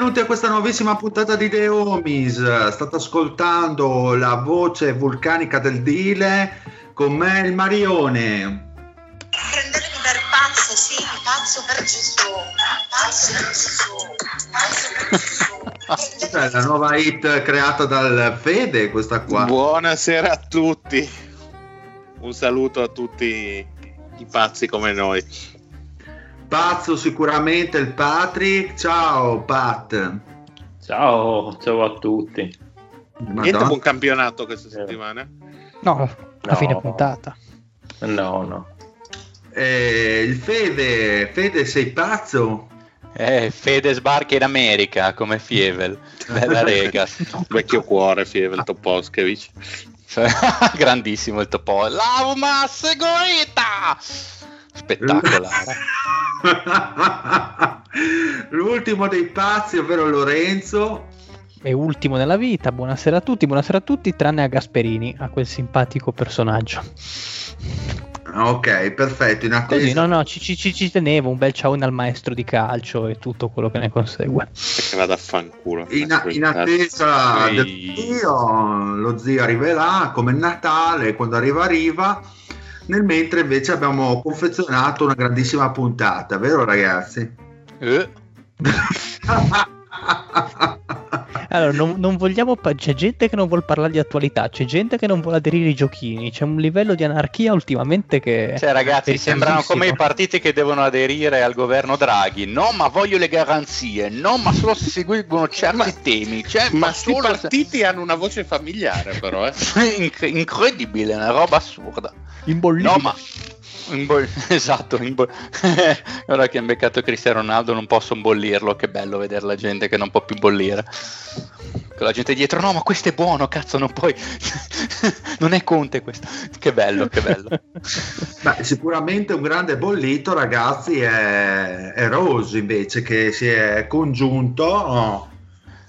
Benvenuti a questa nuovissima puntata di The Homies. State ascoltando la voce vulcanica del Dile con me il Marione. Prendermi per pazzo, sì, pazzo per Gesù, pazzo per Gesù, pazzo per Gesù. È la nuova hit creata dal Fede, questa qua. Buonasera a tutti. Un saluto a tutti i pazzi come noi. Pazzo sicuramente il Patrick. Ciao Pat. Ciao, ciao a tutti. Niente Madonna. buon campionato questa Eh. settimana. No, a No. fine puntata. No, no. Eh, il Fede, Fede sei pazzo? Eh, Fede sbarca in America come Fievel. Bella rega. Vecchio cuore, Fievel Toposkevich. Grandissimo il topo. Lauma segurita! Spettacolare. L'ultimo dei pazzi, ovvero Lorenzo. E ultimo nella vita, buonasera a tutti, buonasera a tutti, tranne a Gasperini, a quel simpatico personaggio. Ok, perfetto. In attesa. Così, no, no, ci, ci- ci- ci tenevo, un bel ciao al maestro di calcio e tutto quello che ne consegue. Che vada a fanculo. In, in attesa Ehi. del zio, lo zio arriverà come Natale, quando arriva arriva. Nel mentre invece abbiamo confezionato una grandissima puntata, vero ragazzi? Eh, Allora, non, non vogliamo, pa- c'è gente che non vuole parlare di attualità, c'è gente che non vuole aderire ai giochini, c'è un livello di anarchia ultimamente che... Cioè, ragazzi, sembrano come i partiti che devono aderire al governo Draghi. No, ma voglio le garanzie. No, ma solo se seguono certi Ma- temi. Cioè, Ma solo se- partiti hanno una voce familiare, però, eh. Inc- incredibile, una roba assurda. Imbollibile. No, ma imbol- esatto, imbol- ora che ha beccato Cristiano Ronaldo non posso imbollirlo, che bello vedere la gente che non può più bollire. Con la gente dietro, no, ma questo è buono, cazzo, non puoi. non è Conte questo. Che bello, che bello. Beh, sicuramente un grande bollito, ragazzi, è, è Rose invece che si è congiunto. Si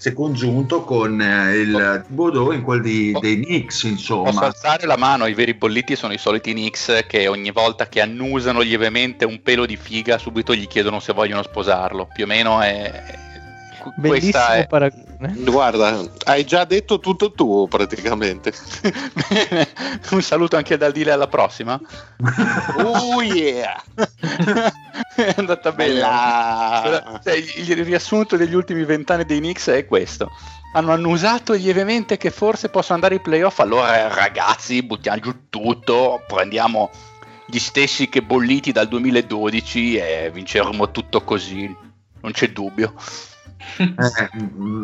è congiunto con eh, il Thibodeau in quel di- dei Knicks, Posso insomma. alzare la mano, i veri bolliti sono i soliti Knicks che ogni volta che annusano lievemente un pelo di figa subito gli chiedono se vogliono sposarlo. Più o meno è... Bellissimo Questa è... paragone. Guarda, hai già detto tutto tu praticamente. Bene, un saluto anche dal Dile alla prossima. Oh yeah! è andata bene. Bella. Cioè, il riassunto degli ultimi vent'anni dei Knicks è questo. Hanno annusato lievemente che forse possono andare ai playoff, allora ragazzi buttiamo giù tutto, prendiamo gli stessi che bolliti dal 2012 e vinceremo tutto così, non c'è dubbio. Eh,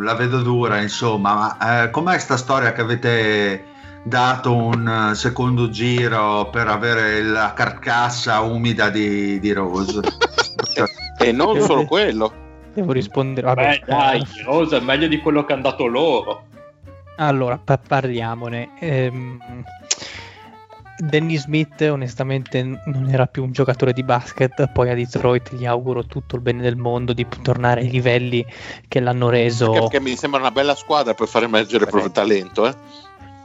la vedo dura, insomma. Ma eh, com'è sta storia che avete dato un eh, secondo giro per avere la carcassa umida di, di Rose? E non solo quello. Devo rispondere. Vabbè, Beh, dai, Rosa è meglio di quello che hanno dato loro. Allora, pa- parliamone. Ehm, Danny Smith onestamente non era più un giocatore di basket, poi a Detroit gli auguro tutto il bene del mondo di tornare ai livelli che l'hanno reso. Perché, perché mi sembra una bella squadra per far emergere il proprio talento, eh.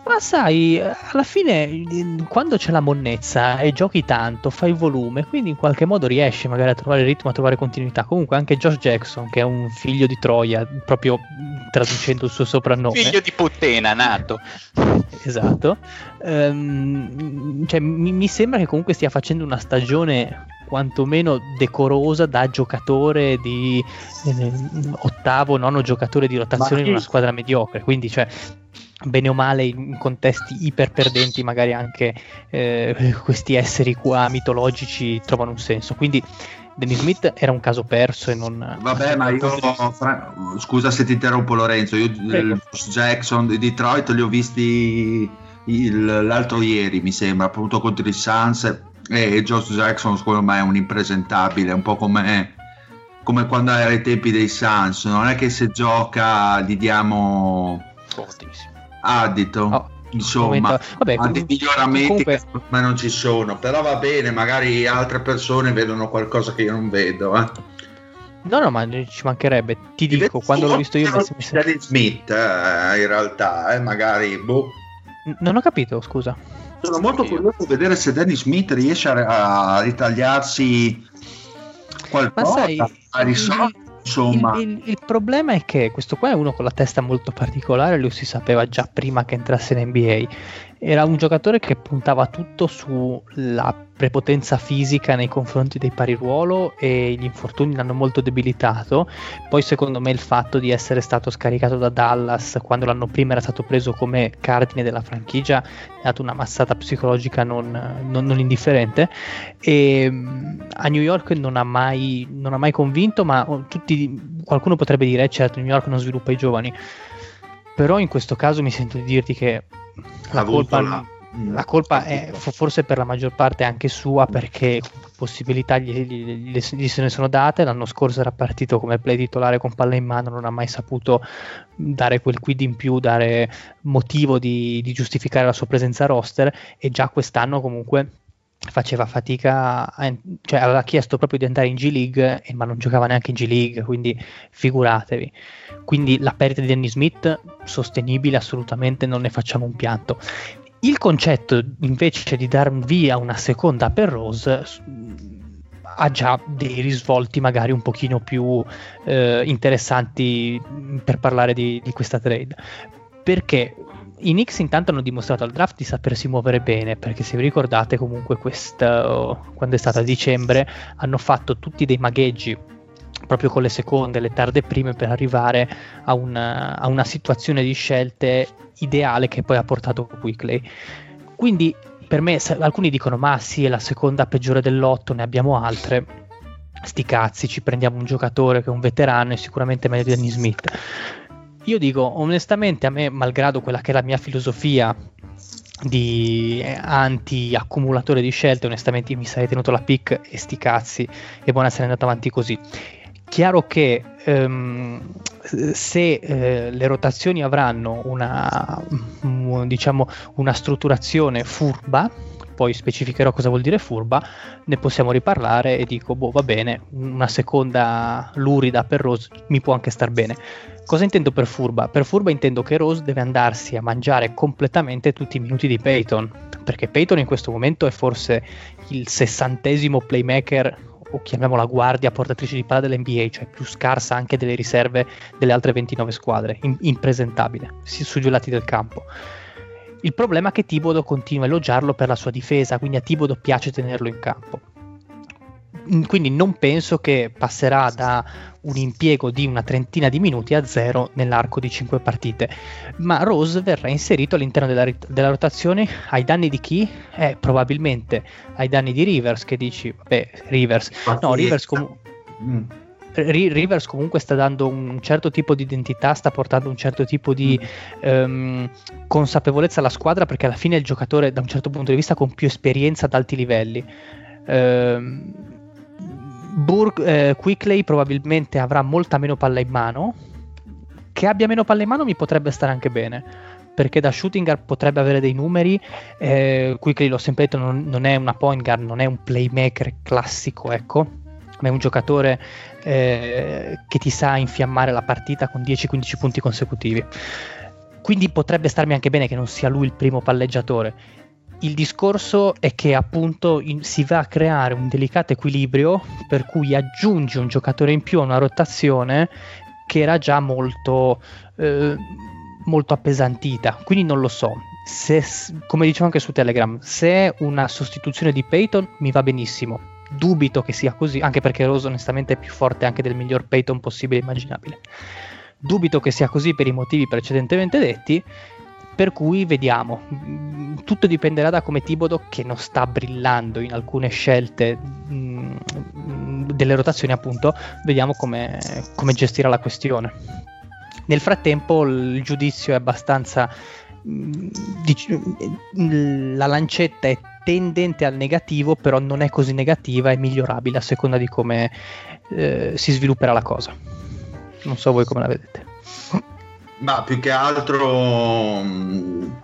Ma sai, alla fine quando c'è la monnezza e giochi tanto, fai volume, quindi in qualche modo riesci magari a trovare ritmo, a trovare continuità. Comunque anche Josh Jackson, che è un figlio di Troia, proprio traducendo il suo soprannome. Figlio di puttana, nato. Esatto. Ehm, cioè, mi, mi sembra che comunque stia facendo una stagione quantomeno decorosa da giocatore di eh, ottavo, nono giocatore di rotazione Ma in una squadra mediocre. Quindi, cioè, bene o male, in contesti iper perdenti, magari anche eh, questi esseri qua mitologici trovano un senso. Quindi, Dennis Smith era un caso perso e non. Vabbè, ma io, fra- scusa se ti interrompo Lorenzo, io Prego. il Josh Jackson di Detroit li ho visti il- l'altro ieri, mi sembra, appunto contro i Suns e Josh Jackson secondo me è un impresentabile, un po' come, come quando era ai tempi dei Suns, non è che se gioca gli diamo Fortissimo. addito, Oh, insomma, vabbè, com- miglioramenti comunque- me non ci sono, però va bene, magari altre persone vedono qualcosa che io non vedo. Eh. No, no, ma ci mancherebbe. Ti dico, quando l'ho visto io, Smith eh, in realtà, eh, magari boh. non ho capito, scusa. Sono molto curioso di vedere se Danny Smith riesce a, a ritagliarsi qualcosa, Ma sai, a risolvere, insomma. Il, il- il problema è che questo qua è uno con la testa molto particolare, lui si sapeva già prima che entrasse in NBA. Era un giocatore che puntava tutto sulla prepotenza fisica nei confronti dei pari ruolo e gli infortuni l'hanno molto debilitato. Poi secondo me il fatto di essere stato scaricato da Dallas quando l'anno prima era stato preso come cardine della franchigia ha dato una massata psicologica non, non- non indifferente e a New York non ha mai, non ha mai convinto, ma tutti, qualcuno potrebbe dire, "Eh, certo, New York non sviluppa i giovani, però in questo caso mi sento di dirti che la colpa, la- la colpa è fo- forse per la maggior parte anche sua perché possibilità gli, gli- gli- gli se ne sono date, l'anno scorso era partito come play titolare con palla in mano, non ha mai saputo dare quel quid in più, dare motivo di, di giustificare la sua presenza roster. E già quest'anno comunque faceva fatica, a- cioè aveva chiesto proprio di andare in G League, e- ma non giocava neanche in G League, quindi figuratevi. Quindi la perdita di Danny Smith sostenibile assolutamente non ne facciamo un pianto. Il concetto invece di dar via una seconda per Rose ha già dei risvolti magari un pochino più eh, interessanti per parlare di, di questa trade. Perché i Knicks intanto hanno dimostrato al draft di sapersi muovere bene, perché se vi ricordate comunque questo, quando è stata a dicembre hanno fatto tutti dei magheggi proprio con le seconde, le tarde prime per arrivare a una, a una situazione di scelte ideale che poi ha portato Quickley. Quindi per me alcuni dicono ma sì è la seconda peggiore dell'otto, ne abbiamo altre. Sti cazzi, ci prendiamo un giocatore che è un veterano e sicuramente meglio di Danny Smith. Io dico onestamente a me, malgrado quella che è la mia filosofia di eh, anti-accumulatore di scelte, onestamente mi sarei tenuto la pick e sti cazzi e buona essere andato avanti così. Chiaro che ehm, se eh, le rotazioni avranno una, mm, diciamo, una strutturazione furba, poi specificherò cosa vuol dire furba, ne possiamo riparlare e dico, boh, va bene, una seconda lurida per Rose mi può anche star bene. Cosa intendo per furba? Per furba intendo che Rose deve andarsi a mangiare completamente tutti i minuti di Peyton, perché Peyton in questo momento è forse il sessantesimo playmaker o chiamiamola guardia portatrice di palla dell'NBA, cioè più scarsa anche delle riserve delle altre 29 squadre, in- impresentabile, sui due lati del campo. Il problema è che Tibodo continua a elogiarlo per la sua difesa, quindi a Tibodo piace tenerlo in campo. Quindi non penso che passerà da un impiego di una trentina di minuti a zero nell'arco di cinque partite, ma Rose verrà inserito all'interno della, della rotazione ai danni di chi? Eh, probabilmente ai danni di Rivers, che dici, vabbè, Rivers. No, Rivers, comu- Mm. Ri- Rivers comunque sta dando un certo tipo di identità, sta portando un certo tipo di ehm, consapevolezza alla squadra perché alla fine è il giocatore da un certo punto di vista con più esperienza ad alti livelli. Ehm, Burke, eh, Quickley probabilmente avrà molta meno palla in mano. Che abbia meno palla in mano mi potrebbe stare anche bene. Perché da shooting guard potrebbe avere dei numeri. Eh, Quickley, l'ho sempre detto, non, non è una point guard, non è un playmaker classico, ecco. Ma è un giocatore eh, che ti sa infiammare la partita con 10-15 punti consecutivi. quindi potrebbe starmi anche bene che non sia lui il primo palleggiatore. Il discorso è che appunto in- si va a creare un delicato equilibrio per cui aggiungi un giocatore in più a una rotazione che era già molto, eh, molto appesantita. Quindi non lo so. Se, come dicevo anche su Telegram, se è una sostituzione di Peyton mi va benissimo. Dubito che sia così, anche perché Rose onestamente è più forte anche del miglior Peyton possibile e immaginabile. Dubito che sia così per i motivi precedentemente detti, per cui vediamo. Tutto dipenderà da come Tibodo, che non sta brillando in alcune scelte mm, mm, delle rotazioni, appunto, vediamo come, come gestirà la questione. Nel frattempo il giudizio è abbastanza... mm, mm, la lancetta è tendente al negativo, però non è così negativa, è migliorabile a seconda di come eh, si svilupperà la cosa. Non so voi come la vedete. Ma più che altro mh,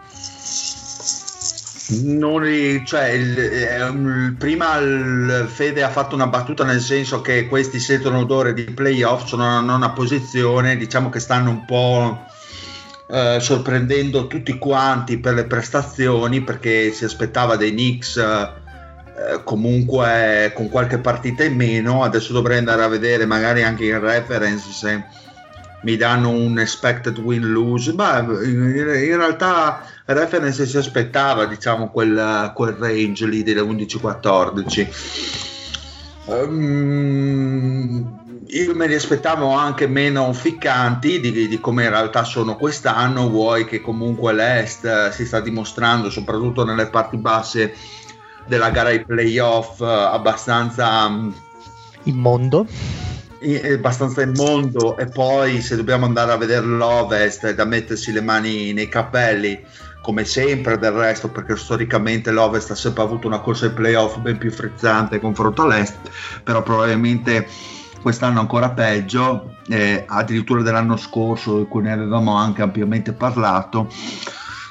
non cioè, il- ehm, prima il Fede ha fatto una battuta nel senso che questi sentono odore di playoff sono una nona posizione, diciamo che stanno un po' eh, sorprendendo tutti quanti per le prestazioni perché si aspettava dei Knicks eh, comunque con qualche partita in meno, adesso dovrei andare a vedere magari anche in reference se mi danno un expected win lose. Ma in, realtà reference si aspettava diciamo quel, quel range lì delle 11-14 Ehm, io me li aspettavo anche meno ficcanti di, di come in realtà sono quest'anno. Vuoi che comunque l'Est eh, si sta dimostrando soprattutto nelle parti basse della gara ai playoff eh, abbastanza mm, Immondo. Abbastanza immondo e poi se dobbiamo andare a vedere l'Ovest è da mettersi le mani nei capelli come sempre del resto perché storicamente l'Ovest ha sempre avuto una corsa ai playoff ben più frizzante confronto all'Est però probabilmente quest'anno ancora peggio eh, addirittura dell'anno scorso di cui ne avevamo anche ampiamente parlato.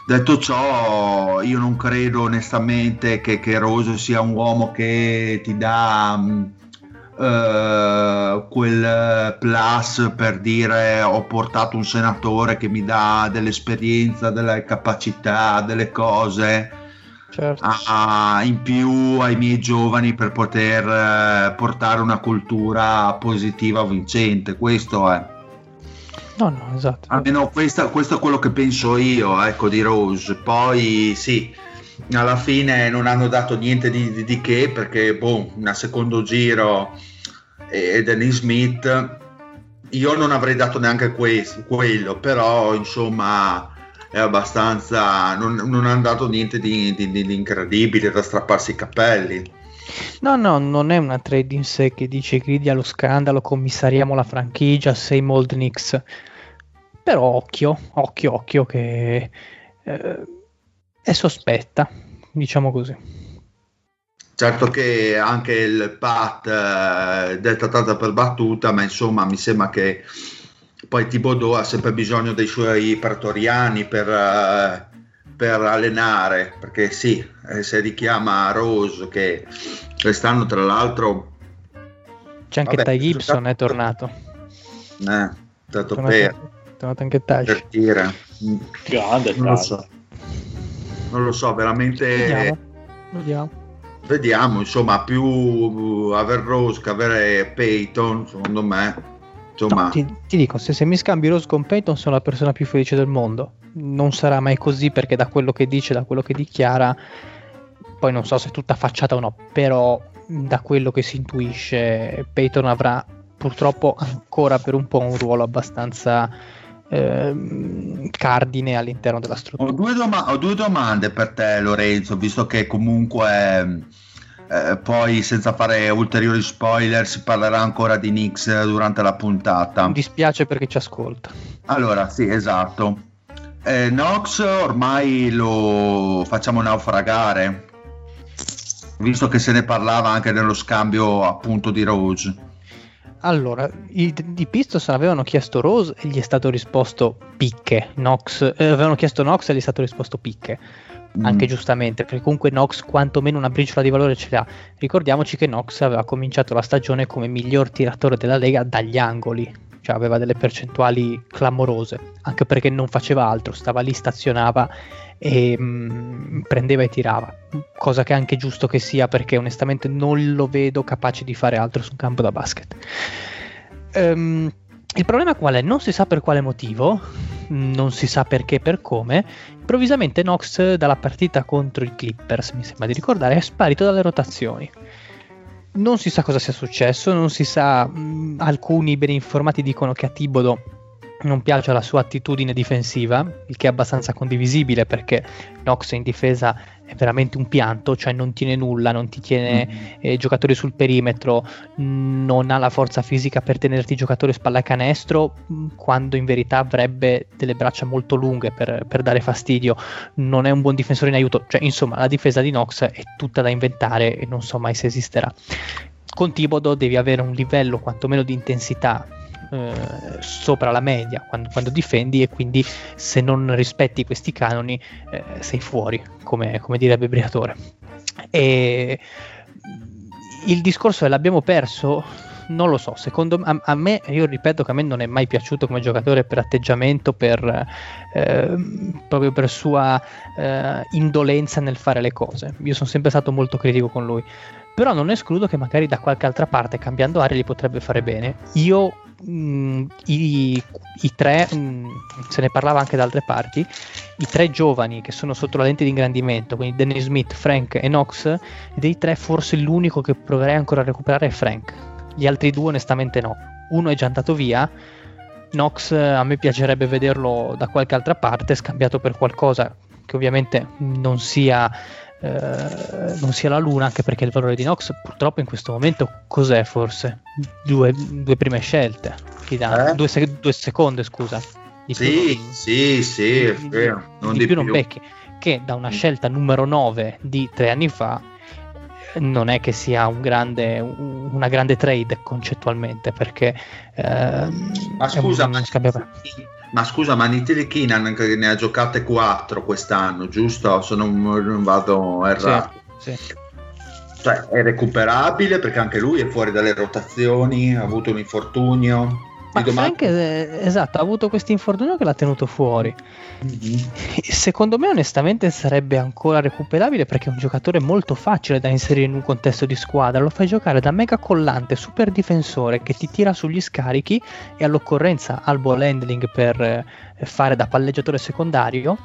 Detto ciò, io non credo onestamente che, che Rose sia un uomo che ti dà mh, eh, quel plus per dire ho portato un senatore che mi dà dell'esperienza, delle capacità, delle cose Certo. a- in più ai miei giovani per poter eh, portare una cultura positiva vincente. Questo è. No, no, esatto. Almeno questa- questo è quello che penso io, ecco, di Rose. Poi sì, alla fine non hanno dato niente di, di- di che perché, boh, una secondo giro e Danny Smith, io non avrei dato neanche questo, quello, però insomma è abbastanza, non, non hanno dato niente di, di- di- di incredibile da strapparsi i capelli. No, no, non è una trade in sé che dice gridi allo scandalo, commissariamo la franchigia, same old Knicks. Però occhio, occhio, occhio che eh, è sospetta, diciamo così. Certo che anche il Pat eh, detta tanta per battuta, ma insomma mi sembra che poi Thibodeau ha sempre bisogno dei suoi pretoriani per, eh, per allenare, perché sì, eh, se richiama Rose che quest'anno tra l'altro C'è anche Vabbè, Ty Gibson, è tornato. eh, è stato Tornato, per, è tornato anche Taj. per dire. Grande Non lo Taj. so, non lo so, veramente Vediamo. Vediamo. vediamo, insomma, più uh, aver Rose che avere Peyton, secondo me, insomma, No, ti, ti dico, se, se mi scambi Rose con Peyton sono la persona più felice del mondo. Non sarà mai così perché da quello che dice, da quello che dichiara, poi non so se è tutta facciata o no, però da quello che si intuisce Peyton avrà purtroppo ancora per un po' un ruolo abbastanza ehm, cardine all'interno della Ho struttura. due, doma- ho due domande per te, Lorenzo, visto che comunque eh, poi senza fare ulteriori spoiler si parlerà ancora di Knicks durante la puntata. Mi dispiace perché ci ascolta. Allora, sì, esatto. Eh, Nox ormai lo facciamo naufragare, visto che se ne parlava anche nello scambio appunto di Rose. Allora, i, i Pistons avevano chiesto Rose e gli è stato risposto picche. Knox, eh, avevano chiesto Knox e gli è stato risposto picche. Anche Mm. giustamente, perché comunque Knox quantomeno una briciola di valore ce l'ha. Ricordiamoci che Knox aveva cominciato la stagione come miglior tiratore della Lega dagli angoli. Cioè aveva delle percentuali clamorose, anche perché non faceva altro, stava lì, stazionava e mh, prendeva e tirava, cosa che è anche giusto che sia perché onestamente non lo vedo capace di fare altro su un campo da basket. Ehm, il problema qual è? Non si sa per quale motivo, non si sa perché per come, improvvisamente Knox dalla partita contro i Clippers, mi sembra di ricordare, è sparito dalle rotazioni. Non si sa cosa sia successo, non si sa, mh, alcuni ben informati dicono che a Tibodo non piace la sua attitudine difensiva, il che è abbastanza condivisibile perché Knox in difesa è veramente un pianto, cioè non tiene nulla, non ti tiene Mm-hmm. eh, giocatori sul perimetro, non ha la forza fisica per tenerti giocatore spalla canestro, mh, quando in verità avrebbe delle braccia molto lunghe per, per dare fastidio, non è un buon difensore in aiuto, cioè insomma la difesa di Knox è tutta da inventare e non so mai se esisterà. Con Tibodo devi avere un livello quantomeno di intensità eh, sopra la media quando, quando difendi e quindi se non rispetti questi canoni eh, sei fuori, come, come direbbe Briatore. E il discorso è l'abbiamo perso? Non lo so, secondo a, a me, io ripeto che a me non è mai piaciuto come giocatore per atteggiamento, per, eh, proprio per sua eh, indolenza nel fare le cose. Io sono sempre stato molto critico con lui, però non escludo che magari da qualche altra parte, cambiando aria, gli potrebbe fare bene. Io mh, i, i tre, mh, se ne parlava anche da altre parti, i tre giovani che sono sotto la lente di ingrandimento, quindi Dennis Smith, Frank e Knox, dei tre forse l'unico che proverei ancora a recuperare è Frank. Gli altri due onestamente no. Uno è già andato via, Knox a me piacerebbe vederlo da qualche altra parte, scambiato per qualcosa che ovviamente non sia, eh, non sia la luna, anche perché il valore di Knox purtroppo in questo momento cos'è forse? Due, due prime scelte? Eh? Due, due seconde scusa. Di più Sì, non- sì, sì, è vero. Non di, di più, più. non becchi, che da una scelta numero 9 di tre anni fa non è che sia un grande, un- una grande trade concettualmente perché ehm, Ma scusa, un- ma, scambia- ma scusa, ma Nitili che ne ha giocate 4 quest'anno, giusto? Se non, non vado errato. Sì, sì. Cioè, è recuperabile perché anche lui è fuori dalle rotazioni, ha avuto un infortunio. Ma Frank, eh, esatto, ha avuto questo infortunio che l'ha tenuto fuori. Mhm. Secondo me, onestamente, sarebbe ancora recuperabile perché è un giocatore molto facile da inserire in un contesto di squadra. Lo fai giocare da mega collante, super difensore che ti tira sugli scarichi e all'occorrenza ha il ball handling per eh, fare da palleggiatore secondario.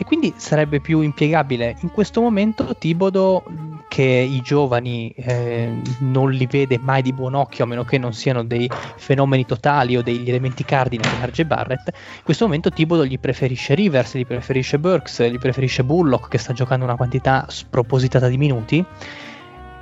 E quindi sarebbe più impiegabile. In questo momento Tibodo, mh, che i giovani eh, non li vede mai di buon occhio, a meno che non siano dei fenomeni totali o degli elementi cardine come RJ Barrett, in questo momento Tibodo gli preferisce Rivers, gli preferisce Burks, gli preferisce Bullock che sta giocando una quantità spropositata di minuti.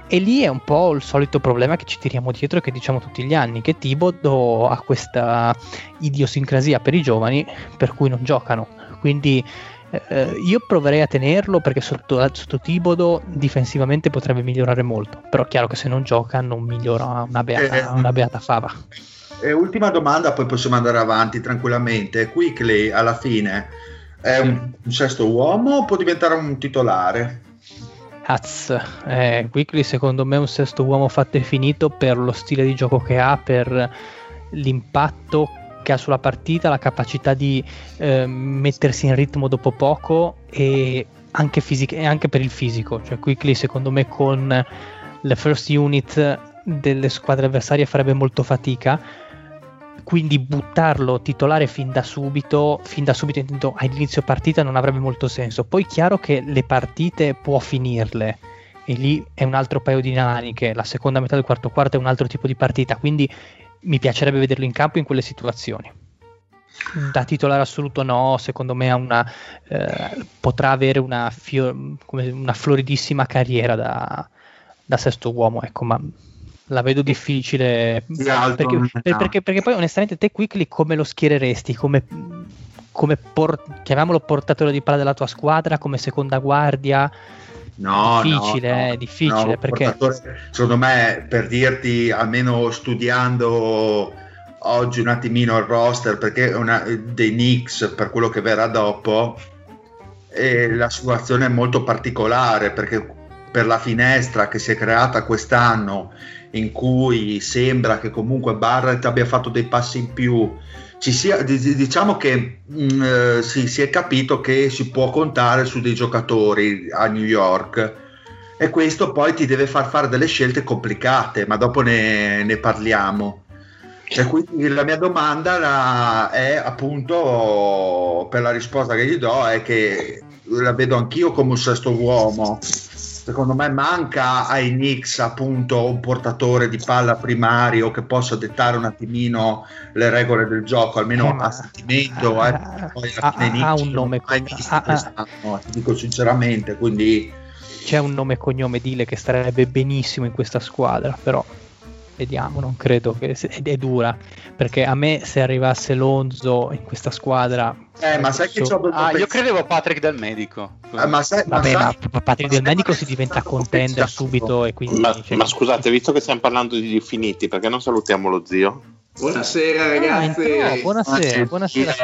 E lì è un po' il solito problema che ci tiriamo dietro e che diciamo tutti gli anni, che Tibodo ha questa idiosincrasia per i giovani per cui non giocano. Quindi eh, io proverei a tenerlo perché sotto, sotto Tibodo difensivamente potrebbe migliorare molto, però è chiaro che se non gioca non migliora una beata, Eh. una beata fava. E ultima domanda, poi possiamo andare avanti tranquillamente. Quickly alla fine è un, un sesto uomo o può diventare un titolare? Az, eh, Quickly secondo me è un sesto uomo fatto e finito per lo stile di gioco che ha, per l'impatto che ha sulla partita, la capacità di eh, mettersi in ritmo dopo poco e anche, fisic- e anche per il fisico. Cioè Quickly secondo me con le first unit delle squadre avversarie farebbe molto fatica quindi buttarlo titolare fin da subito, fin da subito intendo all'inizio partita non avrebbe molto senso. Poi chiaro che le partite può finirle e lì è un altro paio di maniche, la seconda metà del quarto quarto è un altro tipo di partita, quindi mi piacerebbe vederlo in campo in quelle situazioni. Da titolare assoluto no, secondo me ha una, eh, potrà avere una, fio- come una floridissima carriera da, da sesto uomo, ecco, ma la vedo difficile perché, perché- perché poi onestamente te Quickly come lo schiereresti? Come, come por- chiamiamolo portatore di palla della tua squadra, come seconda guardia? No, Difficile, no, no. eh, difficile, No, perché- secondo me, per dirti, almeno studiando oggi un attimino il roster, perché è una, dei Knicks, per quello che verrà dopo, e la situazione è molto particolare, perché per la finestra che si è creata quest'anno in cui sembra che comunque Barrett abbia fatto dei passi in più sia, diciamo che mh, eh, si, si, è capito che si può contare su dei giocatori a New York e questo poi ti deve far fare delle scelte complicate, ma dopo ne, ne parliamo. E quindi la mia domanda la, è appunto per la risposta che gli do è che la vedo anch'io come un sesto uomo secondo me manca ai Knicks appunto un portatore di palla primario che possa dettare un attimino le regole del gioco, almeno Eh, a sentimento. ha- eh, ha- ha- un nome mai visto quest'anno, ti dico sinceramente, quindi C'è un nome e cognome Dile che starebbe benissimo in questa squadra, però vediamo, non credo che è dura, perché a me se arrivasse Lonzo in questa squadra... eh, ma sai che so- c'ho Ah, io credevo Patrick del medico. Eh, ma sai, ma Vabbè, sai- ma Patrick del Medico si diventa contender subito e quindi... Ma, cioè, ma scusate, visto che stiamo parlando di infiniti, perché non salutiamo lo zio? Buonasera Ah, ragazzi. entrò, buonasera, Ah, buonasera.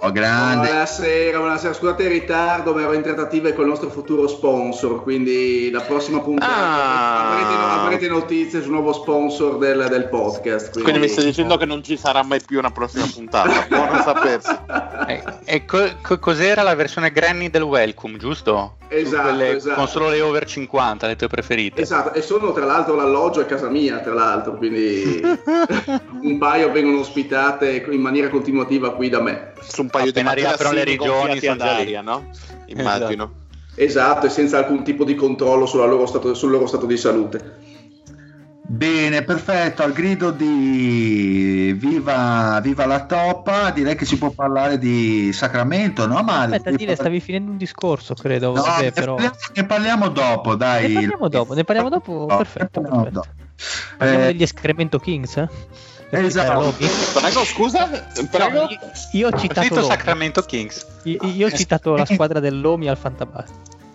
Oh, grande. Buonasera, buonasera. Scusate il ritardo, ma ero in trattative con il nostro futuro sponsor, quindi la prossima puntata Ah. avrete, avrete notizie sul nuovo sponsor del, del podcast. Quindi mi stai dicendo che non ci sarà mai più una prossima puntata, buono sapersi. E, e co- co- cos'era la versione granny del welcome, giusto? Esatto, quelle esatto. Con solo le over 50, le tue preferite. Esatto, e sono tra l'altro l'alloggio a casa mia, tra l'altro, quindi un paio vengono ospitate in maniera continuativa qui da me. Su un paio Appena di riaprono le regioni, sono già lì. aria, no? Immagino. Esatto, e senza alcun tipo di controllo sulla loro stato- sul loro stato di salute. Bene, perfetto, al grido di viva, viva la toppa, direi che si può parlare di Sacramento, no Mario? Aspetta, Dile, stavi finendo un discorso, credo. No, Vabbè, ne, però... parliamo, ne parliamo dopo, dai. Ne parliamo dopo, ne parliamo dopo? No, Perfetto, ne parliamo perfetto. dopo. Parliamo Eh, degli escremento Kings? eh? Esatto. Prego, scusa? Prego? No, io, io ho citato. Sacramento Kings. Io, io ho citato la squadra dell'Omi al Fantabast.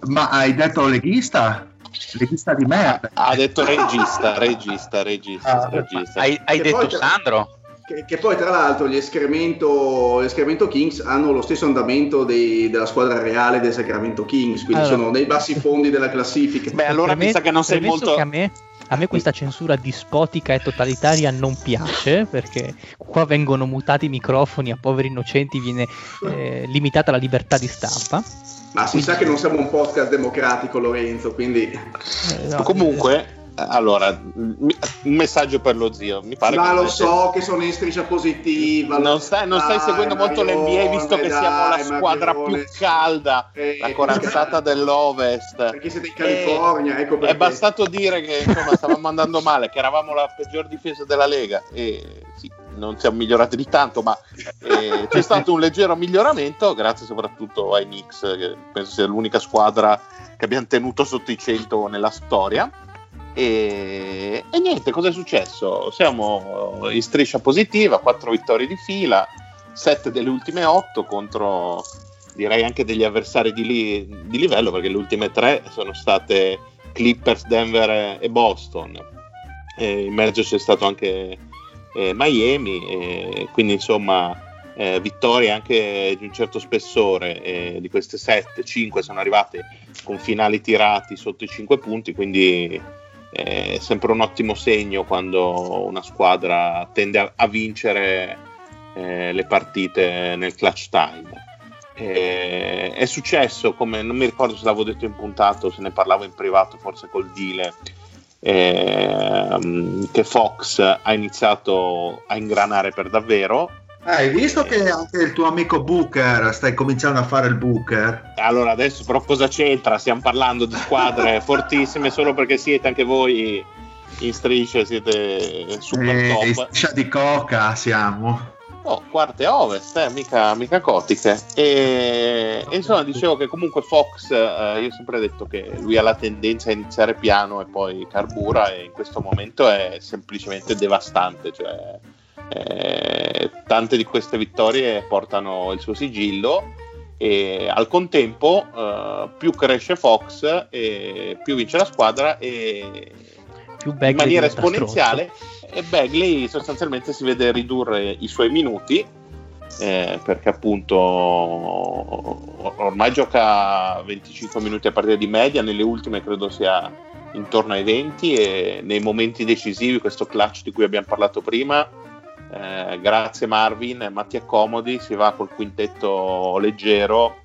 Ma hai detto leghista? Leghista di merda. Ha detto regista, regista, regista, Ah, regista. Hai, hai detto poi- Sandro? Che, che poi tra l'altro gli escremento, gli escremento Kings hanno lo stesso andamento dei- della squadra reale del Sacramento Kings, quindi Allora. sono nei bassi fondi della classifica. Beh, allora mi sa che non sei molto... che a me, a me questa censura dispotica e totalitaria non piace perché qua vengono mutati i microfoni a poveri innocenti, viene eh, limitata la libertà di stampa. Ma si sa che non siamo un podcast democratico, Lorenzo, quindi... Eh, no, Comunque, allora, un messaggio per lo zio. Mi pare Ma che lo so che sono in striscia positiva. Non stai, non stai Dai, seguendo molto l'NBA visto che siamo la dai, squadra più calda, Eh, la corazzata dell'Ovest. Perché siete in California, ecco perché. È bastato dire che insomma stavamo andando male, che eravamo la peggior difesa della Lega e sì, non siamo migliorati di tanto, ma eh, c'è stato un leggero miglioramento grazie soprattutto ai Knicks, che penso sia l'unica squadra che abbiamo tenuto sotto i 100 nella storia. E, e niente, cosa è successo? Siamo in striscia positiva, 4 vittorie di fila, 7 delle ultime 8 contro direi anche degli avversari di, li- di livello, perché le ultime 3 sono state Clippers, Denver e Boston. E in mezzo c'è stato anche eh, Miami, e quindi insomma eh, vittorie anche di un certo spessore. e di queste 7, 5 sono arrivate con finali tirati sotto i 5 punti, quindi è sempre un ottimo segno quando una squadra tende a, a vincere eh, le partite nel clutch time. Eh, è successo, come non mi ricordo se l'avevo detto in puntato, se ne parlavo in privato, forse col Dile, ehm, che Fox ha iniziato a ingranare per davvero. Ah, Hai visto che anche il tuo amico Booker stai cominciando a fare il Booker? Allora, adesso però cosa c'entra? Stiamo parlando di squadre fortissime solo perché siete anche voi in strisce, siete super Eh, in top. striscia di coca siamo. Oh, quarte ovest, eh, mica, mica cotiche. E, e insomma, dicevo che comunque Fox, eh, io ho sempre detto che lui ha la tendenza a iniziare piano e poi carbura, e in questo momento è semplicemente devastante. Cioè, eh, tante di queste vittorie portano il suo sigillo. E al contempo, eh, più cresce Fox, e più vince la squadra e Più Bagley in maniera esponenziale e Bagley sostanzialmente si vede ridurre i suoi minuti eh, perché appunto or- ormai gioca 25 minuti a partita di media, nelle ultime credo sia intorno ai 20 e nei momenti decisivi, questo clutch di cui abbiamo parlato prima, eh, grazie Marvin e Matti Accomodi, si va col quintetto leggero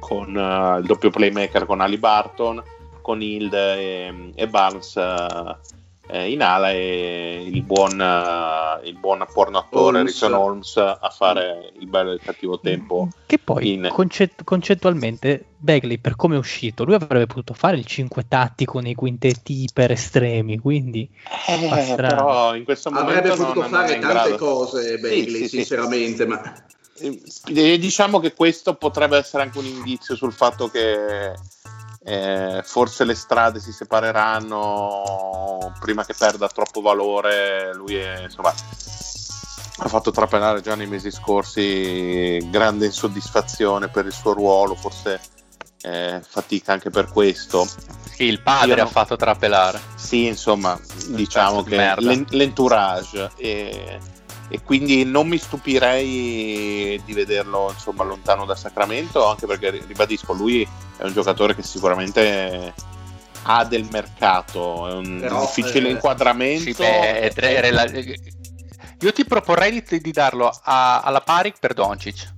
con eh, il doppio playmaker con Ali Barton, con Hild e, e Barnes eh, eh, in ala e il buon, eh, il buon porno attore Holmes. Richard Holmes a fare il bello e il cattivo tempo. Che poi in- concet- concettualmente Bagley per come è uscito, lui avrebbe potuto fare il 5 tattico nei quintetti iper estremi, quindi Eh, però in questo momento Avrebbe non- potuto non fare in tante grado. cose, Bagley, sì, sì. sinceramente, ma Eh, diciamo che questo potrebbe essere anche un indizio sul fatto che eh, forse le strade si separeranno prima che perda troppo valore. Lui è, insomma, ha fatto trapelare già nei mesi scorsi grande insoddisfazione per il suo ruolo, forse eh, fatica anche per questo. Sì, il padre Io ha fatto trapelare. Sì, insomma, diciamo che l'entourage e, e quindi non mi stupirei di vederlo insomma lontano da Sacramento, anche perché ribadisco, lui è un giocatore che sicuramente ha del mercato, è un Però, difficile eh, inquadramento. Sì, beh, è tre- è rela- Io ti proporrei di, di darlo a- alla pari per Doncic.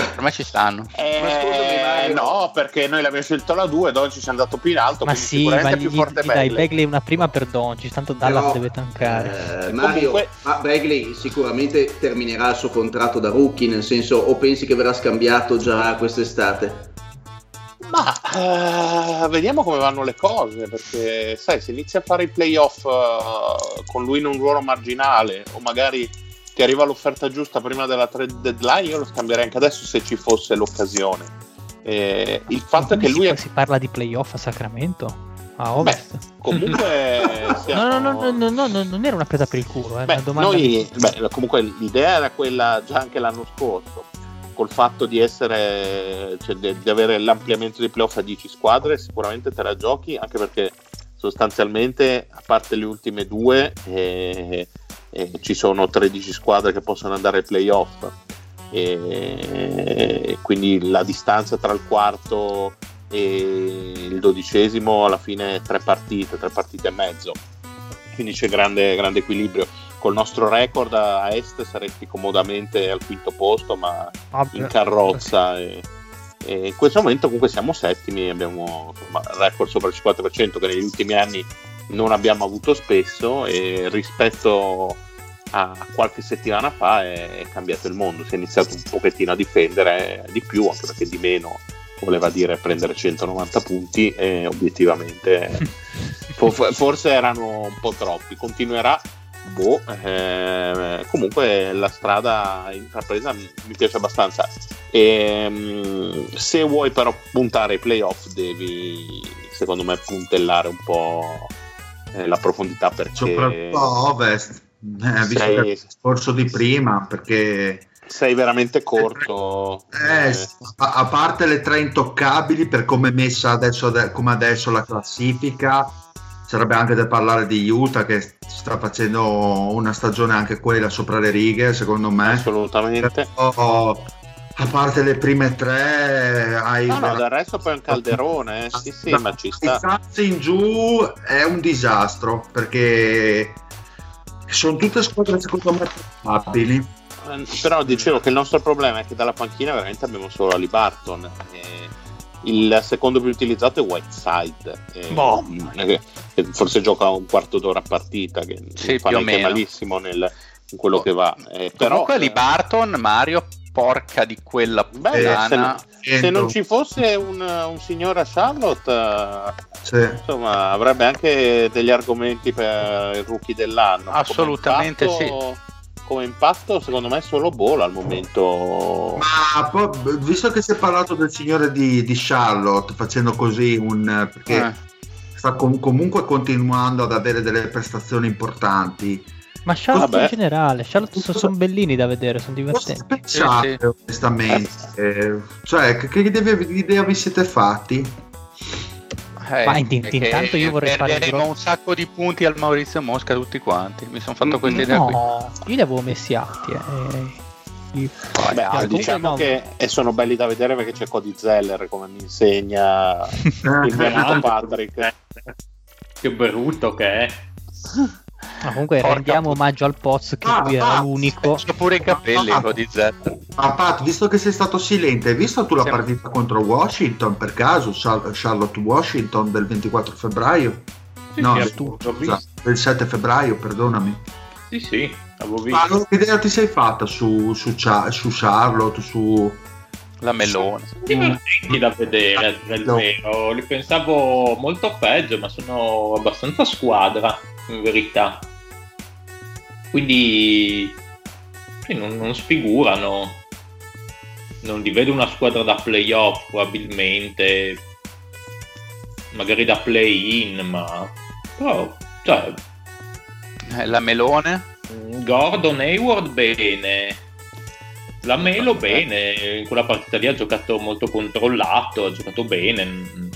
Per me ci stanno. Eh, Ma scusami, Mario. no, perché noi l'abbiamo scelto la 2, Doncic è andato più in alto, ma sì, ma sicuramente gli, è più forte gli dai Bagley. Bagley una prima per Doncic, tanto Dallas Però, deve tankare. eh, Mario, Comunque- ma Bagley sicuramente terminerà il suo contratto da rookie, nel senso, o pensi che verrà scambiato già quest'estate? Ma eh, vediamo come vanno le cose, perché sai, se inizi a fare i playoff eh, con lui in un ruolo marginale, o magari ti arriva l'offerta giusta prima della trade deadline, io lo scambierei anche adesso se ci fosse l'occasione. Eh, il fatto è che lui è si parla di playoff a Sacramento? A Ovest? comunque. no, siamo- no, no, no, no, no, non era una presa per il culo, eh, Beh, noi, beh, comunque l'idea era quella già anche l'anno scorso, col fatto di essere, cioè, di, di avere l'ampliamento dei playoff a 10 squadre, sicuramente te la giochi, anche perché sostanzialmente, a parte le ultime due, eh, eh, ci sono 13 squadre che possono andare ai playoff. E quindi la distanza tra il quarto e il dodicesimo alla fine è tre partite, tre partite e mezzo quindi c'è grande, grande equilibrio. Col nostro record a est saresti comodamente al quinto posto, ma Vabbè. in carrozza. E, e in questo momento comunque siamo settimi, abbiamo insomma, il record sopra il 50% che negli ultimi anni non abbiamo avuto spesso e rispetto a qualche settimana fa è, è cambiato il mondo, si è iniziato un pochettino a difendere di più, anche perché di meno voleva dire prendere 190 punti e obiettivamente fo- forse erano un po' troppi. Continuerà, boh, eh, comunque la strada intrapresa mi, piace abbastanza. Ehm, se vuoi però puntare ai playoff devi, secondo me, puntellare un po' eh, la profondità perché soprattutto a Ovest, eh, visto sei, il discorso di prima, perché sei veramente corto. eh, eh, a, parte le tre intoccabili, per come è messa adesso, come adesso la classifica, sarebbe anche da parlare di Utah che sta facendo una stagione anche quella sopra le righe, secondo me. assolutamente. Però, a parte le prime tre, hai No, no, del resto poi è un calderone, eh. sì, sì, ma ci sta. In giù è un disastro perché sono tutte squadre secondo me probabili. Eh, Però dicevo che il nostro problema è che dalla panchina veramente abbiamo solo Ali Barton. e il secondo più utilizzato è Whiteside, e- Boh. eh, che forse gioca un quarto d'ora a partita, che Sì, fa più o meno. malissimo nel- in quello che va. Eh, però, Comunque Lee Barton, Mario, porca di quella Beh, puttana. se, se non ci fosse un, un signore a Charlotte, eh, Sì. insomma, avrebbe anche degli argomenti per il rookie dell'anno. Come Assolutamente impatto- Come impatto, secondo me, solo Bola al momento. Ma poi, visto che si è parlato del signore di, di Charlotte facendo così un perché Eh. sta com- comunque continuando ad avere delle prestazioni importanti. Ma Charlotte Vabbè. in generale, Charlotte so- sono bellini da vedere, sono Cosa divertenti. pensate Sì, onestamente? Eh, cioè, che, che idea, idea vi siete fatti? Eh, Ma in- intanto io vorrei fare perderemo gro- un sacco di punti al Maurizio Mosca tutti quanti. Mi sono fatto questa idea qui. No, io li avevo messi alti. Eh. Beh, ah, diciamo no. che e sono belli da vedere perché c'è Cody Zeller come mi insegna il mio Patrick. Che brutto che è. Ma comunque Porca rendiamo put- omaggio al Poz che Ah, lui era ah, l'unico. C'ho pure i capelli Ah. di Z. Ma Pat, visto che sei stato silente, hai visto tu la Sì. partita contro Washington per caso? Char- Charlotte Washington del 24 febbraio? Sì, no, sì, visto. del 7 febbraio, perdonami. Sì, sì, avevo Ma visto. allora, che idea ti sei fatta su, su, Cha- su Charlotte, su... La melone. divertenti da vedere, No. Li pensavo molto peggio, ma sono abbastanza squadra, in verità. Quindi sì, non, non sfigurano. Non li vedo una squadra da playoff, probabilmente. Magari da play-in, ma... Però, cioè, Eh, La melone. Gordon Hayward bene. La Melo bene, in quella partita lì ha giocato molto controllato, ha giocato bene,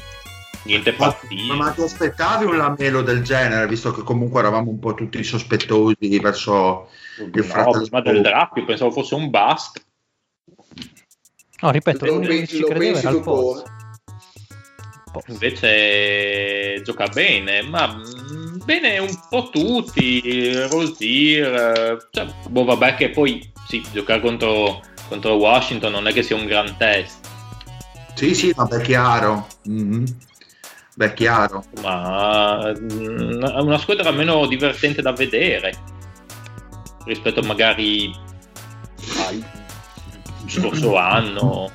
niente Ma, fastidio. ma ti aspettavi un lamelo del genere, visto che comunque eravamo un po' tutti sospettosi verso il No, fratello prima del draft io pensavo fosse un bust. No, ripeto, Lo pensi- ci lo credeva pensi era il Poz. Paul? Invece gioca bene, ma mm, bene un po' tutti, Rosier, cioè, boh vabbè che poi sì, giocare contro, contro Washington non è che sia un gran test, Sì, sì, vabbè, è chiaro. Mhm. Beh, chiaro. ma mm, è una squadra almeno divertente da vedere rispetto magari al scorso anno.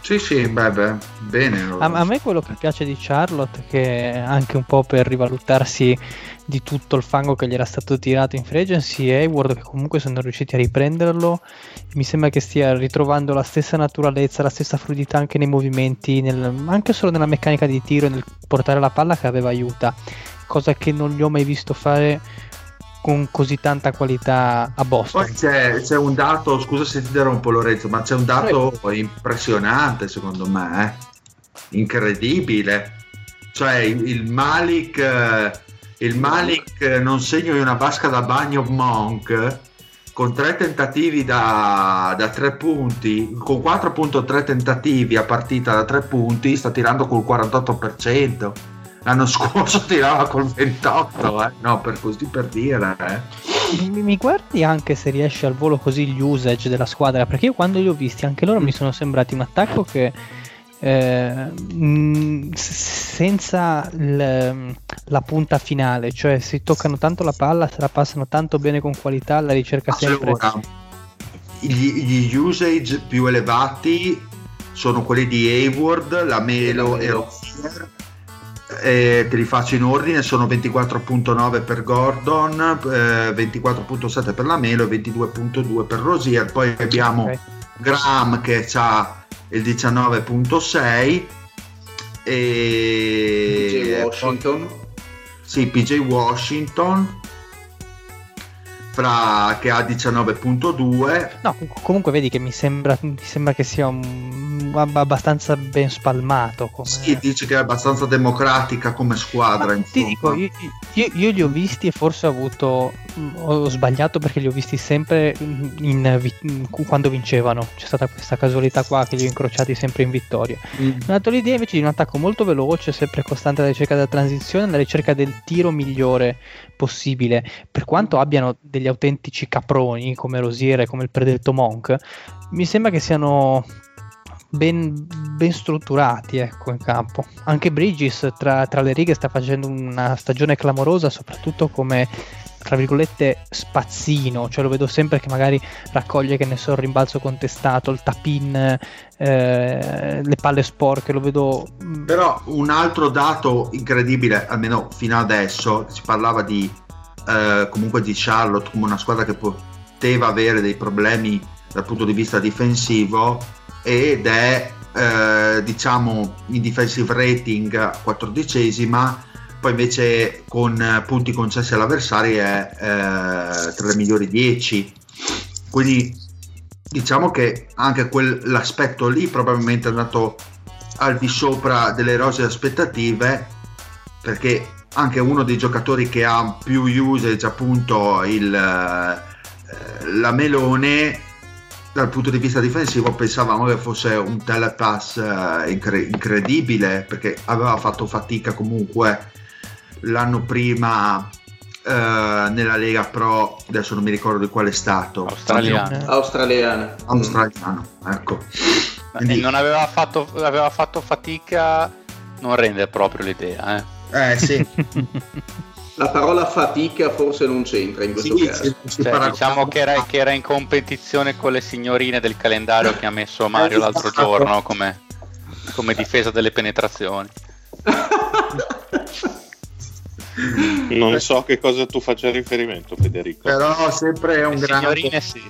Sì, sì, beh, beh, bene. A, a me quello che piace di Charlotte, che anche un po' per rivalutarsi di tutto il fango che gli era stato tirato in free agency, è Hayward che comunque sono riusciti a riprenderlo. Mi sembra che stia ritrovando la stessa naturalezza, la stessa fluidità anche nei movimenti, nel- anche solo nella meccanica di tiro e nel portare la palla che aveva aiuta, cosa che non gli ho mai visto fare con così tanta qualità a Boston. Poi c'è, c'è un dato, scusa se ti interrompo Lorenzo, ma c'è un dato impressionante secondo me, eh. incredibile. Cioè il, il Malik, eh, il Malik non segno in una vasca da bagno Monk con tre tentativi da, da tre punti, con 4.3 tentativi a partita da tre punti, sta tirando col 48%. L'anno scorso tirava col 28, eh. no, per così per dire. Eh. Mi, mi guardi anche se riesce al volo così gli usage della squadra? Perché io quando li ho visti, anche loro mi sono sembrati un attacco che eh, mh, s- senza il- la punta finale, cioè si toccano tanto la palla, se la passano tanto bene con qualità, la ricerca sempre. Gli, gli usage più elevati sono quelli di Hayward, la Melo e Rozier. Eh, te li faccio in ordine, sono 24.9 per Gordon, eh, 24.7 per la Melo e 22.2 per Rosier. Poi abbiamo Ok. Graham che ha il 19.6 e PJ Washington. sì, PJ Washington fra, che ha 19.2 No, com- comunque vedi che mi sembra, mi sembra che sia un, abbastanza ben spalmato. Come... sì, dice che è abbastanza democratica come squadra Ma ti dico, io, io- io li ho visti e forse ho avuto. Ho sbagliato perché li ho visti sempre in in- quando vincevano. C'è stata questa casualità qua che li ho incrociati sempre in vittoria. Mm. Mi ha dato l'idea invece di un attacco molto veloce, sempre costante alla ricerca della transizione, alla ricerca del tiro migliore possibile. Per quanto abbiano degli autentici caproni come Rosiere, come il predetto Monk, mi sembra che siano ben, ben strutturati ecco, in campo. Anche Bridges tra, tra le righe sta facendo una stagione clamorosa, soprattutto come tra virgolette spazzino, cioè lo vedo sempre che magari raccoglie che ne so il rimbalzo contestato, il tap-in, eh, le palle sporche, lo vedo mm, Però un altro dato incredibile, almeno fino adesso, si parlava di eh, comunque di Charlotte come una squadra che poteva avere dei problemi dal punto di vista difensivo ed è eh, diciamo in defensive rating 14esima poi invece con punti concessi all'avversario è eh, tra le migliori 10 quindi diciamo che anche quell'aspetto lì probabilmente è andato al di sopra delle rose aspettative perché anche uno dei giocatori che ha più usage appunto il, eh, la Melone dal punto di vista difensivo pensavamo che fosse un telepass eh, incre- incredibile perché aveva fatto fatica comunque l'anno prima eh, nella Lega Pro, adesso non mi ricordo di quale stato. Australiano. Australiana. Australiano, ecco. E Quindi- non aveva fatto, aveva fatto fatica, non rende proprio l'idea. Eh. eh sì, La parola fatica forse non c'entra in questo Sì, caso. Cioè, diciamo che era, che era in competizione con le signorine del calendario che ha messo Mario l'altro Esatto. giorno come, come difesa delle penetrazioni. Non so che cosa tu faccia riferimento, Federico. Però sempre un Le grande signorine sì.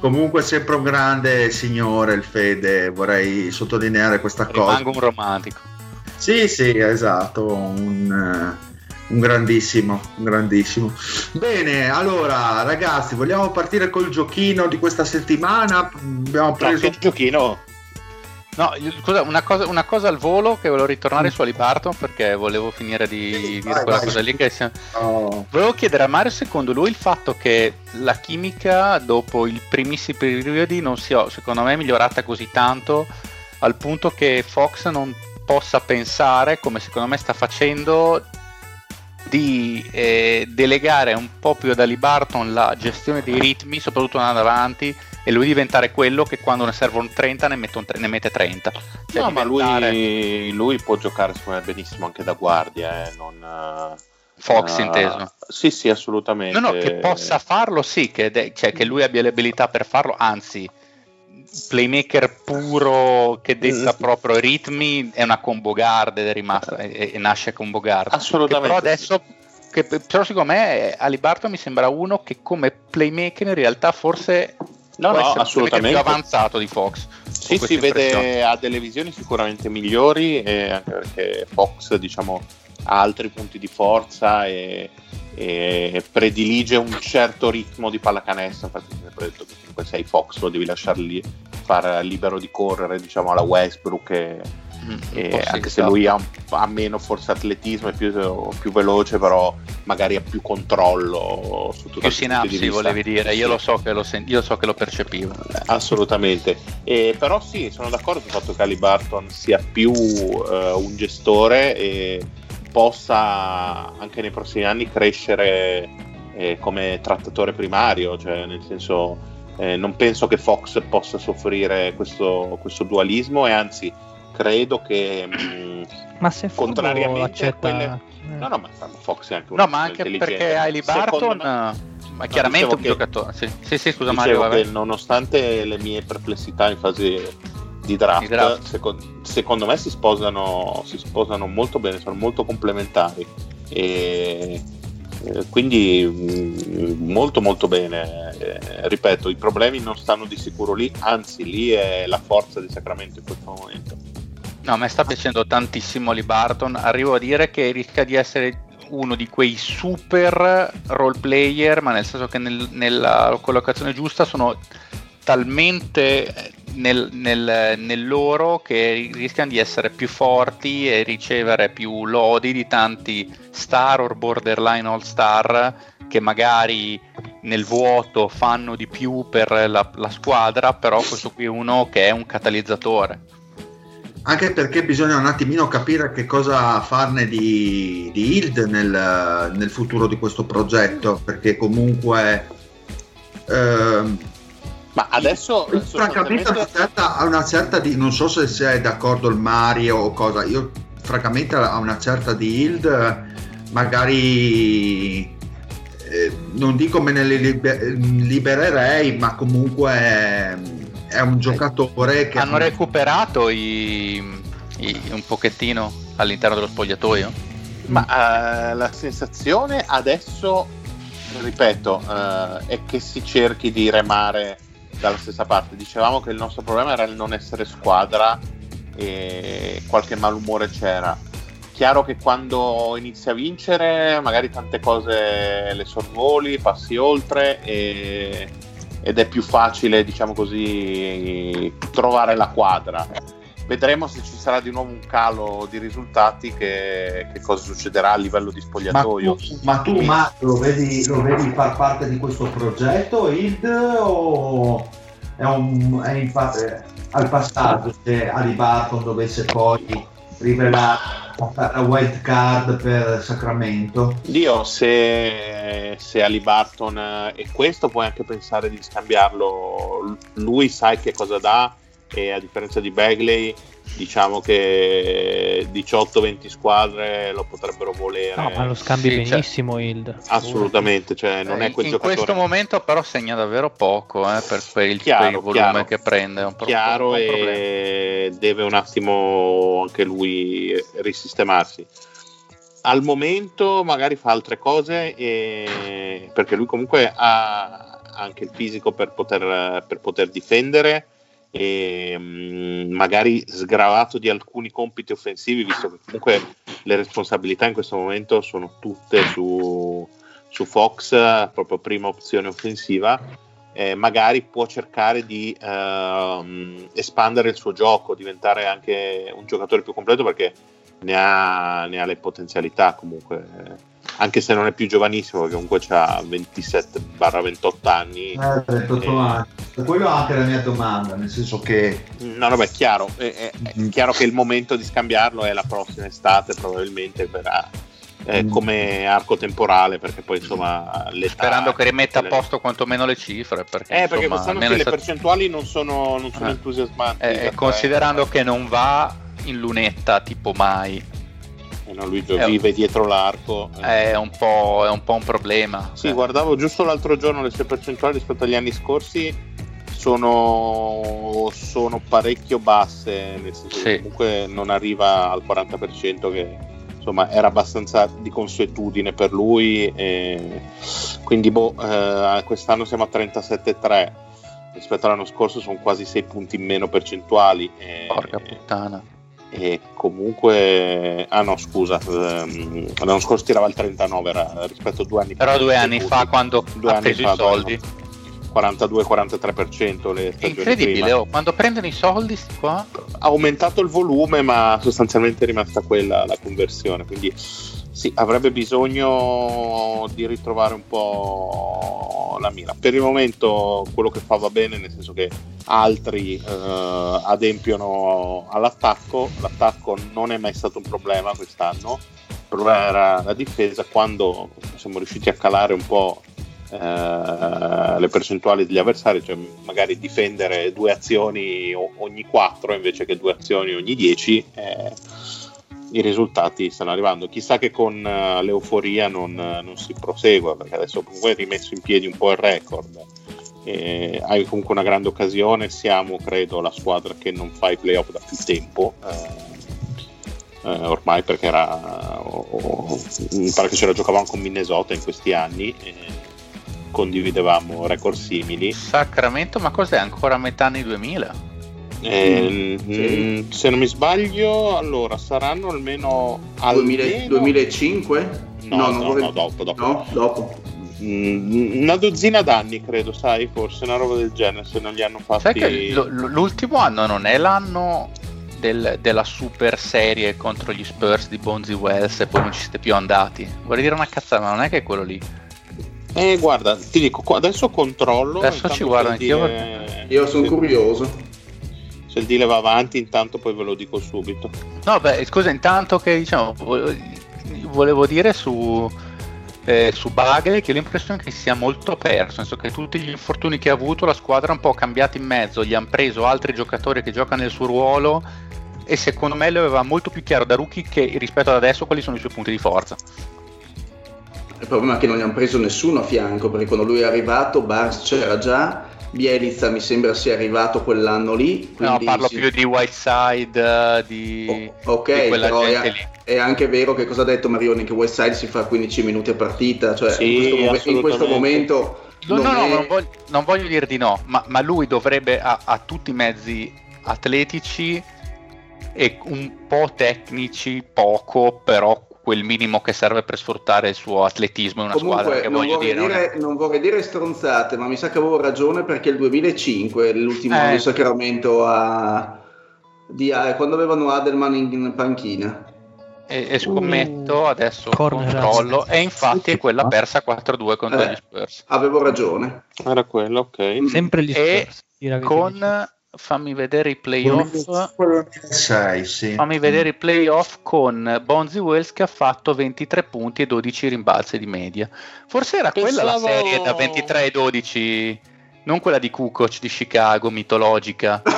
comunque sempre un grande signore il Fede, vorrei sottolineare questa cosa. Rimango un romantico. Sì, sì, esatto, un, eh, un grandissimo, un grandissimo. Bene, allora ragazzi, vogliamo partire col giochino di questa settimana? Abbiamo No, preso che giochino? No, scusa, una cosa, una cosa al volo che volevo ritornare su Alibarton perché volevo finire di Vai, dire quella vai. cosa lì che Oh, Volevo chiedere a Mario secondo lui il fatto che la chimica dopo i primissimi periodi non sia secondo me migliorata così tanto al punto che Fox non possa pensare come secondo me sta facendo di eh, delegare un po' più ad Ali Barton la gestione dei ritmi soprattutto andando avanti e lui diventare quello che quando ne servono 30 ne, tre- ne mette 30 Cioè, no, ma diventare lui, lui può giocare secondo me benissimo anche da guardia, eh, non, eh, Fox eh, inteso Sì, sì, assolutamente. No, no, che possa farlo, sì, che, de- cioè, che lui abbia le abilità per farlo, anzi, playmaker puro che detta Mm. proprio i ritmi è una combo guard ed è rimasta e, e nasce combo guard. Assolutamente Che però adesso, che, però secondo me Alibarto mi sembra uno che come playmaker in realtà forse No, no, assolutamente. più avanzato di Fox. Sì, si vede, ha delle visioni sicuramente migliori, e anche perché Fox, diciamo, ha altri punti di forza e, e predilige un certo ritmo di pallacanestro. Infatti, mi sempre detto che comunque sei Fox, lo devi lasciarli far libero di correre, diciamo, alla Westbrook. E, Mm, e anche se esatto. lui ha, ha meno forse atletismo, è più, più veloce, però magari ha più controllo su tutto più sinapsi volevi dire, io lo so che lo, sen- io so che lo percepivo. Assolutamente, E però sì, sono d'accordo sul fatto che Ali Barton sia più eh, un gestore e possa anche nei prossimi anni crescere eh, come trattatore primario, cioè nel senso eh, non penso che Fox possa soffrire questo, questo dualismo e anzi credo che mh, Ma se Contrariamente a accetta... quelle- eh. no, no, ma Fox è anche una No, ma anche perché Hailey Barton, me- ma chiaramente dicevo un che- giocatore. Sì, sì, sì, scusa Dicevo Mario, che nonostante le mie perplessità in fase di draft, Di draft. secon- secondo me si sposano, si sposano molto bene, sono molto complementari e quindi mm, molto molto bene. Eh, ripeto, i problemi non stanno di sicuro lì, anzi lì è la forza di Sacramento in questo momento. No, a me sta piacendo tantissimo Lee Barton. Arrivo a dire che rischia di essere uno di quei super role player, ma nel senso che nel- nella collocazione giusta sono talmente eh, nel, nel- nel loro che rischiano di essere più forti e ricevere più lodi di tanti star o borderline all star che magari nel vuoto fanno di più per la, la squadra, però questo qui è uno che è un catalizzatore. Anche perché bisogna un attimino capire che cosa farne di, di Hild nel, nel futuro di questo progetto, perché comunque ehm, Ma adesso francamente ha una, certa, ha una certa di non so se sei d'accordo il Mario o cosa, io francamente a una certa di Hild magari eh, non dico me ne libe- libererei, ma comunque è, è un giocatore che Hanno recuperato i, i- un pochettino all'interno dello spogliatoio? Ma eh, la sensazione adesso, ripeto, eh, è che si cerchi di remare dalla stessa parte. Dicevamo che il nostro problema era il non essere squadra e qualche malumore c'era. Chiaro che quando inizi a vincere, magari tante cose le sorvoli, passi oltre e- ed è più facile, diciamo così, trovare la quadra. Vedremo se ci sarà di nuovo un calo di risultati, che, che cosa succederà a livello di Ma spogliatoio. tu, ma tu Matt, lo, vedi, lo vedi far parte di questo progetto, id o è, un, è in eh, al passaggio se Ali Barton dovesse poi rivelare la wild card per Sacramento? Dio, se, se Ali Barton eh, è questo, puoi anche pensare di scambiarlo. Lui sai che cosa dà e a differenza di Bagley, diciamo che 18-20 squadre lo potrebbero volere. No, ma lo scambi Sì, cioè- benissimo, Hild. Assolutamente, cioè non Eh, è quel in giocatore questo momento però segna davvero poco eh, per, per il, Chiaro, per il volume chiaro. che prende. È un pro- chiaro un e deve un attimo anche lui risistemarsi. Al momento magari fa altre cose e- perché lui comunque ha anche il fisico per poter, per poter difendere e mm, magari sgravato di alcuni compiti offensivi visto che comunque le responsabilità in questo momento sono tutte su, su Fox proprio prima opzione offensiva eh, magari può cercare di ehm, espandere il suo gioco, diventare anche un giocatore più completo perché ne ha, ne ha le potenzialità comunque, eh, anche se non è più giovanissimo perché comunque ha 27-28 anni. Eh, 28 Eh. anni. Per quello è anche la mia domanda, nel senso che No, vabbè, è chiaro, è, è- è chiaro che il momento di scambiarlo è la prossima estate probabilmente per, eh, Mm. come arco temporale perché poi insomma l'età... Sperando che rimetta a le- posto quantomeno le cifre. Perché, Eh, perché insomma, quest'anno sì, le è stato- percentuali non sono, non sono Eh. entusiasmanti. eh, Cioè, considerando che non va in lunetta tipo mai, eh, no, lui Eh, vive dietro l'arco. eh. è un po', è un, po un problema. Sì, Eh, guardavo giusto l'altro giorno le sue percentuali rispetto agli anni scorsi sono, sono parecchio basse, nel senso che Sì. comunque non arriva al 40% che insomma era abbastanza di consuetudine per lui. quindi boh, eh, quest'anno siamo a 37,3 rispetto all'anno scorso sono quasi 6 punti in meno percentuali. e- Porca puttana. E comunque ah no scusa ehm, l'anno scorso tirava il 39 era rispetto a due anni Però fa. due anni fa, quando Due ha anni preso fa, i soldi, 42-43% le è incredibile. oh, quando prendono i soldi, qua, ha aumentato il volume ma sostanzialmente è rimasta quella la conversione quindi sì avrebbe bisogno di ritrovare un po' la mira. Per il momento quello che fa va bene nel senso che altri eh, adempiono all'attacco. L'attacco non è mai stato un problema quest'anno. Il problema era la difesa. Quando siamo riusciti a calare un po' eh, le percentuali degli avversari, cioè magari difendere due azioni ogni quattro invece che due azioni ogni dieci, eh, i risultati stanno arrivando. Chissà che con eh, l'euforia non, non si prosegua, perché adesso comunque hai rimesso in piedi un po' il record. Eh, hai comunque una grande occasione, siamo credo la squadra che non fa i playoff da più tempo. eh, eh, ormai perché era o- o- mi pare che ce la giocavamo con Minnesota in questi anni e condividevamo record simili Sacramento, ma cos'è ancora metà anni 2000? E, Sì. mm, se non mi sbaglio allora saranno almeno 2000 almeno 2005? no, non no, vorrei- no, dopo, dopo. No, dopo. Mm, una dozzina d'anni credo sai forse una roba del genere se non li hanno fatti Sai che l- l'ultimo anno non è l'anno del- della super serie contro gli Spurs di Bonzi Wells e poi non ci siete più andati. Vorrei dire una cazzata, ma non è che è quello lì. eh guarda ti dico qua- adesso controllo Adesso ci guardo anch'io deal- Io sono curioso. Se il deal va avanti intanto poi ve lo dico subito No, beh, scusa, intanto che diciamo, vo- volevo dire su, eh, su Bagley che ho l'impressione che sia molto perso, nel senso che tutti gli infortuni che ha avuto la squadra è un po' cambiata in mezzo, gli hanno preso altri giocatori che giocano nel suo ruolo e secondo me lo aveva molto più chiaro da rookie che rispetto ad adesso quali sono i suoi punti di forza. Il problema è che non gli hanno preso nessuno a fianco, perché quando lui è arrivato Barnes c'era già, Bielizza mi sembra sia arrivato quell'anno lì. No, parlo si- più di Whiteside, eh, di, O- ok, di quella però gente è, lì. è anche vero che cosa ha detto Marioni, che Westside si fa 15 minuti a partita, cioè Sì, in, questo in questo momento... No, non no, no, è- non voglio, non voglio dire di no, ma, ma lui dovrebbe ha, ha tutti i mezzi atletici e un po' tecnici, poco, però quel minimo che serve per sfruttare il suo atletismo in una squadra Comunque, che non voglio vorrei, dire. non è- dire, non vorrei dire stronzate, ma mi sa che avevo ragione perche il 2005, l'ultimo Eh. anno di Sacramento a, di, quando avevano Adelman in, in panchina. E, e scommetto, Uh, adesso corner controllo, e infatti è quella persa 4-2 contro Eh. gli Spurs. Avevo ragione. Era quello, ok. Sempre gli E Spurs. che Con, fammi vedere i playoff, 2006, sì. fammi vedere i playoff con Bonzi Wells che ha fatto 23 punti e 12 rimbalzi di media. Forse era quella la Pensavo- serie da 23 e 12, non quella di Kukoc di Chicago, mitologica.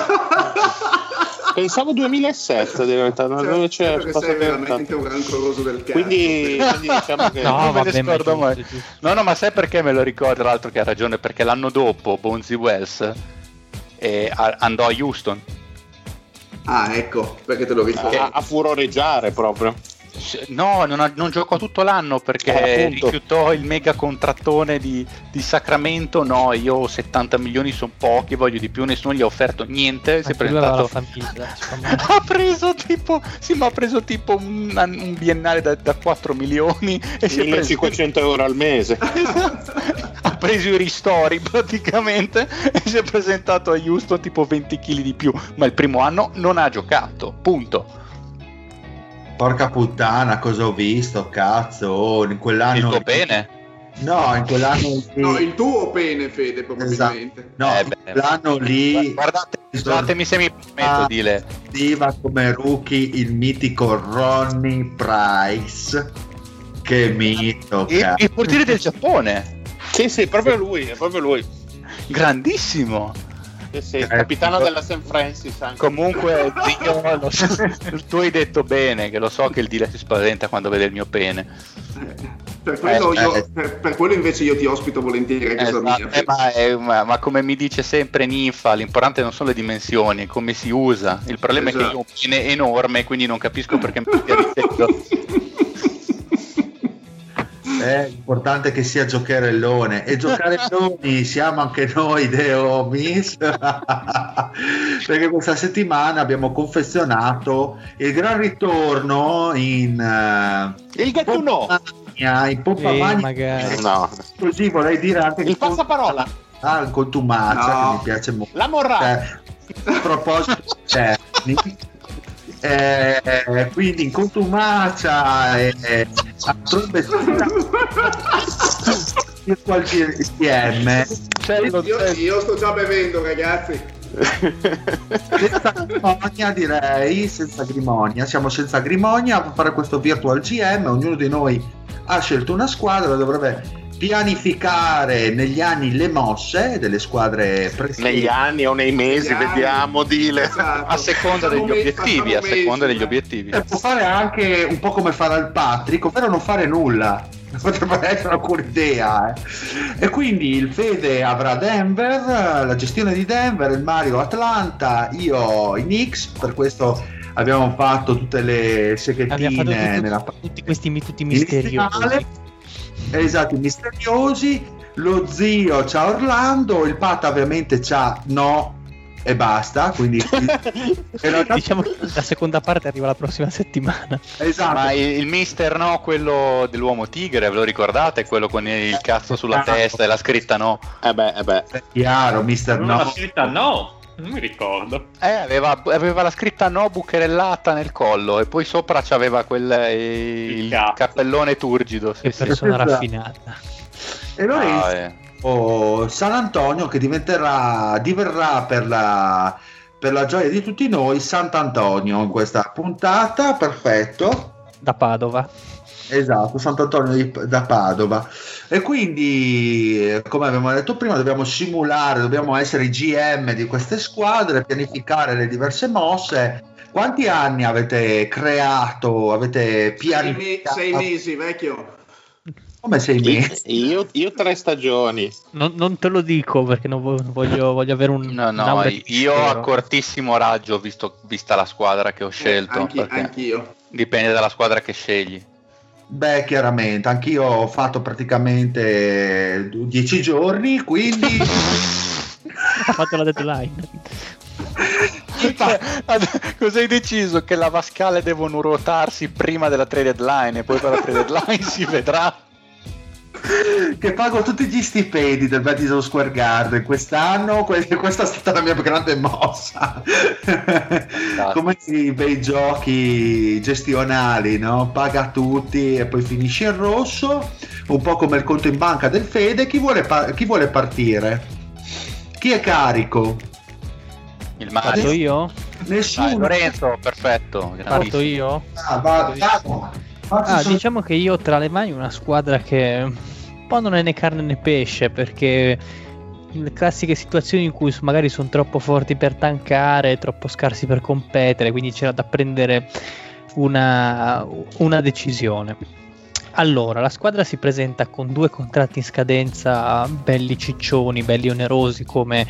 Pensavo 2007 diventa, ma dove c'è Certo che passa sei tanto. veramente un rancoroso del cazzo. Quindi, quindi diciamo che No, Non me ne vabbè, è scordo mai. è. No, no, ma sai perché me lo ricordo? Tra l'altro che ha ragione, perché l'anno dopo Bonzi Wells eh, andò a Houston. Ah, ecco, perché te lo ricordo. a, a furoreggiare proprio. No, non, ha- non giocò tutto l'anno perché Eh, rifiutò il mega contrattone di, di Sacramento. No, io ho 70 milioni, sono pochi, voglio di più, nessuno gli ha offerto niente. Si è presentato. famiglia. Ha preso tipo, sì, ma ha preso tipo un, un biennale da, da 4 milioni e si è 1500 euro al mese. preso i ristori praticamente e si è presentato a Houston tipo 20 kg di più, ma il primo anno non ha giocato, punto. Porca puttana, cosa ho visto, cazzo, oh, in quell'anno... Il tuo bene? No, in quell'anno lì... No, il tuo pene, Fede, probabilmente. No, Eh, in beh. quell'anno lì... Guardate, scusatemi se mi permetto Ah. di dire. partiva come rookie il mitico Ronnie Price. Che mito, Il, cazzo. il portiere del Giappone, sì, sì, proprio lui, è proprio lui. grandissimo. Sì, sì, il capitano della St. Francis anche. Comunque, zio, lo so- tu hai detto bene, che lo so che il Dile si spaventa quando vede il mio pene. Per quello, Eh, io- eh. per- per quello invece io ti ospito volentieri a casa Esatto, mia. eh, ma, è- ma- ma come mi dice sempre Ninfa, l'importante non sono le dimensioni, è come si usa. Il problema è che io ho un pene enorme, quindi non capisco perché mi stia dicendo. È importante che sia giocherellone e giocherelloni siamo anche noi The Homies perché questa settimana abbiamo confezionato il gran ritorno in eh, Il gattuno! In Pompa Eh, magari. No, così vorrei dire anche il passaparola, ah, il contumacia No. che mi piace molto la morra. Eh, a proposito di cerni, eh, quindi in contumacia e eh, potrebbe virtual GM Io, io sto già bevendo, ragazzi. senza grimonia direi senza grimonia siamo senza grimonia a fare questo virtual GM ognuno di noi ha scelto una squadra dovrebbe pianificare negli anni le mosse delle squadre presenti Negli anni o nei mesi, Negli anni. vediamo, dile. Esatto. A seconda degli Facciamo me- obiettivi, a seconda mesi, degli eh. obiettivi. Eh, può fare anche un po' come fare al Patrick, ovvero non fare nulla. Potrebbe essere alcuna idea. eh. E quindi il Fede avrà Denver, la gestione di Denver, il Mario Atlanta, io i Knicks, per questo abbiamo fatto tutte le Abbiamo fatto seghetine tutti, nella tutti questi tutti misteriosi. Esatto, i misteriosi. Lo zio c'ha Orlando, il Pata ovviamente c'ha no e basta. Quindi in realtà- Diciamo che la seconda parte arriva la prossima settimana. esatto. Ma il, il mister no, quello dell'uomo tigre, ve lo ricordate? Quello con il cazzo sulla testa e la scritta no. Eh beh, eh beh. È chiaro, mister no. l'ho scritta no, non mi ricordo. Eh, aveva, aveva la scritta no bucherellata nel collo e poi sopra c'aveva quel eh, il, Il cappellone turgido. Sì, Che sì. persona Esatto. raffinata. E Lorenzo Ah, eh. o San Antonio che diventerà diverrà per la, per la gioia di tutti noi Sant'Antonio in questa puntata perfetto Da Padova. esatto Sant'Antonio di- da Padova e quindi eh, come abbiamo detto prima dobbiamo simulare dobbiamo essere i GM di queste squadre pianificare le diverse mosse quanti anni avete creato avete Sei, me- pianificato sei mesi, vecchio. come sei mesi Io, io tre stagioni. Non, non te lo dico perché non vo- voglio, voglio avere un. No, no, io a cortissimo raggio visto, vista la squadra che ho scelto. Eh, Anchi- perché anch'io. Dipende dalla squadra che scegli. Beh, chiaramente, anch'io ho fatto praticamente dieci giorni, quindi Ha fatto la deadline. Cioè, ad- cosa hai deciso? Che la vascale devono ruotarsi prima della trade deadline e poi per la trade deadline si vedrà. che pago tutti gli stipendi del Madison Square Garden quest'anno, que- questa è stata la mia più grande mossa. Come i bei giochi gestionali, no? Paga tutti e poi finisce in rosso, un po' come il conto in banca del Fede. Chi vuole, pa- chi vuole partire? Chi è carico? Il Mario. io? Nessuno. Dai, Lorenzo, perfetto. Parto io? Ah, va, Ah, solo- diciamo che io ho tra le mani una squadra che un po' non è né carne né pesce perché le classiche situazioni in cui magari sono troppo forti per tankare, troppo scarsi per competere, quindi c'era da prendere una, una decisione. Allora, la squadra si presenta con due contratti in scadenza belli ciccioni, belli onerosi come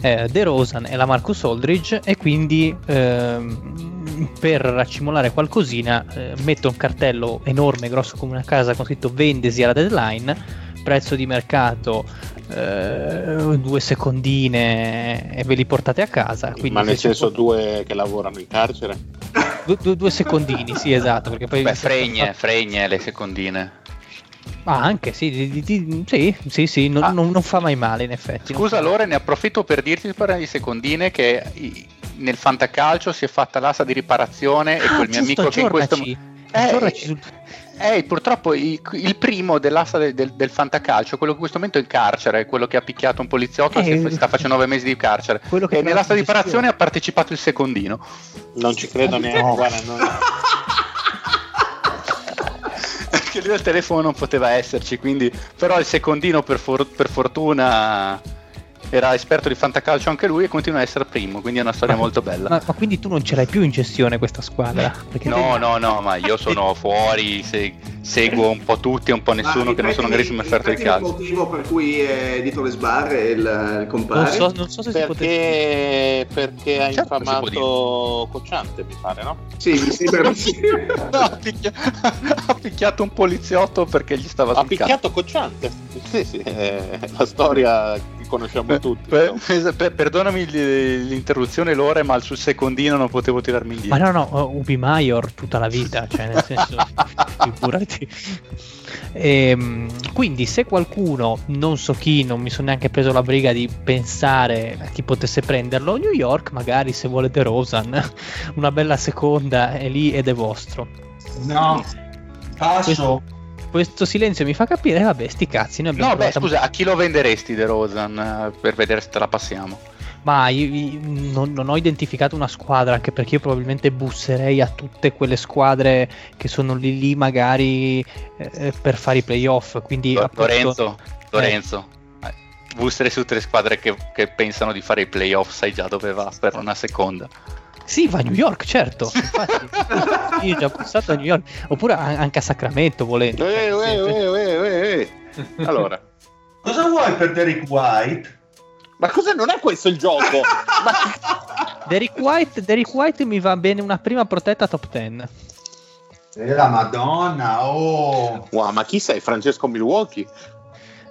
eh, De Rosan e la Marcus Aldridge e quindi ehm, per raccimolare qualcosina eh, metto un cartello enorme, grosso come una casa con scritto vendesi alla deadline, prezzo di mercato eh, due secondine e ve li portate a casa. Quindi Ma nel senso può- due che lavorano in carcere? du- du- due secondini, sì esatto, perché poi... Beh, fregne, fregne le secondine. Ah, anche sì, di- di- di- sì, sì, sì, non, Ah. non- non fa mai male in effetti. Scusa Lore, ne approfitto per dirti parlare di secondine che i- nel fantacalcio si è fatta l'asta di riparazione e Ah, quel mio giusto, amico che in questo. Eh, Aggiornaci sul- Eh, purtroppo il, il primo dell'asta del, del, del fantacalcio, quello che in questo momento è in carcere, quello che ha picchiato un poliziotto e Eh, sta facendo nove mesi di carcere. quello che E nell'asta di riparazione ha partecipato il secondino. Non ci credo neanche. Guarda, non- Perché lui al telefono non poteva esserci, quindi... però il secondino per, for- per fortuna era esperto di fantacalcio anche lui e continua a essere primo, quindi è una storia molto bella. Ma, ma quindi tu non ce l'hai più in gestione questa squadra? Perché No, no, no, ma io sono fuori, se- seguo un po' tutti e un po' nessuno Ma che non sono un grandissimo esperto di calcio. il motivo per cui è dietro le sbarre il, il compare? Non so, non so se si potesse... perché, perché ha Certo infamato Cocciante, mi pare, no? Sì, mi sembra. No, ha, picchia- ha picchiato un poliziotto perché gli stava Ha picchiato Cocciante. Sì, sì, è la storia conosciamo tutti. Per- insomma. per- per- perdonami l'interruzione Lore, ma sul secondino non potevo tirarmi Ma indietro. no, no, Ubi Maior tutta la vita, cioè nel senso, figurati. Ehm, quindi se qualcuno, non so chi, non mi sono neanche preso la briga di pensare a chi potesse prenderlo, New York magari se volete Rosan, una bella seconda è lì ed è vostro. No, passo. Questo, questo silenzio mi fa capire, eh, vabbè, sti cazzi, noi abbiamo No, beh, scusa, a chi lo venderesti De Rosan eh, per vedere se te la passiamo? Ma io, io non, non ho identificato una squadra, anche perché io probabilmente busserei a tutte quelle squadre che sono lì lì magari eh, per fare i playoff. Quindi Lo- appunto- Lorenzo, Lorenzo, eh, bussere su tutte le squadre che, che pensano di fare i playoff, sai già dove va per una seconda. Sì, va a New York, certo. Infatti, io ho già pensato a New York, oppure anche a Sacramento volendo. Eh, eh, eh, eh, eh, eh. Allora, Cosa vuoi per Derek White? ma cosa non è questo il gioco? Ma- Derrick White, Derrick White mi va bene una prima protetta top 10. E la Madonna, oh. Wow, ma chi sei? Francesco Milwaukee?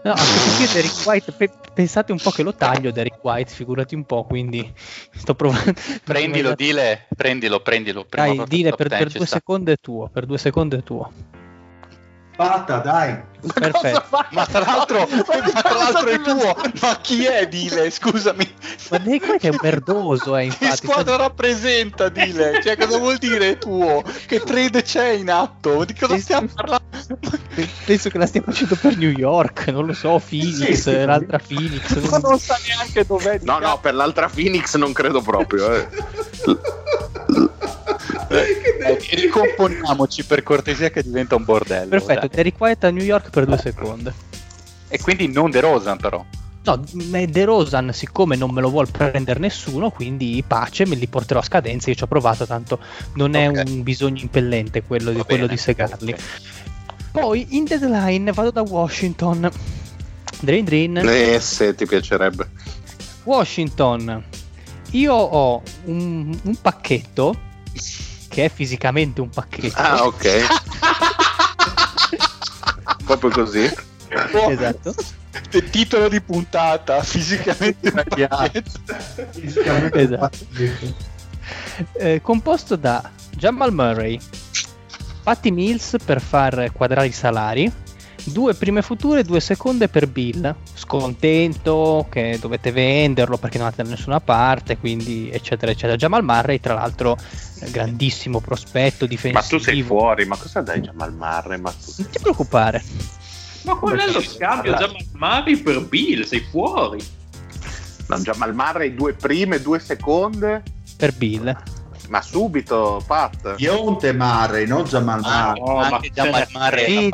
No, anche perché Derrick White, pe- pensate un po' che lo taglio Derrick White, figurati un po', quindi sto provando. Prendilo, dile, prendilo, prendilo. Dai, dile per, 10 per due sta. secondi è tuo, per due secondi è tuo. Fatta, dai. Perfetto. Ma tra l'altro, ma tra l'altro è tuo, ma chi è Dile? Scusami. Ma White è un merdoso, eh, Che infatti. squadra rappresenta Dile? Cioè, cosa vuol dire è tuo? Che trade c'è in atto? Di cosa Sì, stiamo sì. parlando? Penso che la stia facendo per New York, non lo so, Phoenix, Sì, sì. l'altra Phoenix. Ma non sa neanche dov'è. No, no, per l'altra Phoenix non credo proprio. Eh. Eh, ricomponiamoci per cortesia che diventa un bordello. Perfetto, dai. Derrick White a New York per due secondi. E quindi non De Rosan però. No, De Rosan, siccome non me lo vuol prendere nessuno, quindi pace, me li porterò a scadenza. Io ci ho provato, tanto non è un bisogno impellente quello, di, quello di segarli. Ok. Poi in deadline vado da Washington. Drain Drain. Eh, se ti piacerebbe. Washington. Io ho un, un pacchetto che è fisicamente un pacchetto. Ah, ok. Proprio così. Esatto. Il titolo di puntata, fisicamente una Esatto. Eh, composto da Jamal Murray, Patty Mills per far quadrare i salari, Due prime future, due seconde per Bill. Scontento che dovete venderlo perché non andate da nessuna parte, quindi eccetera eccetera. Jamal Murray, tra l'altro, eh, grandissimo prospetto difensivo. Ma tu sei fuori, ma cosa dai Jamal Murray? Ma tu... Non ti preoccupare. Ma qual è lo scambio Jamal Murray per Bill? Sei fuori. No, Jamal Murray due prime, due seconde, Per Bill. Ma subito, Pat. Ionte Mare, non Jamal Mare. no, ma anche Jamal Murray Sì.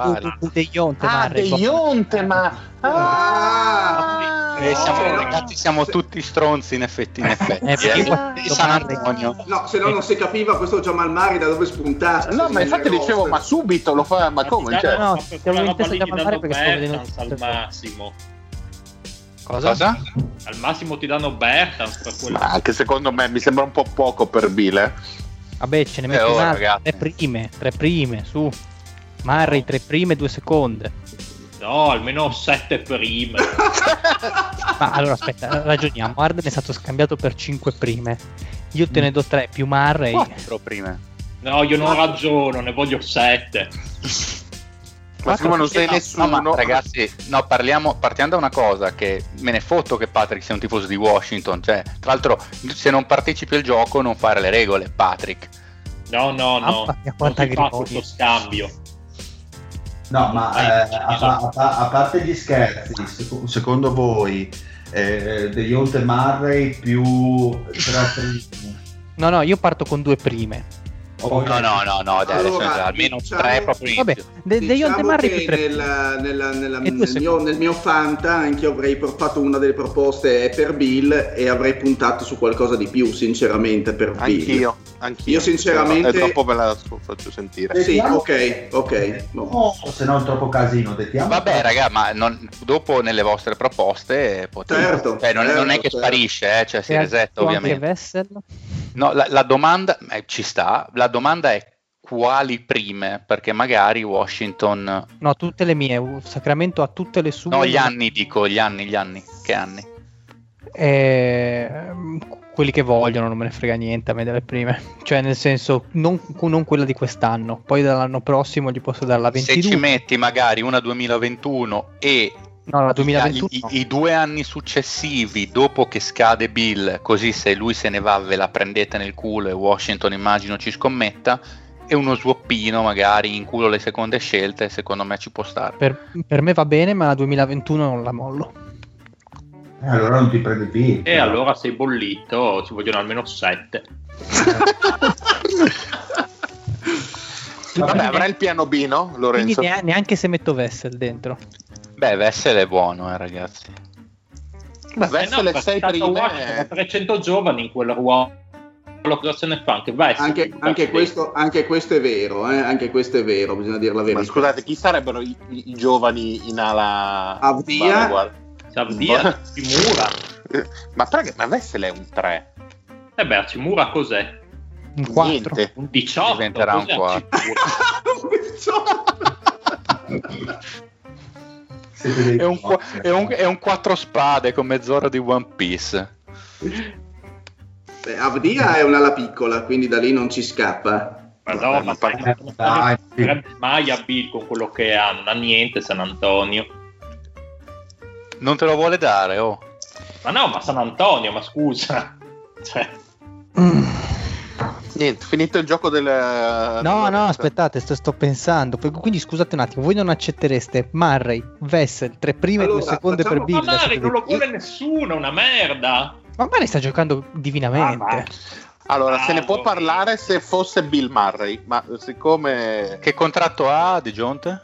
De- Jonte, Ah, Murray, De Jonte, ma... Ah! Eh, siamo, no. ragazzi, siamo tutti stronzi in effetti, in effetti. Eh, perché Eh, quando di San Antonio. No, se no non si capiva questo Jamal Mari da dove spuntasse. No, ma infatti dicevo, ma subito lo fa, ma come? Ti Cioè, danno- no, ma ti quella avevo roba inteso lì ti Jamal danno Murray perché stavo Cosa? Cosa? Al massimo ti danno Bertans ma anche secondo me mi sembra un po' poco per Bill, eh. Vabbè, ce ne Eh, metti oh, un'altra. Tre prime, tre prime, su. Murray, tre prime, due seconde. No, almeno sette prime. Ma allora aspetta, ragioniamo. Arden è stato scambiato per 5 prime. Io te ne do 3 più Murray. Quattro prime. No, io non ragiono, ne voglio sette. Ma siccome non sei No, nessuno, no, ma ragazzi, no, parliamo, partiamo da una cosa che me ne fotto che Patrick sia un tifoso di Washington. Cioè, tra l'altro, se non partecipi al gioco, non fare le regole, Patrick. No, no, no. Mamma mia, Non si fa questo scambio. No, ma eh, a, a a parte gli scherzi, seco- secondo voi eh, degli Ionte Murray più tre primi? No, no, io parto con due prime. O- No, no, no, no, dai, Allora, adesso almeno diciamo- tre proprio Vabbè, inizio. De, De Diciamo Murray che più tre nella- nella- nel, mio, nel mio Fanta anche io avrei fatto una delle proposte per Bill e avrei puntato su qualcosa di più, sinceramente, per Bill. anch'io, anch'io. Io sinceramente- È troppo ve la faccio sentire. Sì, ok, ok. boh. No, se no è troppo casino. Dettiamo Vabbè, raga, ma non- dopo nelle vostre proposte potete. Certo, Cioè, non, non è certo, che certo. sparisce, eh, cioè si resetta anche ovviamente. Vessel. No, la, la domanda eh, ci sta. La domanda è quali prime? Perché magari Washington. No, tutte le mie. Sacramento ha tutte le sue. No, gli anni dico, gli anni, gli anni. Che anni? Ehm, quelli che vogliono, non me ne frega niente a me delle prime. Cioè, nel senso, non, non quella di quest'anno. Poi dall'anno prossimo gli posso dare la Se 22. ci metti magari una 2021 e No, la 2021. i, no. i due anni successivi dopo che scade Bill, così se lui se ne va ve la prendete nel culo e Washington immagino ci scommetta, e uno swappino magari in culo le seconde scelte, secondo me ci può stare. Per, per me va bene, ma la 2021 non la mollo. Eh, allora non ti prendi più. E allora sei bollito, ci vogliono almeno sette. Vabbè, avrai il piano B, no, Quindi Lorenzo? nea- neanche se metto Vessel dentro. Beh, Vessel è buono, eh, ragazzi. Eh Vessel no, e perché tanto Washington ha prime. 300 giovani in quel ruolo. Cosa se ne fa? Anche Vessel. Anche, anche questo, anche questo è vero, eh, anche questo è vero, bisogna dire la Ma verità. scusate, chi sarebbero i, i- i giovani in ala? Avdia. Savdia, Cimura. Ma perché? Ma Vessel è un 3. E beh, Cimura cos'è? Un 4. Niente. Un 18. Diventerà un cos'è quattro. Cimura? Siete dei È un, è un- è un quattro spade con mezz'ora di One Piece. Beh, Avdia è un'ala piccola, quindi da lì non ci scappa. Ma Dai, dai. mai a Bill con quello che ha, non ha niente San Antonio. Non te lo vuole dare, oh. Ma no, ma San Antonio, ma scusa. Cioè, Niente, finito il gioco del. No, no, aspettate, sto, sto pensando. Quindi scusate un attimo, voi non accettereste Murray, Vessel, tre prime e due Allora, seconde per Bill. ma Mari adesso non lo vuole nessuno, è una merda. Ma Murray sta giocando divinamente. Ah, Allora, se ne può parlare se fosse Bill Murray, ma siccome. Che contratto ha De Jonte?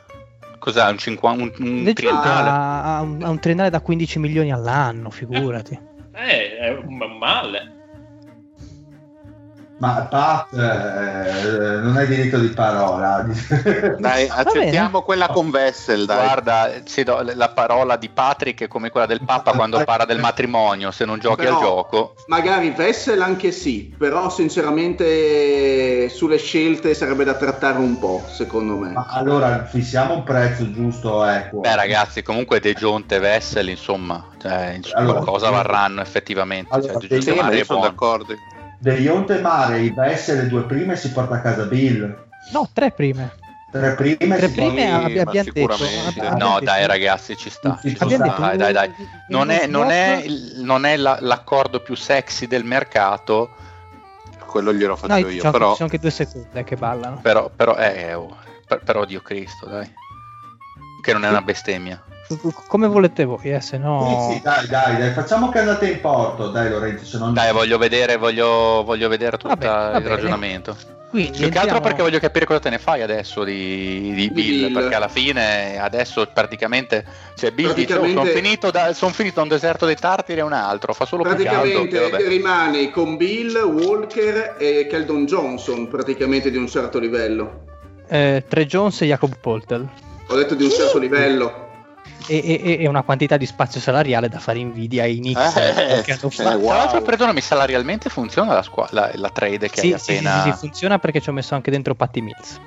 Cos'ha? Un, cinqua- un, un triennale? ha, ha un, ha un triennale da 15 milioni all'anno, figurati. Eh, è un male. Ma Pat, eh, non hai diritto di parola. Dai, accettiamo quella con Vessel, dai. Guarda, sì, do- la parola di Patrick è come quella del Papa quando parla del matrimonio. Se non giochi Però- al gioco, Magari Vessel anche sì, però sinceramente sulle scelte sarebbe da trattare un po', secondo me. Ma allora fissiamo un prezzo giusto, ecco. beh, ragazzi, comunque De Jonte e Vessel, insomma, cioè, ins- Allora, qualcosa sì. varranno effettivamente. Allora, Cioè, De sì, Jonte Sì, sono d'accordo. Degli Onte Mare, i Vessel le due prime si porta a casa Bill. No, tre prime. Tre prime, Tre prime abbi- abbiamo detto, No, dai, ragazzi, ci sta. Ci ci sta. dai, dai, dai. Non è, non è non è la- l'accordo più sexy del mercato, Quello glielo faccio No, io, ci sono, però ci sono anche due seconde che ballano. però, però, eh, oh, per- però Dio Cristo, dai. Che non è una bestemmia. Come volete voi, eh, se no... Sì, sì, dai, dai, dai, facciamo che andate in porto, dai Lorenzo, se non... Dai, voglio vedere, voglio, voglio vedere tutto il bene. ragionamento. Quindi Più che altro entriamo- perché voglio capire cosa te ne fai adesso di, di Bill, Bill. perché alla fine adesso praticamente cioè Bill dice oh, Praticamente- sono finito, da, son finito da un deserto dei tartari e un altro, fa solo più caldo. Praticamente che rimane con Bill, Walker e Keldon Johnson, praticamente di un certo livello. eh, Tre Jones e Jacob Poltel. Ho detto di un certo livello. E, e- e una quantità di spazio salariale da fare invidia ai Knicks. Eh, eh, fatto. wow. Tra l'altro, perdonami, salarialmente funziona la, squa- la, la trade che Sì, hai sì, sì, appena... sì, sì, funziona perché ci ho messo anche dentro Patty Mills.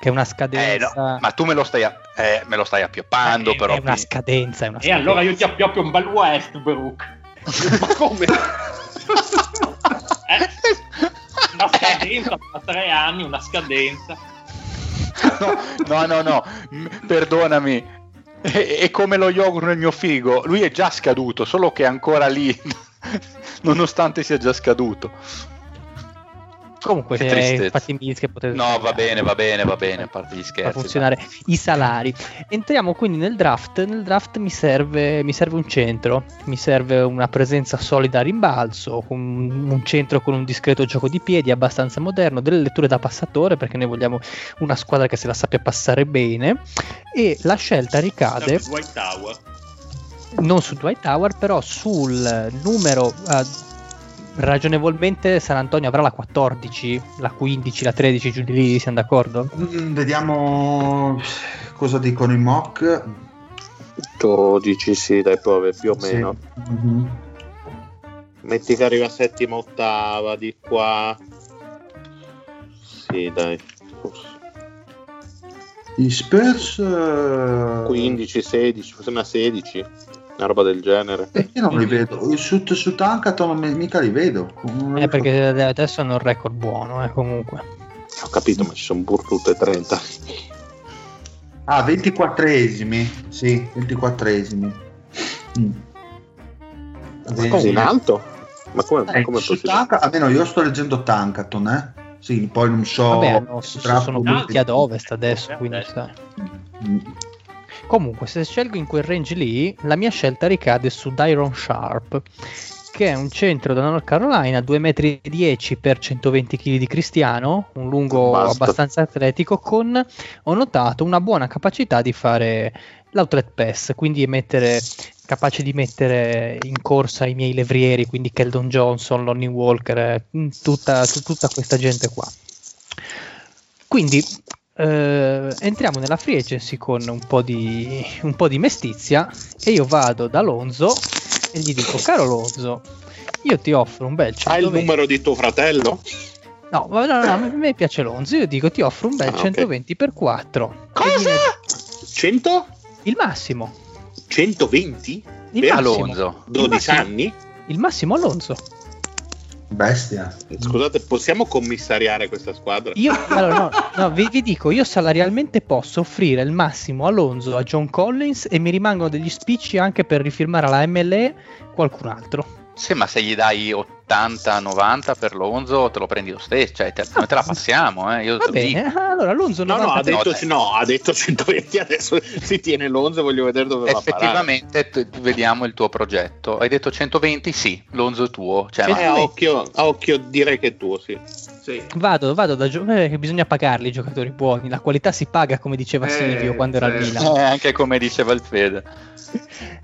Che è una Eh, scadenza. no, ma tu me lo stai, a- eh, me lo stai appioppando, è, però. è una scadenza, è una E scadenza. allora io ti appioppo un bel Westbrook. ma come? Eh? Una scadenza tra tre anni, una scadenza. no, no, no, m- perdonami. È, è come lo yogurt nel mio frigo. Lui è già scaduto, solo che è ancora lì, nonostante sia già scaduto. Comunque, Che se. Patty Mills che potete No, va bene, va bene, va bene, a parte gli fa scherzi. funzionare i salari. Entriamo quindi nel draft. Nel draft mi serve, mi serve un centro, mi serve una presenza solida a rimbalzo, un, un centro con un discreto gioco di piedi abbastanza moderno, delle letture da passatore perché noi vogliamo una squadra che se la sappia passare bene. E la scelta ricade Dwight Tower. non su Dwight Tower, però sul numero. eh, ragionevolmente San Antonio avrà la 14, la 15, la 13, giù di lì, siamo d'accordo? Mm, Vediamo cosa dicono i mock. Tu dici sì, dai, prove più o Sì. meno. Mhm. Metti che arriva settima, ottava, di qua. Sì, dai. Gli Spurs... eh, 15, 16, forse una 16. Una roba del genere. eh, io non li vedo. Su, su Tankaton non mica li vedo. Non Eh, perché adesso hanno un record buono, eh, comunque. Ho capito, ma ci sono pur tutte 30. Ah, 24esimi. Sì, 24esimi. Mm. Così in alto? Ma come, Eh, come? Tanka- almeno io sto leggendo Tankaton, eh. Sì, poi non so. Vabbè, tra- sono tutti ad ovest adesso, quindi sai. Mm. Comunque, se scelgo in quel range lì, la mia scelta ricade su Dyron Sharp, che è un centro da North Carolina, 2,10 m per 120 kg di cristiano, un lungo Basta. abbastanza atletico, con, ho notato, una buona capacità di fare l'outlet pass, quindi mettere, capace di mettere in corsa i miei levrieri, quindi Keldon Johnson, Lonnie Walker, eh, tutta, tutta questa gente qua. Quindi eh, entriamo nella free agency con un po, di, un po' di mestizia e io vado da Lonzo e gli dico caro Lonzo io ti offro un bel Hai il 120 numero di tuo fratello? no, ma no, no, a me piace Lonzo io dico ti offro un bel Ah, ok. 120 per 4 Cosa? 100? il massimo 120? il Per massimo, Alonso. il 12 massimo, anni? il massimo Alonso Bestia. Scusate, possiamo commissariare questa squadra? Io, allora, no, no, vi, vi dico, io salarialmente posso offrire il massimo a Lonzo, a John Collins e mi rimangono degli spicci anche per rifirmare alla MLE qualcun altro. Sì, ma se gli dai 80-90 per Lonzo, te lo prendi lo stesso, cioè te, noi te la passiamo, eh, io Va te lo dico. bene, allora Lonzo No, no, 90 ha detto, no, ha detto 120, adesso si tiene l'11, voglio vedere dove va a parare. Effettivamente t- vediamo il tuo progetto. Hai detto 120? Sì, Lonzo è tuo. Cioè, ma- Eh, a occhio, a occhio direi che è tuo, sì. Sì. Vado, vado da gio- eh, che bisogna pagarli i giocatori buoni, la qualità si paga come diceva Eh, Silvio quando era al certo. Milan. eh, anche come diceva il Fede.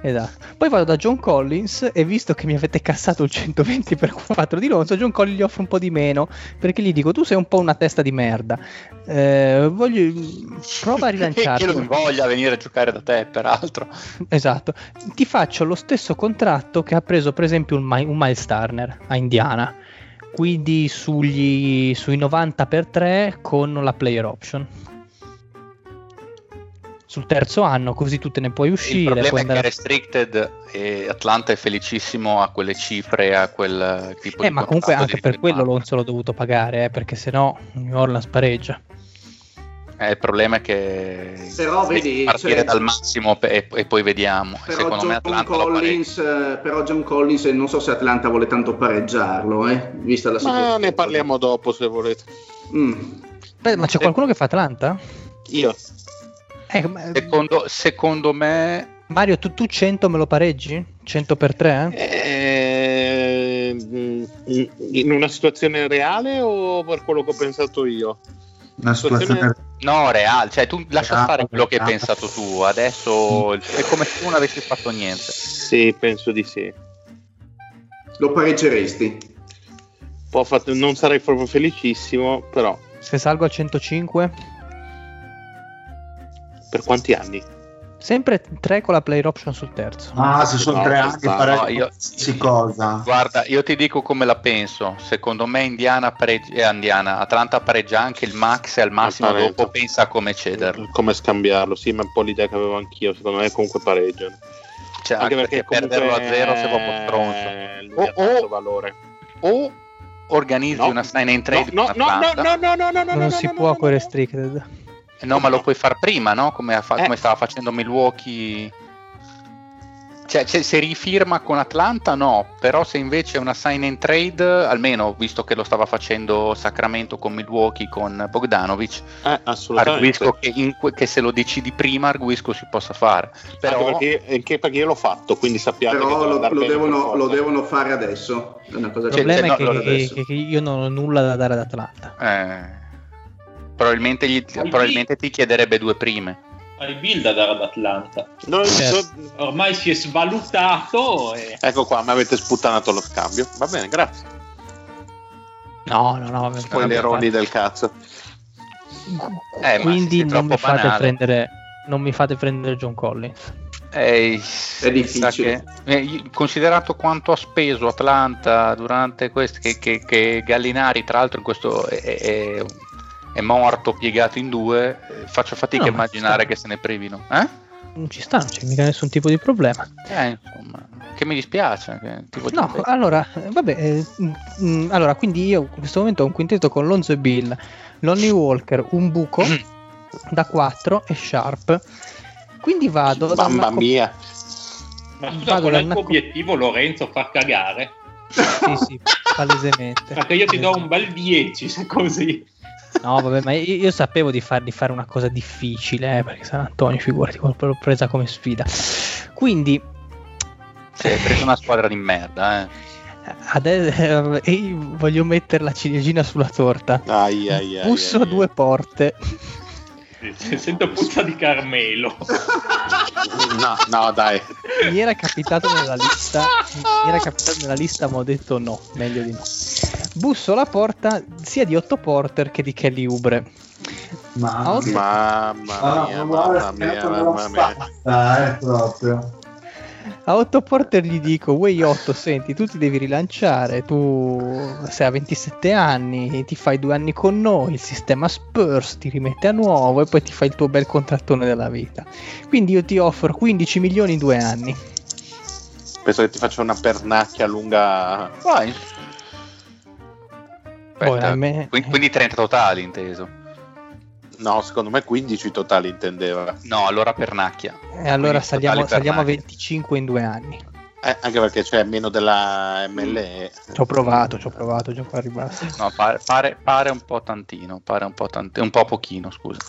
Esatto. Poi vado da John Collins e visto che mi avete cassato il 120 per 4 di Lonzo, John Collins gli offro un po' di meno perché gli dico tu sei un po' una testa di merda. Eh, voglio prova a che rilanciarti. non voglia venire a giocare da te, peraltro. Esatto. Ti faccio lo stesso contratto che ha preso per esempio un, un Miles Turner a Indiana. Quindi sugli, sui 90 per 3 con la player option. Sul terzo anno, così tu te ne puoi Il uscire. problema puoi è che andare a- Restricted e Atlanta è felicissimo a quelle cifre, a quel tipo Eh, di ma comunque contratto anche per quello. Lonzo l'ho dovuto pagare, eh, perché sennò New Orleans pareggia. Eh, il problema è che Però vedi, partire cioè- dal massimo e, e poi vediamo. Però Secondo John, me Atlanta lo Collins, però John Collins, non so se Atlanta vuole tanto pareggiarlo, eh, vista la situazione. Ma ne parliamo dopo se volete. Mm. Beh, ma c'è qualcuno che fa Atlanta? Io. Eh, ma- Secondo, secondo me Mario, tu, tu 100 me lo pareggi? 100 per 3? Eh, mm, in una situazione reale o per quello che ho pensato io? Una situazione... no, reale, cioè tu lascia Reale, fare quello che hai pensato tu, adesso è come se tu non avessi fatto niente. Sì, penso di sì. Lo pareggeresti? Non sarei proprio felicissimo, però Se salgo a 105? Per quanti anni? Sempre 3 con la player option sul terzo. Ah, se sono No, tre anni no, no, io- qualsiasi cosa. Guarda, io ti dico come la penso. Secondo me Indiana pareggia, eh, Indiana, Atlanta pareggia anche il max e al massimo dopo pensa a come cederlo. Come scambiarlo? Sì, ma è un po' l'idea che avevo anch'io. Secondo me comunque pareggiano. Cioè, anche, perché, perderlo a zero sei proprio stronzo. eh, lui O- ha tanto o- valore. O organizzi No. una sign and trade No, con no, no, no, no, no, no, no, non no, si no, può no, con no. restricted. No, ma lo puoi far prima, no? Come, fa- Eh. come stava facendo Milwaukee. Cioè, cioè, se rifirma con Atlanta, no. Però se invece è una sign and trade, almeno visto che lo stava facendo Sacramento con Milwaukee con Bogdanovic, Eh, assolutamente. arguisco che, in que- che se lo decidi prima, arguisco si possa fare. Però Anche perché, anche perché io l'ho fatto, quindi sappiate che Però deve lo, lo devono, lo devono fare adesso. È una cosa Il che problema cioè, è no, che, che- che io non ho nulla da dare ad Atlanta. eh, probabilmente, gli- probabilmente ti chiederebbe due prime. Hai build ad Atlanta. No, Certo. so- Ormai si è svalutato e... Ecco qua, mi avete sputtanato lo scambio. Va bene, grazie. No, no, no. Spoileroni del cazzo. Eh, Quindi non mi, prendere, non mi fate prendere John Collins. Eh, È difficile. che- eh, considerato quanto ha speso Atlanta durante questo, che, che- che Gallinari tra l'altro in questo è, è- è morto piegato in due, faccio fatica No, a ma immaginare che se ne privino. Eh? Non ci sta, non c'è mica nessun tipo di problema. Eh, insomma, che mi dispiace. Che tipo di- No, allora, vabbè, eh, mm, mm, allora, quindi io in questo momento ho un quintetto con Lonzo e Bill, Lonnie Walker, un buco da 4 e Sharp. Quindi vado Mamma co- mia. Ma scusa, Vado qual è il tuo co- obiettivo, Lorenzo? Far cagare? Sì, sì, palesemente. Perché io ti do un bel 10 se così. No, vabbè, ma io, io sapevo di, far- di fare una cosa difficile, eh, perché San Antonio, figurati, l'ho presa come sfida. Quindi, Sì, hai preso una squadra di merda. Eh. adesso eh, io voglio mettere la ciliegina sulla torta. Ai, ai, ai, Busso ai, ai. due porte. Sento puzza di Carmelo. No, no, dai. Mi era capitato nella lista, mi era capitato nella lista, ma ho detto no, meglio di no. Busso alla porta sia di Otto Porter che di Kelly Ubre. Ma, Ah. Mamma mia, mamma mia, mamma mia. eh, proprio. A Otto Porter gli dico, Way 8, senti, tu ti devi rilanciare, tu sei a 27 anni, ti fai due anni con noi, il sistema Spurs ti rimette a nuovo e poi ti fai il tuo bel contrattone della vita. Quindi io ti offro 15 milioni in due anni. Penso che ti faccia una pernacchia lunga. Vai. Aspetta, me- quindi 30 totali inteso. No, secondo me 15 totali intendeva. No, allora pernacchia. E allora saliamo, saliamo a Nike. 25 in due anni. Eh, anche perché c'è meno della MLE. Ci ho provato, ci ho provato, gioco al ribasso. No, pare, pare- pare un po' tantino, pare un po' tanti- un po' pochino, scusa.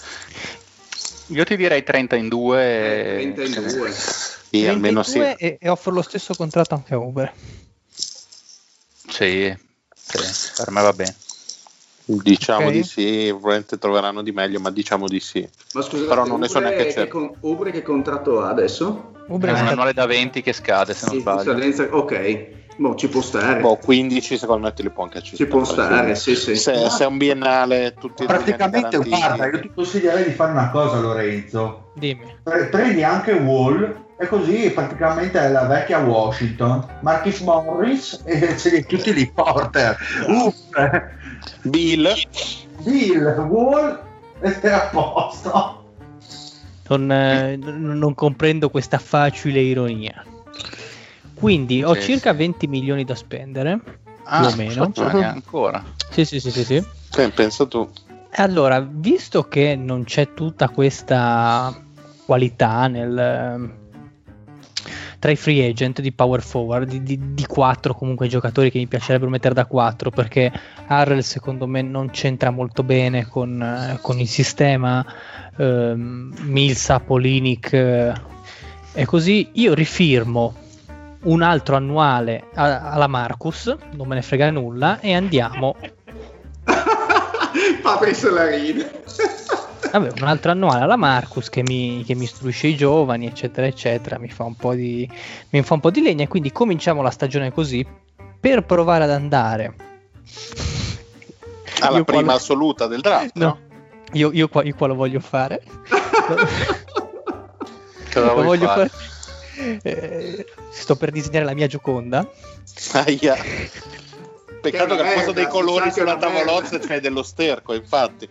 Io ti direi 30 in 2. 30 in due. Sì, almeno sì. 32 e, e offro lo stesso contratto anche a Uber. Sì, sì, per me va bene. Diciamo Ok. di sì, probabilmente troveranno di meglio, ma diciamo di sì. Ma scusate, Però non ne so Ubre neanche che, certo. con- Ubre che contratto ha adesso? Uber È un annuale da 20 che scade, se non Sì, sbaglio. scadenza- ok, boh, ci può stare. Boh, 15 secondo me te li può anche accettare. ci può stare, sì, sì. Se, se è un biennale, tutti Praticamente, guarda, io ti consiglierei di fare una cosa, Lorenzo. Dimmi. Pre- prendi anche Wall e così praticamente è la vecchia Washington. Marcus Morris e tutti lì Porter. Uff, Bill, Bill, Wall e a posto. Non, eh, non comprendo questa facile ironia. Quindi ho Sì, circa sì. 20 milioni da spendere. Ah, più o meno. ancora. Sì, sì, sì, sì, sì. sì, pensa tu. Allora, visto che non c'è tutta questa qualità nel, tra i free agent di power forward, di, di, di 4 comunque giocatori che mi piacerebbero mettere da 4 perché Harrell secondo me non c'entra molto bene con, eh, con il sistema, ehm, Milsa, Polinic eh, e così. Io rifirmo un altro annuale a- alla Marcus, non me ne frega nulla e andiamo. Fabri se la ride. Vabbè, un altro annuale alla Marcus che mi, che mi istruisce i giovani, eccetera, eccetera, mi fa, un po di, mi fa un po' di legna. E quindi cominciamo la stagione così per provare ad andare. Alla Io prima qua- assoluta del draft, no? No, io, io, qua, io qua lo voglio fare. Cosa lo voglio fare? fare. Eh, sto per disegnare la mia Gioconda. Aia. Peccato Che che al posto dei colori sulla tavolozza c'è dello sterco, infatti.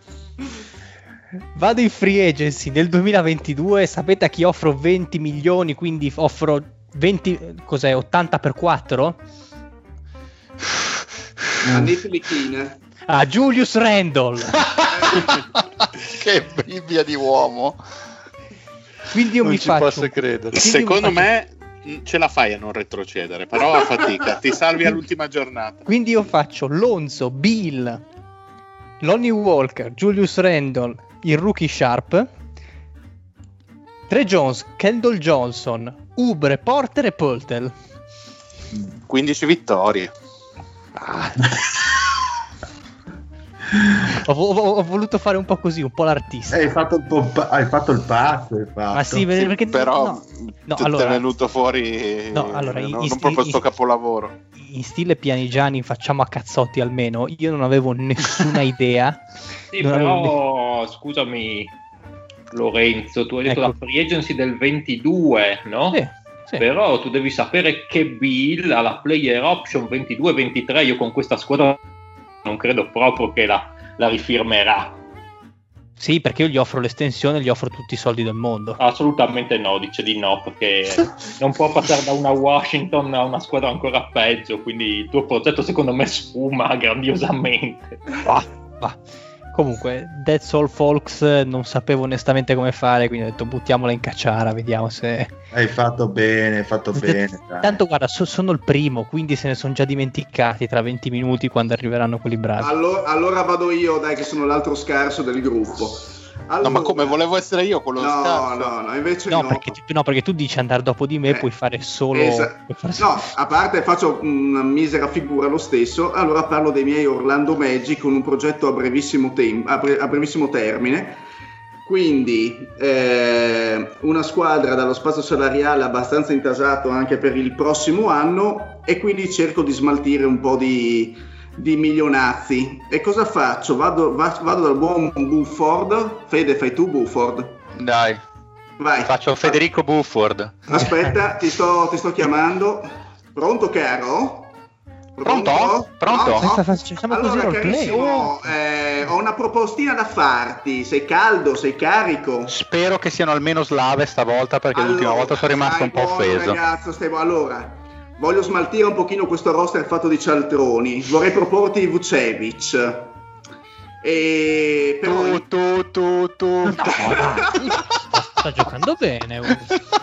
Vado in free agency nel 2022. Sapete a chi offro 20 milioni? Quindi offro 20, cos'è? 80 per 4? A Nick Lichine. A Julius Randall. che Bibbia di uomo. Quindi io non mi ci faccio. posso credere. Secondo faccio- me mh, ce la fai a non retrocedere, però a fatica, ti salvi all'ultima giornata. Quindi io faccio Lonzo, Bill, Lonnie Walker, Julius Randall, il rookie Sharp, Tre Jones, Kendall Johnson, Ubre, Porter e Poltel. 15 vittorie. Ho, ho- ho voluto fare un po' così, un po' l'artista. Hai fatto il, po- hai fatto il pazzo, hai fatto. Ma sì, perché Però no, no, ti allora- è venuto fuori No, allora, non, non sti- proprio sto capolavoro. in stile Pianigiani facciamo a cazzotti almeno. Io non avevo nessuna idea. Sì, Non però scusami Lorenzo, tu hai detto Ecco. la free agency del 22, no? Sì, sì. Però tu devi sapere che Bill ha la player option 22-23. Io con questa squadra non credo proprio che la, la rifirmerà. Sì, perché io gli offro l'estensione, gli offro tutti i soldi del mondo. Assolutamente no, dice di no, perché non può passare da una Washington a una squadra ancora peggio. Quindi il tuo progetto, secondo me, sfuma grandiosamente. Va, va. Comunque, That's All Folks eh, non sapevo onestamente come fare, quindi ho detto buttiamola in cacciara, vediamo se... Hai fatto bene, hai fatto bene. dai. Tanto guarda, so- sono il primo, quindi se ne sono già dimenticati tra 20 minuti quando arriveranno quelli bravi. Allora, allora vado io, dai, che sono l'altro scarso del gruppo. Allora- No, ma come volevo essere io quello No, scarso? no, no, invece No, no. perché, tu- no, perché tu dici andare dopo di me, Eh, puoi fare solo... Esa- puoi fare No, a parte faccio una misera figura lo stesso, allora parlo dei miei Orlando Magic con un progetto a brevissimo, tem- a bre- a brevissimo termine. Quindi eh, una squadra dallo spazio salariale abbastanza intasato anche per il prossimo anno e quindi cerco di smaltire un po' di, di milionazzi. E cosa faccio? Vado, va- vado dal buon Bufford. Fede, fai tu Bufford. Dai, Vai. faccio Federico Bufford. Aspetta, ti sto, ti sto chiamando. Pronto, caro? Pronto? Pronto? No, no. Facciamo Allora, carissimo, Oh. eh, ho una propostina da farti. Sei caldo? Sei carico? Spero che siano almeno slave stavolta perché l'ultima Allora, volta sono rimasto un po' buono, offeso. Ragazzo, stai- allora, voglio smaltire un pochino questo roster fatto di cialtroni. Vorrei proporti Vucevic. E però Tu, tu, tu, tu. No, sta, giocando bene.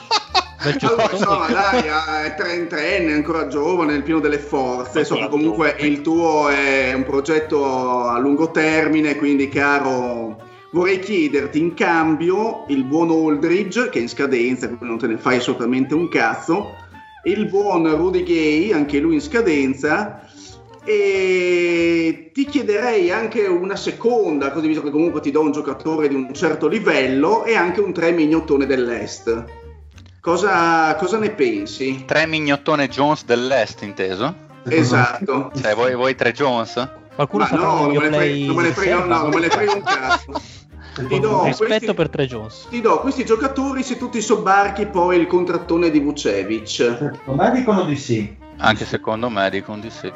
Allora, insomma, dai, è trentenne, ancora giovane, nel pieno delle forze. So che comunque giovane. il tuo è un progetto a lungo termine, quindi, caro, vorrei chiederti in cambio il buon Aldridge, che è in scadenza, quindi non te ne fai assolutamente un cazzo, il buon Rudy Gay, anche lui in scadenza. E ti chiederei anche una seconda, così visto che comunque ti do un giocatore di un certo livello e anche un 3 mignottone dell'Est. Cosa, cosa ne pensi? Tre mignottone Jones dell'Est, inteso? Esatto. Cioè, voi, voi tre Jones? Qualcuno Ma no, non me, ne frega, non me ne frega un cazzo. Ti do, Rispetto questi, per Tre Jones. ti do questi giocatori se tu ti sobbarchi poi il contrattone di Vucevic. Secondo me dicono di sì. Anche secondo me dicono di sì.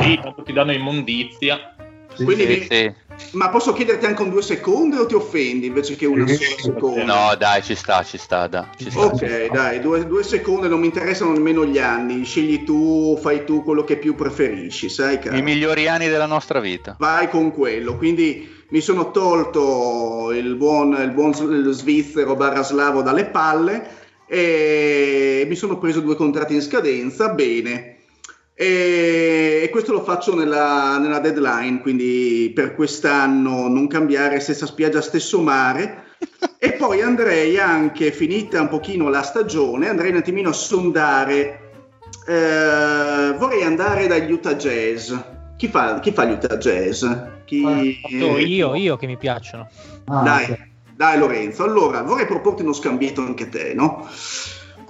Sì, tanto ti danno immondizia. Sì, Quindi sì. mi- Sì, Ma posso chiederti anche un due secondi o ti offendi invece che una sola seconda? No, dai, ci sta, ci sta, dai, ci sta. Ok, dai, due, due secondi non mi interessano nemmeno gli anni. Scegli tu, fai tu quello che più preferisci, sai? Caro? I migliori anni della nostra vita. Vai con quello. Quindi mi sono tolto il buon, il buon svizzero barra slavo dalle palle e mi sono preso due contratti in scadenza. Bene. E, e questo lo faccio nella, nella deadline, quindi per quest'anno non cambiare stessa spiaggia, stesso mare. e poi andrei anche, finita un pochino la stagione, andrei un attimino a sondare. eh, vorrei andare dagli Utah Jazz. Chi fa, chi fa gli Utah Jazz? Chi... Io, io che mi piacciono. Ah, Dai, ok. dai Lorenzo. Allora, vorrei proporti uno scambietto anche te, no?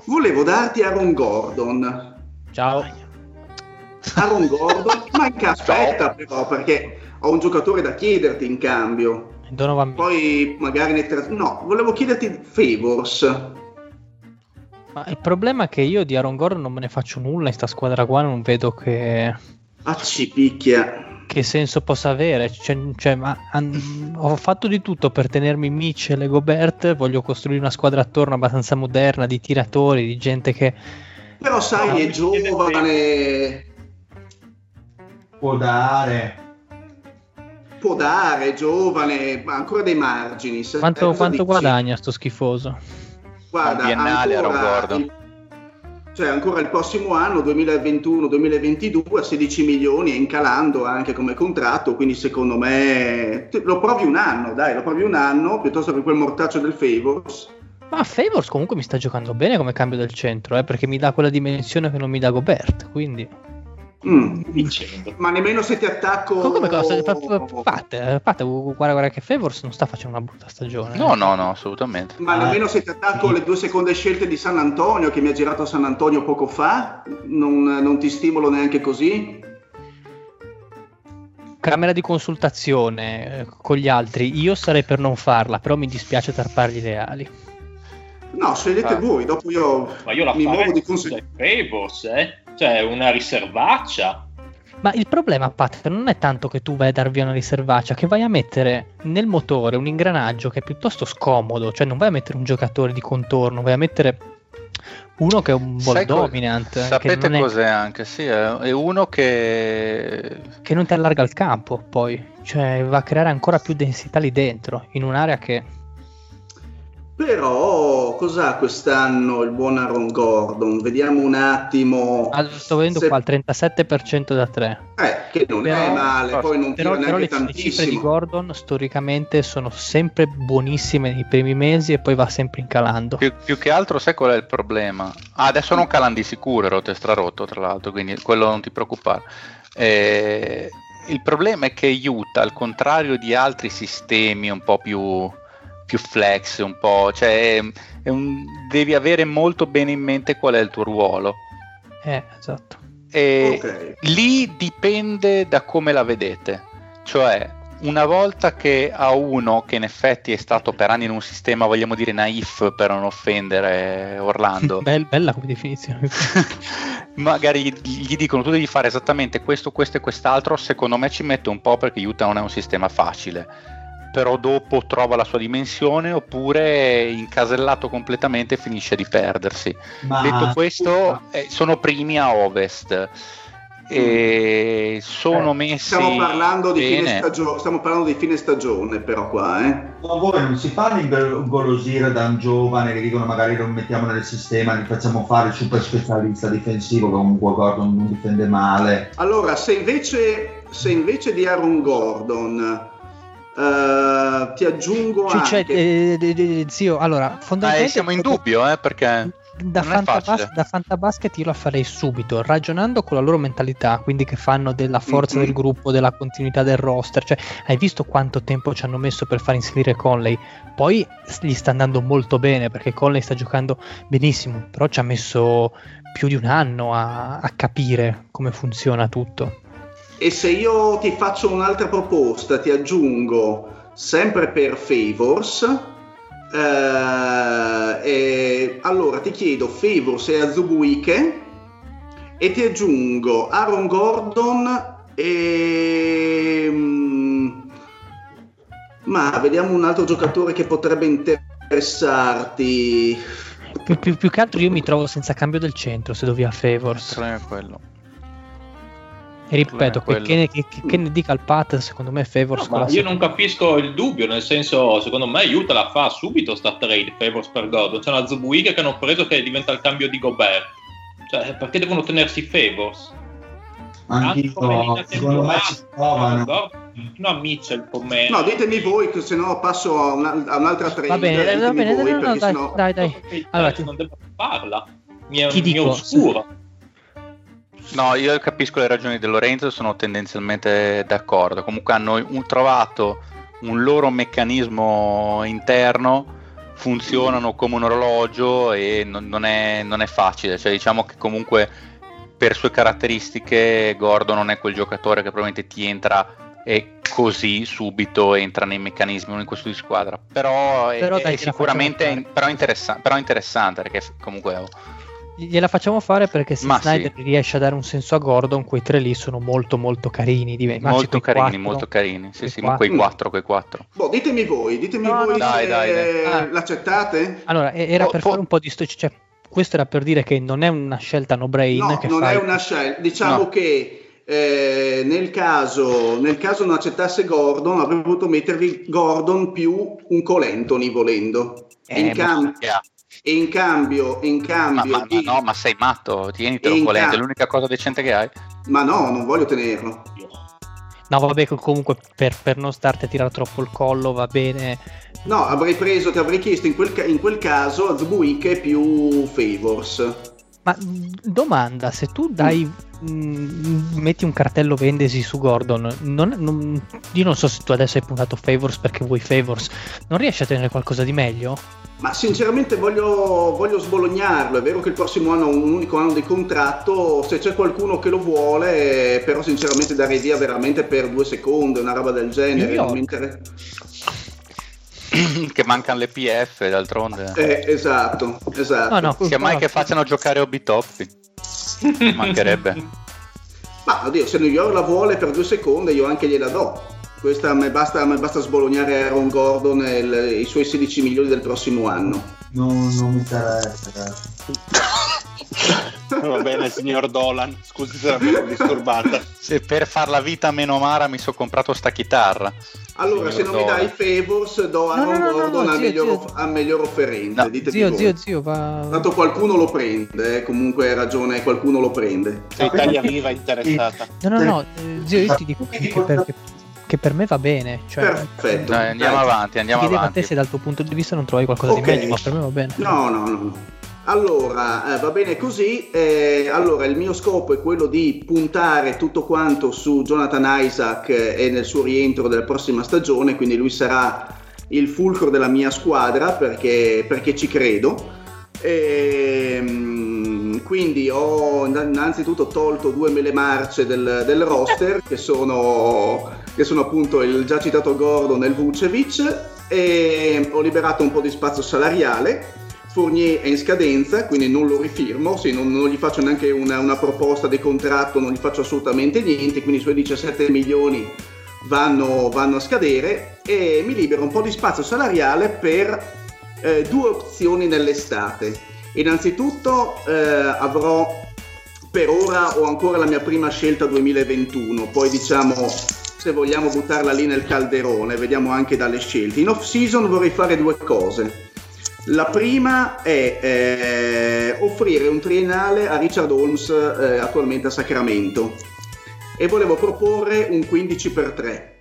Volevo darti Aaron Gordon. Ciao. Aaron Gordon, manca aspetta però perché ho un giocatore da chiederti in cambio. Donovan Poi magari ne tra... No, volevo chiederti Favors. Ma il problema è che io di Aaron Gordon non me ne faccio nulla in sta squadra qua, non vedo che, Ah, ci picchia. che senso possa avere. Cioè, cioè, ma, an- ho fatto di tutto per tenermi Mitchell e Gobert, voglio costruire una squadra attorno abbastanza moderna, di tiratori, di gente che... Però sai, è giovane, Può dare. può dare, giovane, ma ancora dei margini. Quanto, Cosa quanto guadagna sto schifoso? Guarda, Un biennale, ancora Aaron Gordon. il- cioè ancora il prossimo anno, 2021-2022, a 16 milioni e incalando anche come contratto, quindi secondo me lo provi un anno, dai, lo provi un anno, piuttosto che quel mortaccio del Favors. Ma Favors comunque mi sta giocando bene come cambio del centro, eh, perché mi dà quella dimensione che non mi dà Gobert, quindi... Mm. Vincendo. Ma nemmeno se ti attacco... Come cosa? Fa- fa- Fate, fate, guarda, guarda che Favors non sta facendo una brutta stagione. No, eh. no, no, assolutamente. Ma nemmeno se ti attacco le due seconde scelte di San Antonio che mi ha girato a San Antonio poco fa, non, non ti stimolo neanche così? Camera di consultazione eh, con gli altri, io sarei per non farla, però mi dispiace tarpargli le ali. No, scegliete Ah. voi, dopo io, Ma io la mi muovo di con conseguenza. Favors, eh? Cioè, una riservaccia. Ma il problema, Pat, non è tanto che tu vai a dar via una riservaccia, che vai a mettere nel motore un ingranaggio che è piuttosto scomodo, cioè non vai a mettere un giocatore di contorno, vai a mettere uno che è un ball Sai co- dominant, che Sapete è- cos'è anche? Sì, è è uno che che non ti allarga il campo, poi, cioè va a creare ancora più densità lì dentro, in un'area che... Però cos'ha quest'anno il buon Aaron Gordon? Vediamo un attimo. Ah, sto vedendo Se- qua il 37% da 3. Eh, che non è Però- male, poi non Però, tira però neanche le, le cifre di tantissimo. Gordon storicamente sono sempre buonissime nei primi mesi e poi va sempre incalando. più, più che altro sai qual è il problema? Ah, adesso non calano di sicuro, rotto e strarotto tra l'altro, quindi quello non ti preoccupare. Eh, il problema è che Utah, al contrario di altri sistemi un po' più, più flex, un po', cioè è- è un- devi avere molto bene in mente qual è il tuo ruolo. Eh, esatto. E Ok. lì dipende da come la vedete. Cioè, una volta che a uno che in effetti è stato per anni in un sistema, vogliamo dire naif per non offendere Orlando, Bel- bella come definizione. magari gli gli dicono tu devi fare esattamente questo, questo e quest'altro, secondo me ci mette un po' perché Utah non è un sistema facile. Però dopo trova la sua dimensione oppure incasellato completamente finisce di perdersi. Ma Detto questo, eh, sono primi a ovest e sono Eh, messi Stiamo parlando, di fine stagio- stiamo parlando di fine stagione, però qua, eh. Ma voi non si fanno ingolosire da un giovane che dicono magari lo mettiamo nel sistema, gli facciamo fare il super specialista difensivo, che comunque Gordon non difende male. Allora, se invece, se invece di Aaron Gordon eh, ti aggiungo Cioè, anche... cioè, eh, eh, eh, zio, allora, Eh, fondamentalmente... siamo in dubbio, eh, perché Da. Fantabas- da Fantabasket io la farei subito, ragionando con la loro mentalità, quindi che fanno della forza Mhm. del gruppo, della continuità del roster. Cioè, hai visto quanto tempo ci hanno messo per far inserire Conley? Poi gli sta andando molto bene perché Conley sta giocando benissimo, però ci ha messo più di un anno a, a capire come funziona tutto. E se io ti faccio un'altra proposta, ti aggiungo sempre per Favors, eh, e allora ti chiedo Favors e Azubuike e ti aggiungo Aaron Gordon e... mm, Ma vediamo un altro giocatore che potrebbe interessarti. Più, più- più che altro io mi trovo senza cambio del centro se dovi a Il Favors. problema è quello. E ripeto, che, quello. che ne, che- che ne dica il Pat, secondo me Favors No, io non capisco il dubbio, nel senso, secondo me Utah la fa subito sta trade Favors per Gordon. C'è una Zubuiga che hanno preso che diventa il cambio di Gobert. Cioè, perché devono tenersi Favors? Anche linea secondo me ci provano. Gordon a Mitchell con me. No, ditemi voi, che se no passo a, una- a un'altra trade. Va bene, va bene, voi, no, no, perché dai, sennò- dai, dai. Allora, ti- non devo farla. Mi è, Ti mi è dico- oscuro. No, io capisco le ragioni di Lorenzo, sono tendenzialmente d'accordo. Comunque hanno un- trovato un loro meccanismo interno, funzionano come un orologio e non, non è, non è facile. Cioè, diciamo che comunque per sue caratteristiche Gordon non è quel giocatore che probabilmente ti entra e così subito entra nei meccanismi in questo di squadra. Però è, Però dai, è ce la sicuramente però interessa- però interessante perché comunque oh, Gliela facciamo fare perché se Ma Snyder sì. riesce a dare un senso a Gordon, quei tre lì sono molto molto carini. div- anzi, molto quei carini, quattro. molto carini. Sì, Quei sì, ma quei quattro. quattro, quei quattro. Boh, ditemi voi, ditemi No, voi dai, se dai, dai. Ah. l'accettate? Allora, era Po- per po- fare un po' di sto- cioè, questo era per dire che non è una scelta no brain No, che non fai. è una scelta. Diciamo No. che eh, nel, caso, nel caso non accettasse Gordon, avrei voluto mettervi Gordon più un Colentoni volendo. Eh, in, cam-. E in cambio, in Ma, cambio ma- di- ma no, ma sei matto, tienitelo In volendo, ca- è l'unica cosa decente che hai. ma no, non voglio tenerlo. No, vabbè, co- comunque per, per non starti a tirare troppo il collo va bene. No, avrei preso, ti avrei chiesto in quel, in quel caso Azbuike più Favors. Ma domanda, se tu dai, mh, metti un cartello vendesi su Gordon, non- non- io non so se tu adesso hai puntato Favors perché vuoi Favors, non riesci a tenere qualcosa di meglio? Ma sinceramente voglio, voglio sbolognarlo. È vero che il prossimo anno ha un unico anno di contratto. Se c'è qualcuno che lo vuole, però, sinceramente, darei via veramente per due secondi, una roba del genere. New York. Mi che mancano le PF d'altronde. Eh, esatto, esatto. No, no, Sia mai che facciano giocare Obi Toppi. Mancherebbe. Ma oddio, se New York la vuole per due secondi, io anche gliela do. Questa me basta, basta sbolognare Aaron Gordon e il- i suoi 16 milioni del prossimo anno. Non, non mi interessa. Va bene, signor Dolan. Scusi se l'abbiamo disturbata. Se per far la vita meno amara mi sono comprato sta chitarra. Allora, Signor se non mi Dolan. dai favors, do No, Aaron no, no, no, Gordon no, al, zio, miglior, zio. miglior offerente. No, ditemi Zio, voi. zio, zio, va... Tanto qualcuno lo prende, eh, comunque hai ragione, qualcuno lo prende. Se Italia Viva è interessata. No, no, no, eh, zio, io ti dico che, che per, che- per me va bene. Cioè, Perfetto. Dai, andiamo Dai. avanti, andiamo chiedevo a avanti. te se dal tuo punto di vista non trovavi qualcosa Ok. di meglio, ma per me va bene. No, no, no. no. Allora, eh, va bene così. eh, allora, il mio scopo è quello di puntare tutto quanto su Jonathan Isaac eh, e nel suo rientro della prossima stagione, quindi lui sarà il fulcro della mia squadra perché, perché ci credo. Ehm, quindi ho innanzitutto tolto due mele marce del, del roster che sono, che sono appunto il già citato Gordon e il Vucevic e ho liberato un po' di spazio salariale Fournier è in scadenza, quindi non lo rifirmo, sì, non, non gli faccio neanche una, una proposta di contratto, non gli faccio assolutamente niente, quindi i suoi 17 milioni vanno, vanno a scadere e mi libero un po' di spazio salariale per eh, due opzioni nell'estate. Innanzitutto eh, avrò per ora ho ancora la mia prima scelta 2021, poi diciamo se vogliamo buttarla lì nel calderone, vediamo anche dalle scelte. In off season vorrei fare due cose. La prima è eh, offrire un triennale a Richard Holmes eh, attualmente a Sacramento e volevo proporre un 15 per 3.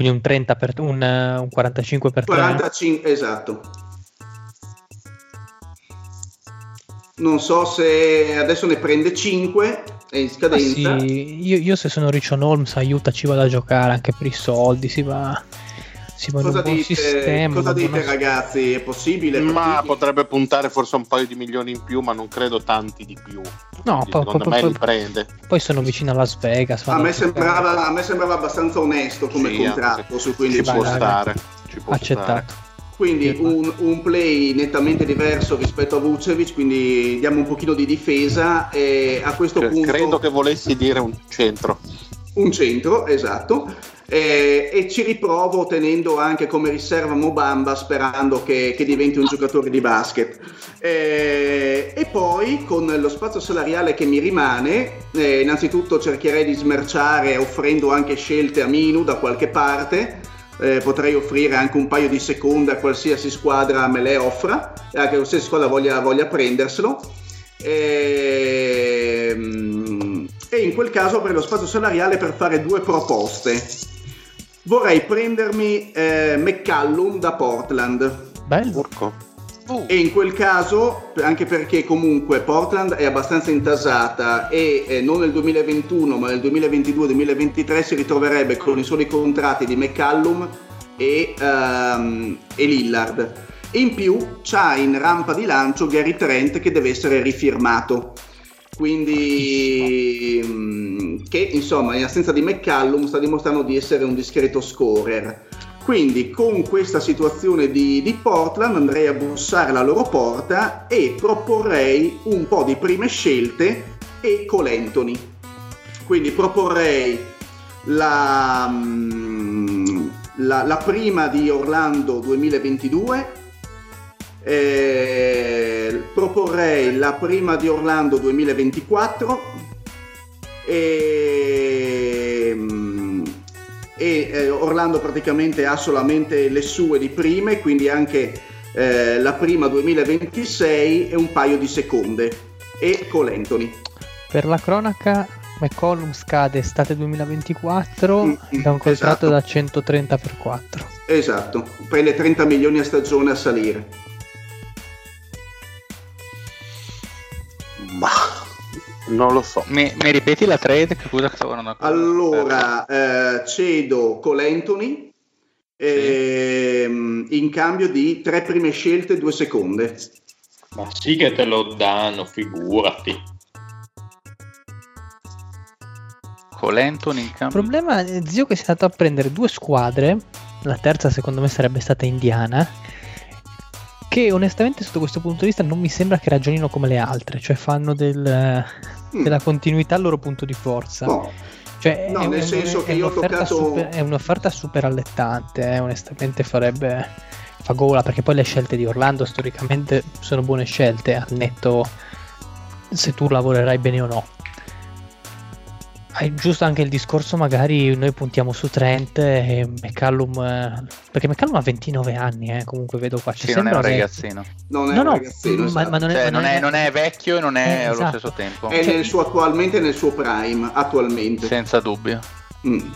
Quindi un 30 per un, un 45 per 3. 45, esatto. Non so se adesso ne prende 5, è in scadenza. sì, io, io se sono Richon Holmes aiuta, ci vado a giocare anche per i soldi, si va, si va in Cosa un buon dite, sistema. cosa dite buona- ragazzi? È possibile? È Ma fattibile? potrebbe puntare forse un paio di milioni in più, ma non credo tanti di più. No, Quindi poi- secondo poi- me poi- li prende. Poi sono vicino a Las Vegas. A me, sembrava, a me sembrava abbastanza onesto come Sì, contratto anche. su Ci 15 Vai, può stare. Ci può Accettato. Quindi un, un play nettamente diverso rispetto a Vucevic, quindi diamo un pochino di difesa e a questo stare. punto... Credo che volessi dire un centro. Un centro, esatto. Eh, e ci riprovo tenendo anche come riserva Mobamba sperando che, che diventi un giocatore di basket. Eh, e poi con lo spazio salariale che mi rimane, eh, innanzitutto cercherei di smerciare offrendo anche scelte a Minu da qualche parte. Eh, potrei offrire anche un paio di seconde a qualsiasi squadra me le offra, e anche qualsiasi squadra voglia, voglia prenderselo. Ehm, E, in quel caso avrei lo spazio salariale per fare due proposte. Vorrei prendermi eh, McCallum da Portland. Bello. Porco. E in quel caso, anche perché comunque Portland è abbastanza intasata e eh, non nel 2021 ma nel 2022-2023 si ritroverebbe con i soli contratti di McCallum e, ehm, e Lillard. E in più c'ha in rampa di lancio Gary Trent che deve essere rifirmato. Quindi, mm, che insomma, in assenza di McCallum sta dimostrando di essere un discreto scorer. Quindi con questa situazione di, di Portland andrei a bussare alla loro porta e proporrei un po' di prime scelte e Cole Anthony. Quindi proporrei la, mm, la, la prima di Orlando 2022, eh, proporrei la prima di Orlando 2024 e, mm, e, eh, Orlando praticamente ha solamente le sue di prime, quindi anche eh, la prima 2026 e un paio di seconde e Cole Anthony. Per la cronaca, McCollum scade estate 2024 Mm, da un contratto esatto. da 130 x 4. Esatto, prende 30 milioni a stagione a salire. Non lo so. Mi, mi ripeti la trade? Che scusa. Allora, eh, cedo Cole Anthony ehm, in cambio di tre prime scelte e due seconde. Ma sì che te lo danno, figurati. Con Lenton in Il cambio. problema è zio che si è andato a prendere due squadre, la terza secondo me sarebbe stata Indiana, che onestamente sotto questo punto di vista non mi sembra che ragionino come le altre, cioè fanno del- Mm. della continuità al loro punto di forza. No, Cioè, No, è, nel è- senso è che io ho toccato- super, è un'offerta super allettante, eh, onestamente farebbe fa gola perché poi le scelte di Orlando storicamente sono buone scelte al netto se tu lavorerai bene o no. Hai giusto anche il discorso, magari noi puntiamo su Trent e McCallum, eh, perché McCallum ha 29 anni, eh, comunque vedo qua. Ci Sì, non è sembra un che- ragazzino. non è No, un no, ragazzino, ma, ma non è, Cioè, ma non, è, non è vecchio e non è Eh, allo esatto. stesso tempo. È cioè- nel suo, attualmente nel suo prime, attualmente. Senza dubbio. Mm. Nel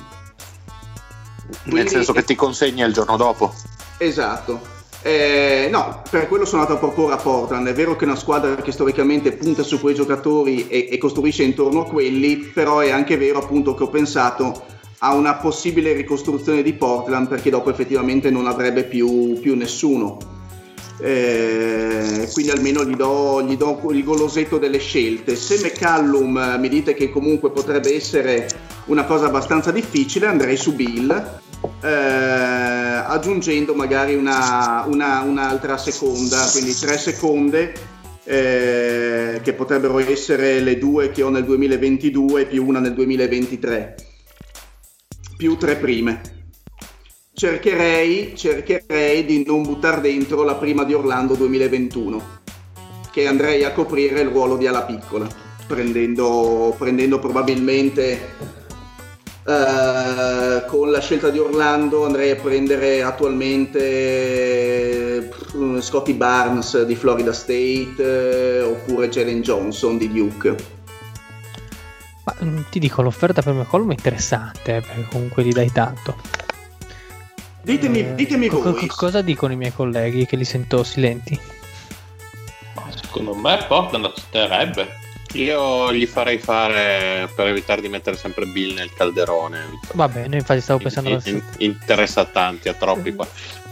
Quindi- senso che ti consegna il giorno dopo. Esatto. Eh, no, per quello sono andato a proporre a Portland. È vero che è una squadra che storicamente punta su quei giocatori e, e costruisce intorno a quelli, però è anche vero appunto che ho pensato a una possibile ricostruzione di Portland perché dopo effettivamente non avrebbe più, più nessuno. Eh, quindi almeno gli do, gli do il golosetto delle scelte. Se McCallum eh, mi dite che comunque potrebbe essere una cosa abbastanza difficile, andrei su Bill eh, aggiungendo magari una, una- un'altra seconda, quindi tre seconde eh, che potrebbero essere le due che ho nel 2022 più una nel 2023, più tre prime. Cercherei, cercherei di non buttare dentro la prima di Orlando 2021, che andrei a coprire il ruolo di ala piccola, prendendo, prendendo probabilmente eh, con la scelta di Orlando andrei a prendere attualmente eh, Scotty Barnes di Florida State eh, oppure Jalen Johnson di Duke. Ma, mm, ti dico, l'offerta per McCollum è interessante, eh, perché comunque gli dai tanto. Ditemi, Eh, ditemi co- co- voi. cosa dicono i miei colleghi che li sento silenti? Ma secondo me Portland accetterebbe. Io gli farei fare per evitare di mettere sempre Bill nel calderone. Va bene, infatti stavo pensando, In- la stessa, interessa tanti, a troppi qua.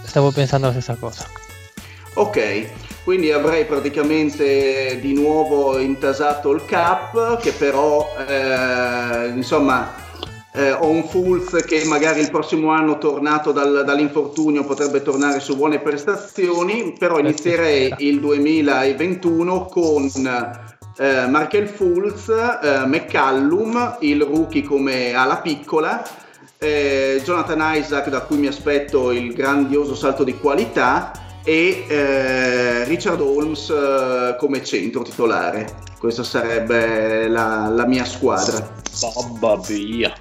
stavo pensando la stessa cosa. Ok, quindi avrei praticamente di nuovo intasato il cap, che però eh, insomma eh, ho un Fulz che magari il prossimo anno tornato dal- dall'infortunio potrebbe tornare su buone prestazioni, però inizierei il 2021 con eh, Markel Fultz, eh, McCallum, il rookie come ala piccola, eh, Jonathan Isaac da cui mi aspetto il grandioso salto di qualità e eh, Richard Holmes eh, come centro titolare. Questa sarebbe la, la mia squadra. Mamma mia.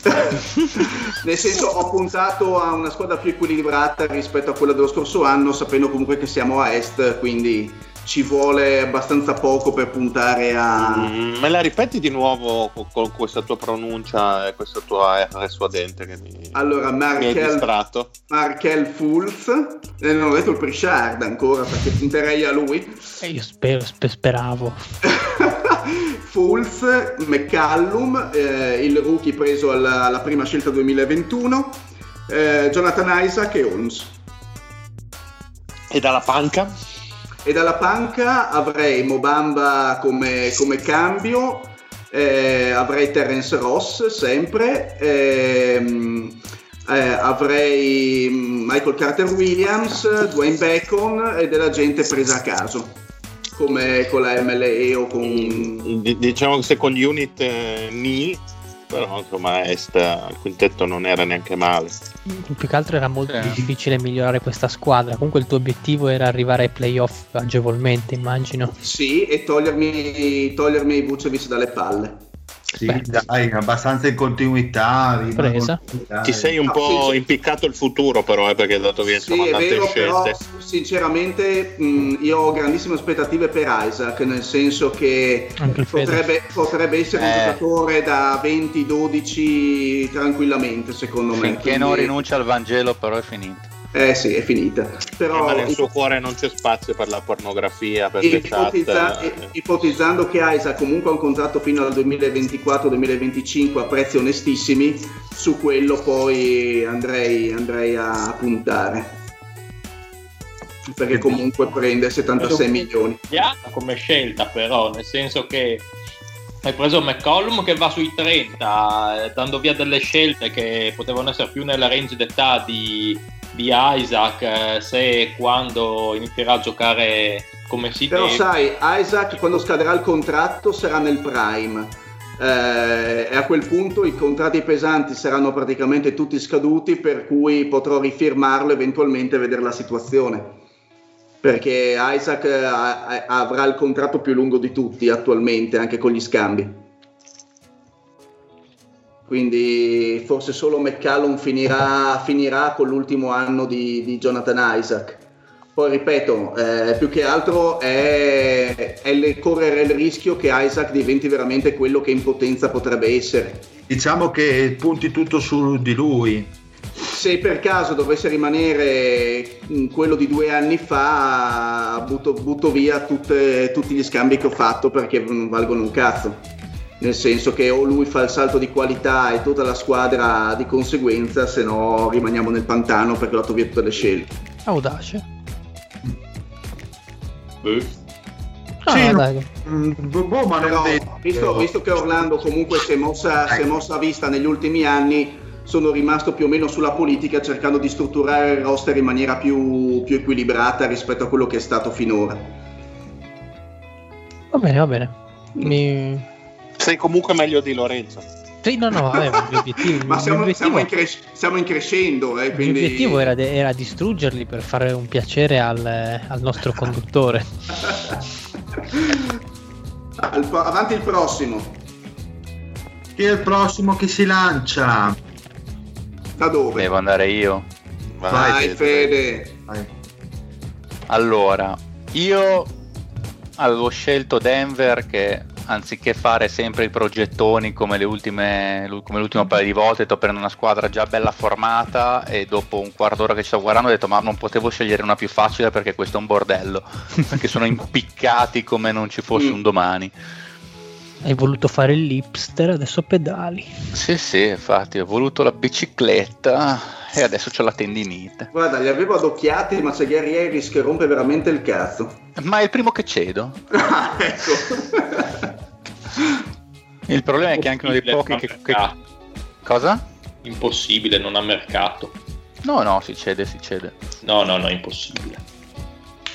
Nel senso ho puntato a una squadra più equilibrata rispetto a quella dello scorso anno, sapendo comunque che siamo a est, quindi ci vuole abbastanza poco per puntare a... Mm, me la ripeti di nuovo con, con questa tua pronuncia e questa tua R suadente che mi, Allora, mi hai Markel, distratto? Markel Fulz, eh, non ho detto il Prichard ancora perché punterei a lui. E io spero, spe- speravo. Fulz, McCallum, eh, il rookie preso alla, alla prima scelta 2021, eh, Jonathan Isaac e Holmes. E dalla panca? E dalla panca avrei Mobamba come, come cambio, eh, avrei Terence Ross sempre, ehm, eh, avrei Michael Carter Williams, Dwayne Bacon e della gente presa a caso, come con la MLE o con... Diciamo che se unit eh, ni, però insomma est il quintetto non era neanche male. Più che altro era molto Sì. difficile migliorare questa squadra. Comunque il tuo obiettivo era arrivare ai playoff agevolmente, immagino. Sì, e togliermi, togliermi i Vucevic dalle palle. Sì, Beh. dai, abbastanza in continuità. in Presa. continuità. Ti sei un No, po' sì, sì. impiccato il futuro però, eh, perché hai dato via Sì, insomma è tante vero, però scelte. sinceramente mh, io ho grandissime aspettative per Isaac, nel senso che potrebbe, potrebbe essere un Eh. giocatore da 20-12 tranquillamente, secondo me. Finché quindi- non rinuncia al Vangelo, però è finito. Eh sì, è finita. Eh, Però ma nel suo cuore non c'è spazio per la pornografia, per le ipotizza- chat. eh. ipotizzando che Isaac comunque ha un contratto fino al 2024-2025 a prezzi onestissimi, su quello poi andrei, andrei a puntare. Perché comunque prende 76 milioni. come scelta però, nel senso che hai preso McCollum che va sui 30, eh, dando via delle scelte che potevano essere più nella range d'età di, di Isaac, eh, se e quando inizierà a giocare come si Però deve. sai, Isaac quando scaderà il contratto sarà nel prime. Eh, e a quel punto i contratti pesanti saranno praticamente tutti scaduti, per cui potrò rifirmarlo eventualmente e vedere la situazione. Perché Isaac eh, ha- ha- avrà il contratto più lungo di tutti attualmente, anche con gli scambi. Quindi forse solo McCallum finirà, finirà con l'ultimo anno di, di Jonathan Isaac. Poi ripeto, eh, più che altro è, è il- correre il rischio che Isaac diventi veramente quello che in potenza potrebbe essere. Diciamo che punti tutto su di lui. Se per caso dovesse rimanere mm, quello di due anni fa, butto, butto via tutte- tutti gli scambi che ho fatto perché non valgono un cazzo. Nel senso che o lui fa il salto di qualità e tutta la squadra di conseguenza, se no rimaniamo nel pantano perché ho dato via tutte le scelte. Audace. Beh, Ah, Sì, dai. Mm, boh, ma Però, visto, visto che Orlando comunque si è mossa, si è mossa a vista negli ultimi anni, sono rimasto più o meno sulla politica cercando di strutturare il roster in maniera più, più equilibrata rispetto a quello che è stato finora. Va bene, va bene. Mi... Sei comunque meglio di Lorenzo. Sì, no, no, vabbè, mio obiettivo, Ma siamo, siamo in, cres- siamo in crescendo, eh, quindi... obiettivo era, de- era distruggerli per fare un piacere al, al nostro conduttore. Al avanti il prossimo. Chi è il prossimo che si lancia? Da dove? Devo andare io. Vai, Fede. Vai. Allora, io avevo scelto Denver che anziché fare sempre i progettoni come, le ultime, come l'ultimo paio di volte, ho detto prendo una squadra già bella formata e dopo un quarto d'ora che ci sto guardando ho detto ma non potevo scegliere una più facile perché questo è un bordello, perché sono impiccati come non ci fosse Mm. un domani. Hai voluto fare il lipster, adesso pedali. Sì, sì, infatti ho voluto la bicicletta e adesso c'ho la tendinite. Guarda, li avevo adocchiati, ma se Gary Harris che rompe veramente il cazzo. Ma è il primo che cedo. Ah, ecco. Il problema è che è anche uno dei pochi che... che-. Cosa? Impossibile, non ha mercato. No, no, si cede, si cede. No, no, no, impossibile.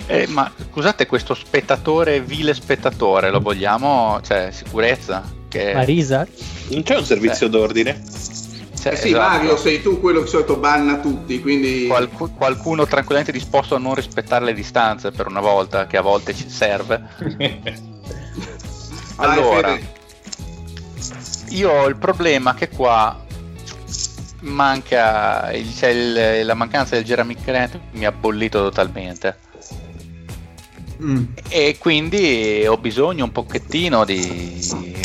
Eh, ma scusate, questo spettatore, vile spettatore, lo vogliamo? Cioè, sicurezza? Che... Marisa? Non c'è un servizio d'ordine? Cioè, Eh sì, esatto. Mario, sei tu quello che di solito banna tutti, quindi... Qualcu- qualcuno tranquillamente disposto a non rispettare le distanze per una volta, che a volte ci serve. Vai, Allora, Fede. io ho il problema che qua manca il- c'è il- la mancanza del Jeremy Grant mi ha bollito totalmente Mm. e quindi ho bisogno un pochettino di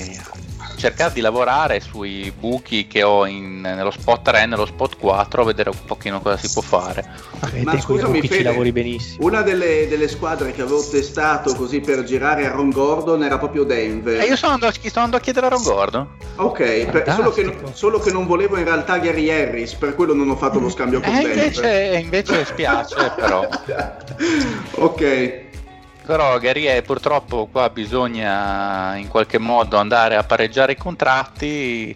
cercare di lavorare sui buchi che ho in- nello spot 3 nello spot 4 vedere un pochino cosa si può fare Vabbè, Ma scusami, buchi ci Fede. lavori benissimo. Una delle, delle squadre che avevo testato così per girare a Ron Gordon era proprio Denver. e io sono andato, sono andato a chiedere a Ron Gordon Ok, per- solo, che, solo che non volevo in realtà Gary Harris, per quello non ho fatto lo scambio con e Denver. Eh, invece, invece spiace però ok, Però Gary è purtroppo qua bisogna in qualche modo andare a pareggiare i contratti.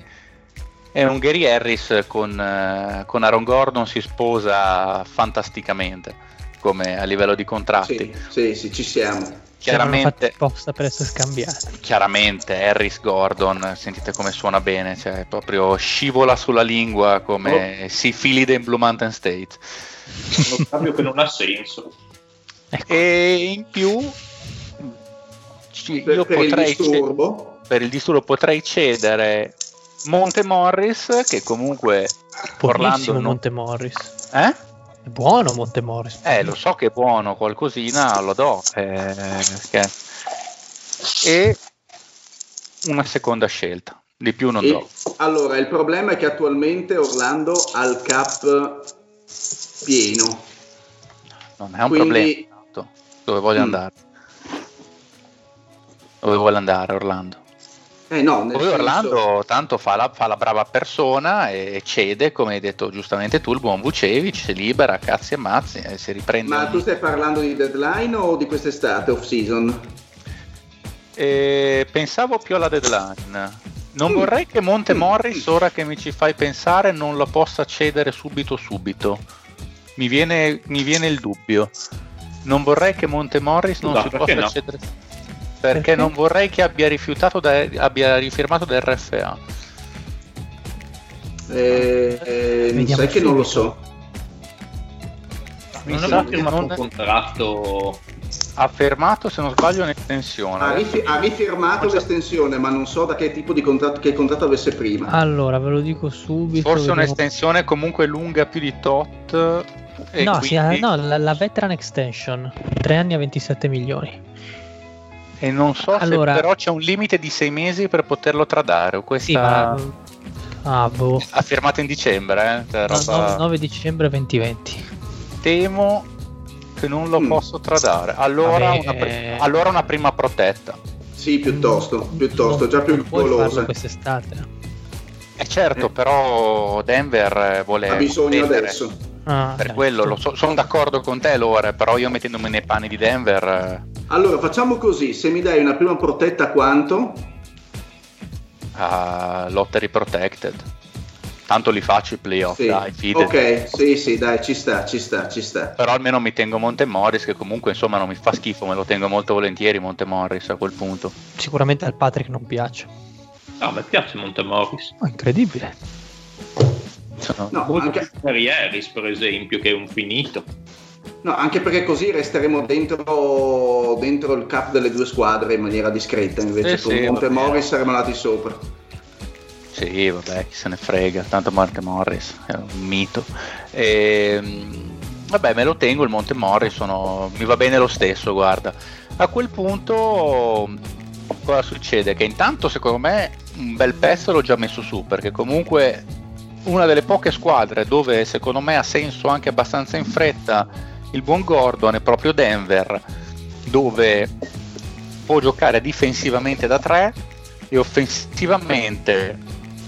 E un Gary Harris con, eh, con Aaron Gordon si sposa fantasticamente come a livello di contratti. sì, sì, sì, ci siamo. Chiaramente, apposta per essere scambiati. chiaramente Harris Gordon, sentite come suona bene, cioè proprio scivola sulla lingua come si fili in Blue Mountain State. Uno scambio che non ha senso. Ecco. E in più ci- Per, io per il potrei disturbo. per il disturbo potrei cedere Monte Morris che comunque Orlando non- Montemorris. eh? È buono Montemorris. Eh, lo so che è buono, qualcosina lo do. eh, E una seconda scelta, di più non E- do. allora, il problema è che attualmente Orlando ha il cap pieno. Non è un quindi- problema. Dove voglio Mm. andare? Dove vuole andare Orlando? Eh no, nel Poi senso- Orlando tanto fa la, fa la brava persona e cede, come hai detto giustamente tu, il buon Vucevic, si libera, cazzi e mazzi e si riprende. Ma tu stai parlando di deadline o di quest'estate, off season? Eh, pensavo più alla deadline. Non Mm. vorrei che Monte Mm. Morris, ora che mi ci fai pensare, non lo possa cedere subito subito. Mi viene, mi viene il dubbio. Non vorrei che Monte Morris non Scusa, si possa no? cedere. Perché, Perché? non vorrei che abbia rifiutato da, abbia rifirmato da RFA. Eh, eh, sai che non lo so. Mi Non sa che firmato non un contratto ha fermato, se non sbaglio, un'estensione. Ha, rifi- ha rifirmato Forse- l'estensione, ma non so da che tipo di contratto, che contratto avesse prima. Allora, ve lo dico subito. Forse vediamo- un'estensione comunque lunga più di tot. E No, sì, quindi- eh, no, la, la veteran extension, 3 anni a 27 milioni. E non so Allora- se però c'è un limite di sei mesi per poterlo tradare. Questa Sì, ma... Ah, boh. ha firmato in dicembre. Eh? Cioè, No, roba- no, 9 dicembre 2020. Temo che non lo Mm. posso tradare. Allora, Vabbè, una, pri- eh. allora una prima protetta. Sì, piuttosto, piuttosto, già più golosa. quest'estate. E certo, però Denver eh, vuole Ha bisogno contendere. adesso. Ah, Per dai, quello so- sono d'accordo con te, Lore, però io mettendomi nei panni di Denver eh, Allora, facciamo così, se mi dai una prima protetta quanto? a lottery protected. Tanto li faccio i playoff, Sì. dai, fidati. Ok, sì, sì, dai, ci sta, ci sta, ci sta. Però almeno mi tengo Monte Morris, che comunque insomma non mi fa schifo, me lo tengo molto volentieri Monte Morris a quel punto. Sicuramente al Patrick non piace. No, a me piace Montemorris. Oh, incredibile. No, Molto anche, per Harris, per esempio, che è un finito. no, anche perché così resteremo dentro, dentro il cap delle due squadre in maniera discreta, invece Sì, con sì, Monte va bene. Morris saremo andati sopra. Sì, vabbè, chi se ne frega, tanto Monte Morris è un mito. Ehm, vabbè, me lo tengo il Monte Morris, sono- mi va bene lo stesso, guarda. A quel punto cosa succede? Che intanto secondo me un bel pezzo l'ho già messo su, perché comunque una delle poche squadre dove secondo me ha senso anche abbastanza in fretta il buon Gordon è proprio Denver, dove può giocare difensivamente da 3 e offensivamente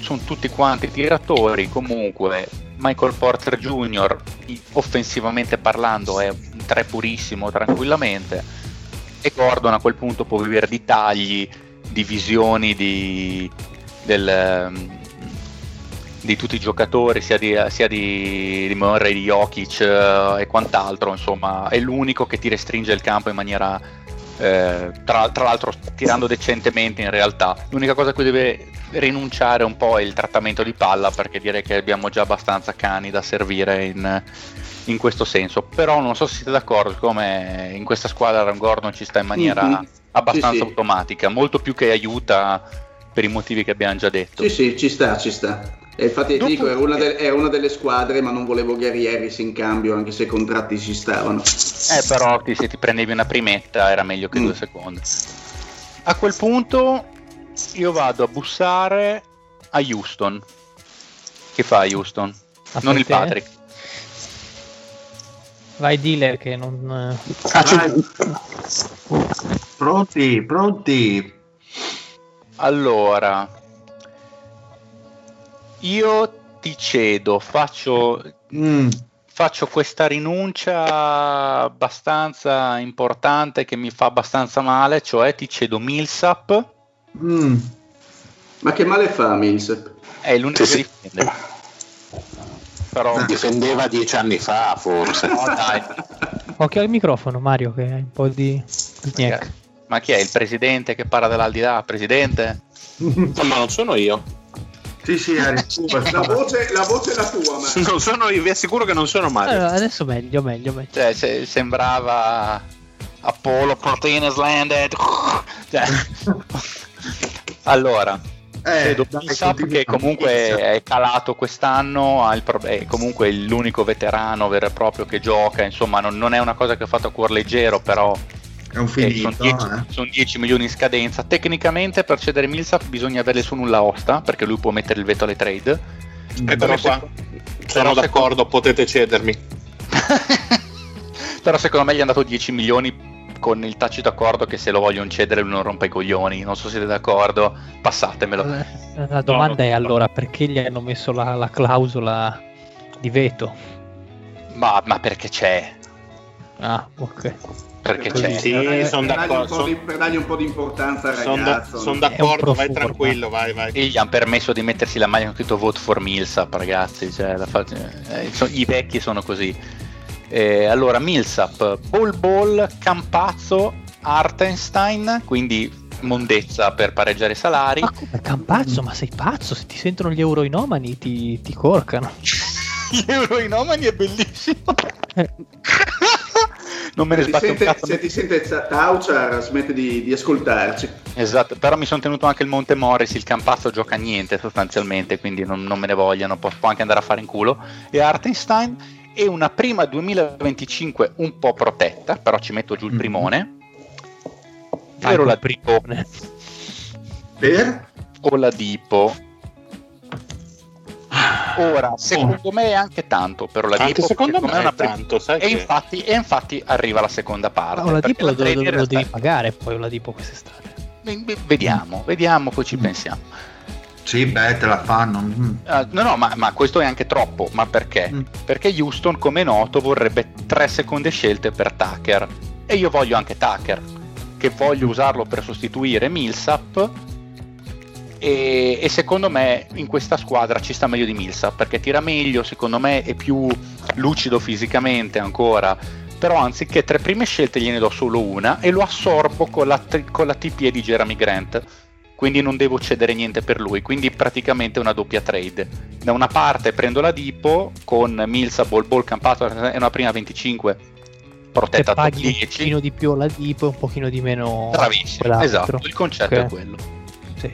sono tutti quanti tiratori comunque Michael Porter Jr. offensivamente parlando è un 3 purissimo tranquillamente e Gordon a quel punto può vivere di tagli di visioni di, del, di tutti i giocatori, sia di, sia di, di Murray, di Jokic eh, e quant'altro, insomma, è l'unico che ti restringe il campo in maniera, eh, tra, tra l'altro tirando decentemente in realtà. L'unica cosa a cui deve rinunciare un po' è il trattamento di palla, perché direi che abbiamo già abbastanza cani da servire in, in questo senso. Però non so se siete d'accordo, siccome in questa squadra Gordon ci sta in maniera Mhm. abbastanza Sì, sì. automatica, molto più che aiuta per i motivi che abbiamo già detto. Sì, sì, ci sta, ci sta. E infatti ti Dopo- dico, era una, de- era una delle squadre, ma non volevo Gary Harris in cambio, anche se i contratti ci stavano. Eh, però ti- se ti prendevi una primetta era meglio che Mm. due secondi. A quel punto io vado a bussare a Houston. Che fa Houston? A non il te? Patrick. Vai dealer che non... Vai. Pronti, pronti. Allora, io ti cedo, faccio, Mm, faccio questa rinuncia abbastanza importante che mi fa abbastanza male, cioè ti cedo Millsap, mm. Ma che male fa Mills? è l'unico Sì, che difende. Però. Difendeva dieci anni fa, forse. no, dai, Occhio al microfono Mario che hai un po' di... Gnac. Ma chi è il presidente che parla dell'aldilà? Presidente? No, ma non sono io. Sì, sì, tu, La voce, la voce è la tua, ma... Non sono io, vi assicuro che non sono Mario. Allora, adesso meglio, meglio, meglio. Cioè, se- sembrava Apollo Protein landed. Cioè, allora, Eh, Millsap che comunque è calato quest'anno, ha il pro- è comunque l'unico veterano vero e proprio che gioca, insomma non, non è una cosa che ha fatto a cuor leggero, però È un eh, finito, sono 10, eh. son 10 milioni in scadenza. Tecnicamente per cedere Millsap bisogna averle su nulla osta, perché lui può mettere il veto alle trade. Eccomi Però qua. se- Sono d'accordo, potete cedermi. però secondo me gli hanno dato 10 milioni con il tacito accordo che se lo vogliono cedere lui non rompe i coglioni, non so se siete d'accordo, passatemelo. Eh, La domanda è allora perché gli hanno messo la, la clausola di veto? Ma, ma perché c'è? Ah, ok. Perché c'è? Sì, per dargli- son per dargli un d'accordo, po' di- son- Per dargli un po' di importanza al Sono da- ragazzo. son no? d'accordo, vai tranquillo, vai, vai. E gli hanno permesso di mettersi la maglia con scritto vote for Millsap, ragazzi. Cioè, la fa- eh, so- I vecchi sono così. Eh, allora, Millsap, Ball Ball, Campazzo, Artenstein, quindi mondezza per pareggiare i salari. Ma come Campazzo, ma sei pazzo? Se ti sentono gli euroinomani ti, ti corcano. Gli euroinomani è bellissimo. Non me ne Se ti sbatte un sente, cazzo. se ti sente Tauchar, smette di, di ascoltarci. Esatto, però mi sono tenuto anche il Monte Morris, il Campazzo gioca a niente sostanzialmente, quindi non, non me ne vogliono, può, può anche andare a fare in culo. E Artenstein e una prima 2025 un po' protetta, però ci metto giù il Mhm. primone. Dai, Ovvero la primone. Per? o la Dipo. Ora, secondo me è anche tanto per la Anche Dipo. secondo me è una tanto, sai E che- infatti, e infatti arriva la seconda parte. Lo, la trade lo- lo devi pagare poi Oladipo quest'estate. Vediamo, vediamo, poi ci pensiamo. Sì, beh, te la fanno. Mm. Ah, no, no, ma, ma questo è anche troppo. Ma perché? Mm. Perché Houston, come è noto, vorrebbe tre seconde scelte per Tucker. E io voglio anche Tucker, che voglio usarlo per sostituire Millsap. E, e secondo me in questa squadra ci sta meglio di Millsap perché tira meglio, secondo me è più lucido fisicamente ancora. Però anziché tre prime scelte gliene do solo una e lo assorbo con la, con la TP di Jeremy Grant quindi non devo cedere niente per lui, quindi praticamente una doppia trade. Da una parte prendo la Dipo con Milsa, Ball Ball, Campato e una prima 25 Te protetta top paghi un 10. pochino di più Oladipo e un pochino di meno Bravissimo, esatto, il concetto Ok. è quello. Sì.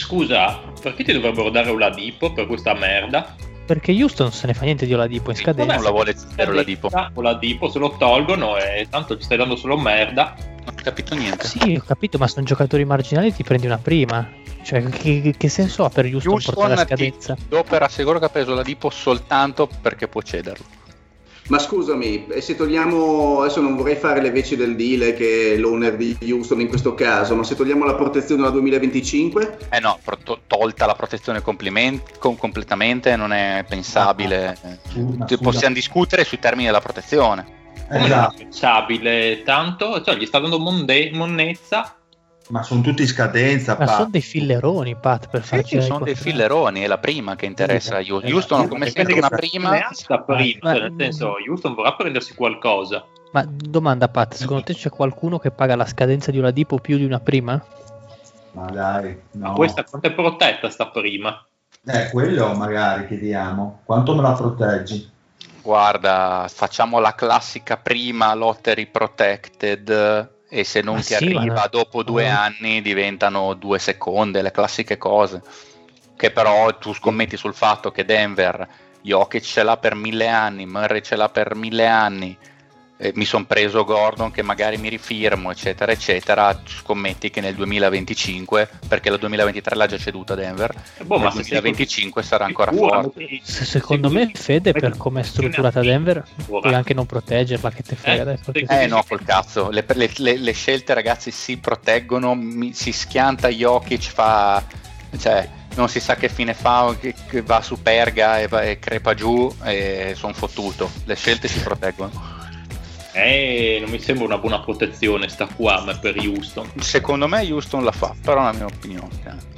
Scusa, perché ti dovrebbero dare Oladipo per questa merda? Perché Houston se ne fa niente di Oladipo in scadenza. non la vuole cedere la Dipo. Oladipo se lo tolgono e tanto ci stai dando solo merda. Non ho capito niente. Sì, ho capito, ma sono giocatori marginali ti prendi una prima. Cioè, che, che senso ha per Houston, portare la Houston scadenza? ti do per assicuro che ha preso la Dipo soltanto perché può cederlo. Ma scusami, e se togliamo, adesso non vorrei fare le veci del deal che è l'owner di Houston in questo caso, ma se togliamo la protezione della 2025, Eh no, pro- to- tolta la protezione compliment- com- completamente non è pensabile. Scusa, Eh, scusa. Possiamo discutere sui termini della protezione. Come Esatto. è pensabile tanto? Cioè, gli sta dando monde- monnezza Ma sono tutti in scadenza. Ma Pat. sono dei filleroni, Pat, per Sì, farci ci sono dei filleroni, è la prima che interessa a Houston. Houston, come sempre, una prima. sta prima, Ma- nel senso, Houston vorrà prendersi qualcosa. Ma domanda, Pat, secondo te c'è qualcuno che paga la scadenza di una Dipo più di una prima? Ma dai, no. Questa quanto è protetta sta prima? Eh, quello magari chiediamo. Quanto me la proteggi? Guarda, facciamo la classica prima lottery protected e se non Ma ti sì, arriva no. dopo due No. anni diventano due seconde, le classiche cose. Che però tu scommetti sul fatto che Denver, Jokic ce l'ha per mille anni, Murray ce l'ha per mille anni, eh, mi sono preso Gordon che magari mi rifirmo, eccetera, eccetera. Scommetti che nel 2025, perché la 2023 l'ha già ceduta Denver, Boh, nel ma se sei 2025 sarà ancora sicuro, forte. Se- secondo me, Fede, per come è strutturata Denver, puoi anche non proteggerla, che te frega. Eh, perché- Eh no, col cazzo, le, le- le- le scelte ragazzi si proteggono, mi- si schianta Jokic, fa, cioè non si sa che fine fa, che, che va su Perga e, va- e crepa giù e sono fottuto, le scelte si proteggono. Eh, non mi sembra una buona protezione sta qua ma per Houston. Secondo me Houston la fa, però è la mia opinione. eh.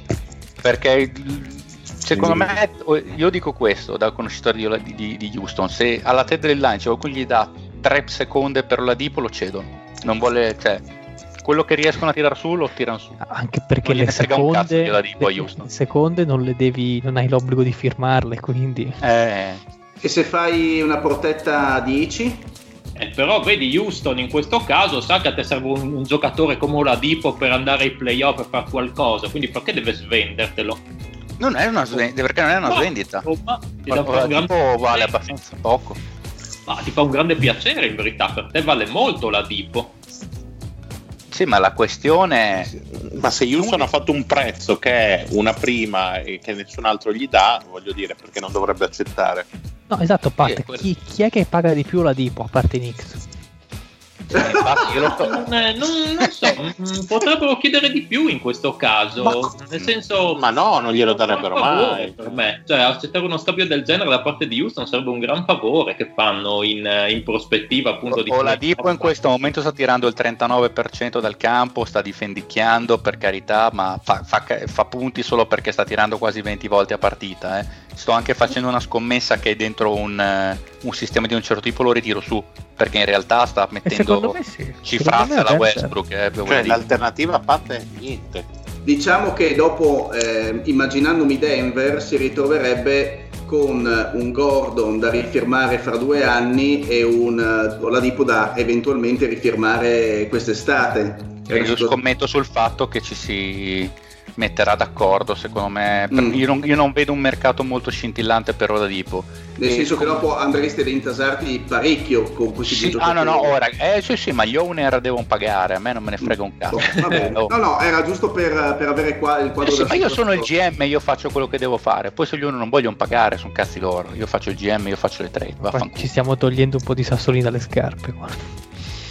Perché secondo me, io dico questo da conoscitore di, di- di Houston, se alla Ted deadline c'è qualcuno gli dà 3 secondi per la Dipo lo cedono. Non vuole, cioè, quello che riescono a tirare su lo tirano su. Anche perché le seconde, le seconde non le devi, non hai l'obbligo di firmarle, quindi Eh, E se fai una protetta 10? Eh, però vedi Houston in questo caso sa che a te serve un, un giocatore come Oladipo per andare ai playoff e fare qualcosa, quindi perché deve svendertelo? non è una svendita, perché non è una Ma, svendita. ti, Ma- un grande- vale abbastanza poco. Ma ti fa un grande piacere in verità, per te vale molto Oladipo. Sì, ma la questione è Ma se Houston ha fatto un prezzo che è una prima e che nessun altro gli dà, voglio dire, perché non dovrebbe accettare? No, esatto, Pat, quello. chi, chi è che paga di più la Dipo a parte eh, infatti io sto- Non, eh, non- non so, mm, potrebbero chiedere di più in questo caso, Ma- nel senso... Ma no, non glielo darebbero mai. Per me, cioè accettare uno scambio del genere da parte di Houston sarebbe un gran favore che fanno in, eh, in prospettiva appunto di... Oladipo in questo momento sta tirando il 39% dal campo, sta difendicchiando per carità, ma fa, fa- fa punti solo perché sta tirando quasi 20 volte a partita. eh. Sto anche facendo una scommessa che dentro un, eh, un sistema di un certo tipo lo ritiro su, perché in realtà sta E secondo me sì. alla Denver- Westbrook. eh, Cioè, l'alternativa a Pat è niente. Diciamo che dopo, eh, immaginandomi Denver, si ritroverebbe con un Gordon da rifirmare fra due anni e un eh, Oladipo da eventualmente rifirmare quest'estate. Io scommetto sul fatto che ci si metterà d'accordo, secondo me. Mm. Io, non, io non vedo un mercato molto scintillante per Oladipo. Nel E senso che com- dopo andresti ad intasarti parecchio con questi Sì, ah no no, ora, eh, sì sì, ma gli owner devono pagare, a me non me ne frega un cazzo. Oh, va bene. Oh. No, no, era giusto per, per avere qua il Eh quadro sì, della ma io sono il. GM, io faccio quello che devo fare. Poi se gli owner non vogliono pagare, sono cazzi loro. Io faccio il GM, io faccio le trade. Ci stiamo togliendo un po' di sassolini dalle scarpe qua.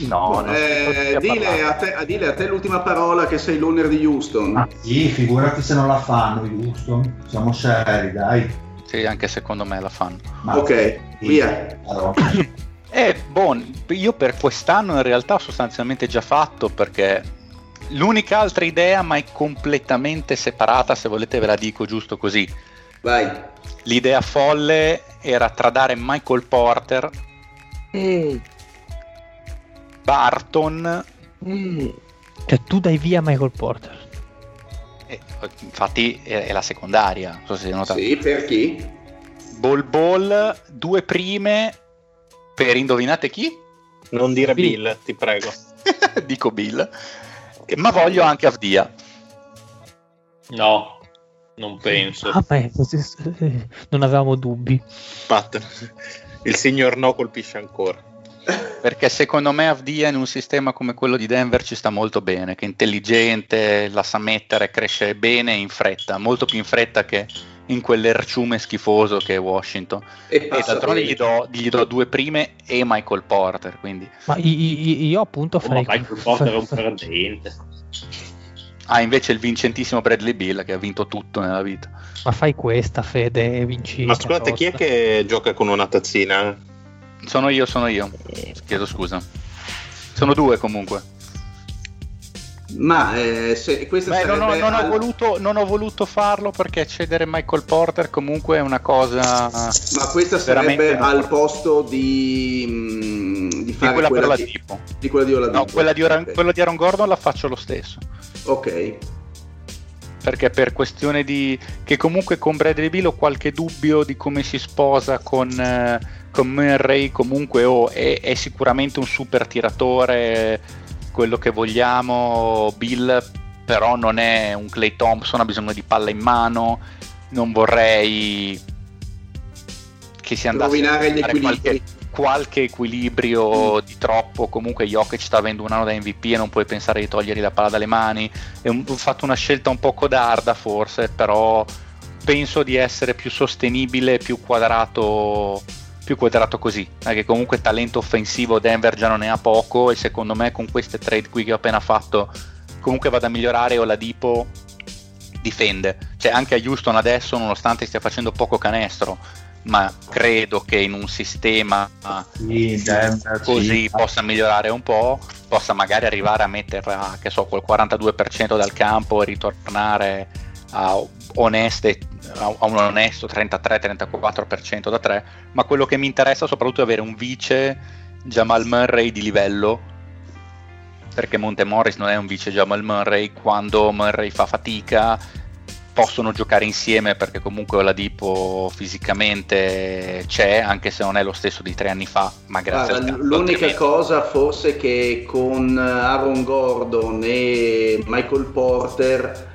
No, no. Eh, dile, a te, a dile a te l'ultima parola che sei l'owner di Houston. Ah, sì, figurati se non la fanno i Houston. Siamo seri, dai. Sì, anche secondo me la fanno. Ma- ok, sì, via. però. Eh, bon, io per quest'anno in realtà ho sostanzialmente già fatto perché l'unica altra idea, ma è completamente separata, se volete ve la dico giusto così. Vai. L'idea folle era tradare Michael Porter, Barton, Cioè tu dai via Michael Porter. e, infatti è, è la secondaria, non so se hai notato. Sì, per chi? Ball Ball, due prime per indovinate chi? Non dire Bill. Bill, ti prego. Dico Bill. Ma voglio anche Avdia. No, non penso. Ah, beh, eh, non avevamo dubbi. Pat, il signor no colpisce ancora. Perché secondo me Avdia in un sistema come quello di Denver ci sta molto bene, che è intelligente, la sa mettere, cresce bene in fretta, molto più in fretta che in quell'erciume schifoso che è Washington. E E d'altronde gli do, gli do due prime e Michael Porter, quindi Ma i- i- io appunto Oh, ma farei... Michael Porter è un perdente. ha invece il vincentissimo Bradley Bill che ha vinto tutto nella vita. Ma fai questa, Fede, vinci. Ma scusate, chi è che gioca con una tazzina? Sono io, sono io. Chiedo scusa. Sono due comunque. Ma eh, se, questa Beh, non, ho, sarebbe non ho voluto, non ho voluto farlo perché cedere Michael Porter comunque è una cosa Ma questa sarebbe al posto di, mm, di di fare quella per la di, tipo. di quella di Oladipo. No, quella di, Aaron, Ok. quella di Aaron Gordon la faccio lo stesso. Ok. perché per questione di che comunque con Bradley Bill ho qualche dubbio di come si sposa con, eh, con Murray comunque oh, è, è sicuramente un super tiratore quello che vogliamo. Bill però non è un Clay Thompson ha bisogno di palla in mano. Non vorrei che si andasse Rovinare gli a fare qualche, equilibri. qualche equilibrio di troppo. Comunque Jokic sta avendo un anno da MVP e non puoi pensare di togliergli la palla dalle mani. È un- fatto una scelta un po' codarda forse, però penso di essere più sostenibile, più quadrato, più quadrato così, perché comunque talento offensivo Denver già non ne ha poco e secondo me con queste trade qui che ho appena fatto comunque vado a migliorare Oladipo difende, cioè anche a Houston adesso nonostante stia facendo poco canestro, ma credo che in un sistema Sì, così sì. possa migliorare un po', possa magari arrivare a metterla, che so, quel 42% dal campo e ritornare a, oneste, a un onesto 33-34% da 3, ma quello che mi interessa soprattutto è avere un vice Jamal Murray di livello, perché Monte Morris non è un vice Jamal Murray, quando Murray fa fatica possono giocare insieme perché comunque Oladipo fisicamente c'è, anche se non è lo stesso di tre anni fa, ma grazie Guarda, al l'unica cosa forse che con Aaron Gordon e Michael Porter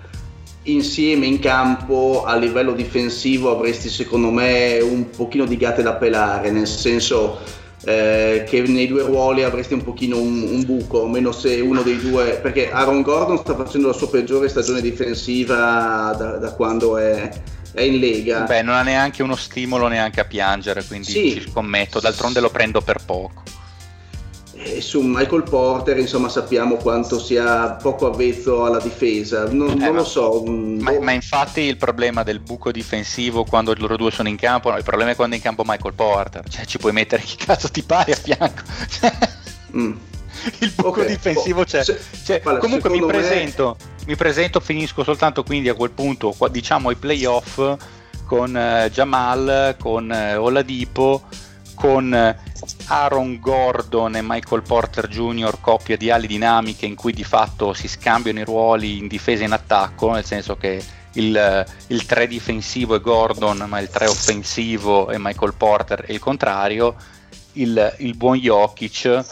insieme in campo a livello difensivo avresti secondo me un pochino di gatte da pelare, nel senso eh, che nei due ruoli avresti un pochino un, un buco, almeno se uno dei due, perché Aaron Gordon sta facendo la sua peggiore stagione difensiva da, da quando è, è in Lega. Beh, non ha neanche uno stimolo neanche a piangere, quindi Sì. ci scommetto, d'altronde lo prendo per poco. E su Michael Porter, insomma, sappiamo quanto sia poco avvezzo alla difesa. Non, Eh, non ma- lo so. Ma, boh. ma infatti il problema del buco difensivo quando loro due sono in campo, no, il problema è quando è in campo Michael Porter, cioè ci puoi mettere chi cazzo ti pare a fianco. Mm. il buco Ok, difensivo boh, c'è. se- Cioè, guarda, comunque mi secondo me- presento, mi presento, finisco soltanto quindi a quel punto, qua- diciamo ai playoff con eh, Jamal, con eh, Oladipo, con eh, Aaron Gordon e Michael Porter Jr. coppia di ali dinamiche in cui di fatto si scambiano i ruoli in difesa e in attacco, nel senso che il, eh, il 3 difensivo è Gordon, ma il 3 offensivo è Michael Porter e il contrario, il, il buon Jokic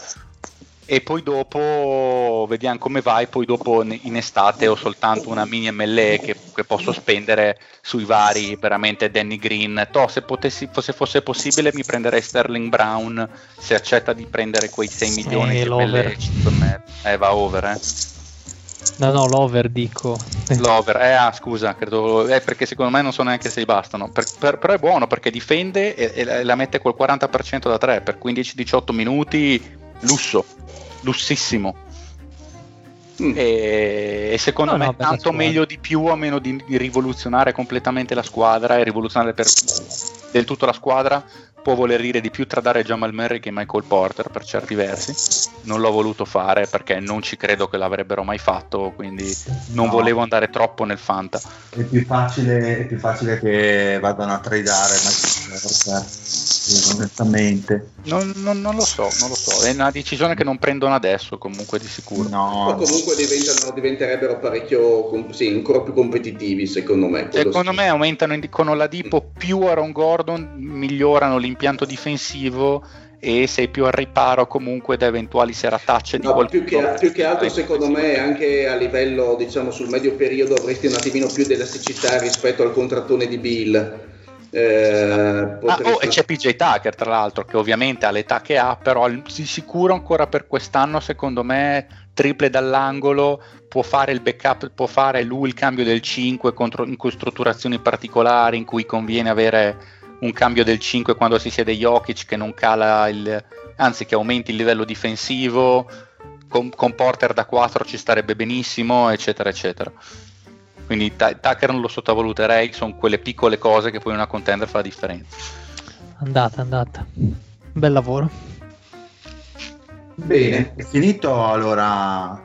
e poi dopo vediamo come vai poi dopo in estate ho soltanto una mini MLE che, che posso spendere sui vari veramente Danny Green to, se, potessi, se fosse possibile mi prenderei Sterling Brown se accetta di prendere quei 6 milioni Eh, di. MLE 5 mezzo. eh va over eh No, no, l'over dico. L'over, eh, ah, scusa, credo, eh, perché secondo me non so neanche se bastano. Per- per- però è buono perché difende e, e la mette col 40% da 3 per 15-18 minuti, lusso, lussissimo. Mm. E, e secondo No, me no, tanto squadra. meglio di più a meno di, di rivoluzionare completamente la squadra e rivoluzionare per, del tutto la squadra può voler dire di più tradare Jamal Murray che Michael Porter per certi versi non l'ho voluto fare perché non ci credo che l'avrebbero mai fatto quindi non No. volevo andare troppo nel Fanta È più facile, è più facile che vadano a tradare Michael Porter, sì, onestamente. non, non- non lo so non lo so è una decisione che non prendono adesso comunque di sicuro O No, comunque diventano- diventerebbero parecchio, sì, ancora più competitivi, secondo me. Secondo sì. me aumentano con Oladipo più Aaron Gordon, migliorano l'impianto difensivo e sei più al riparo comunque da eventuali seratacce di No, qualcuno. più, che, più che altro secondo me anche a livello diciamo sul medio periodo avresti un attimino più di elasticità rispetto al contrattone di Bill Eh, Ah, oh, e c'è PJ Tucker tra l'altro che ovviamente ha l'età che ha però di sicuro ancora per quest'anno secondo me triple dall'angolo può fare il backup può fare lui il cambio del 5 contro, in strutturazioni particolari in cui conviene avere un cambio del 5 quando si siede Jokic che non cala il anzi che aumenti il livello difensivo con, con Porter da 4 ci starebbe benissimo eccetera eccetera quindi Ta- Tucker non lo sottovaluterei sono quelle piccole cose che poi una contender fa la differenza Andata, andata. Bel lavoro. bene, è finito allora?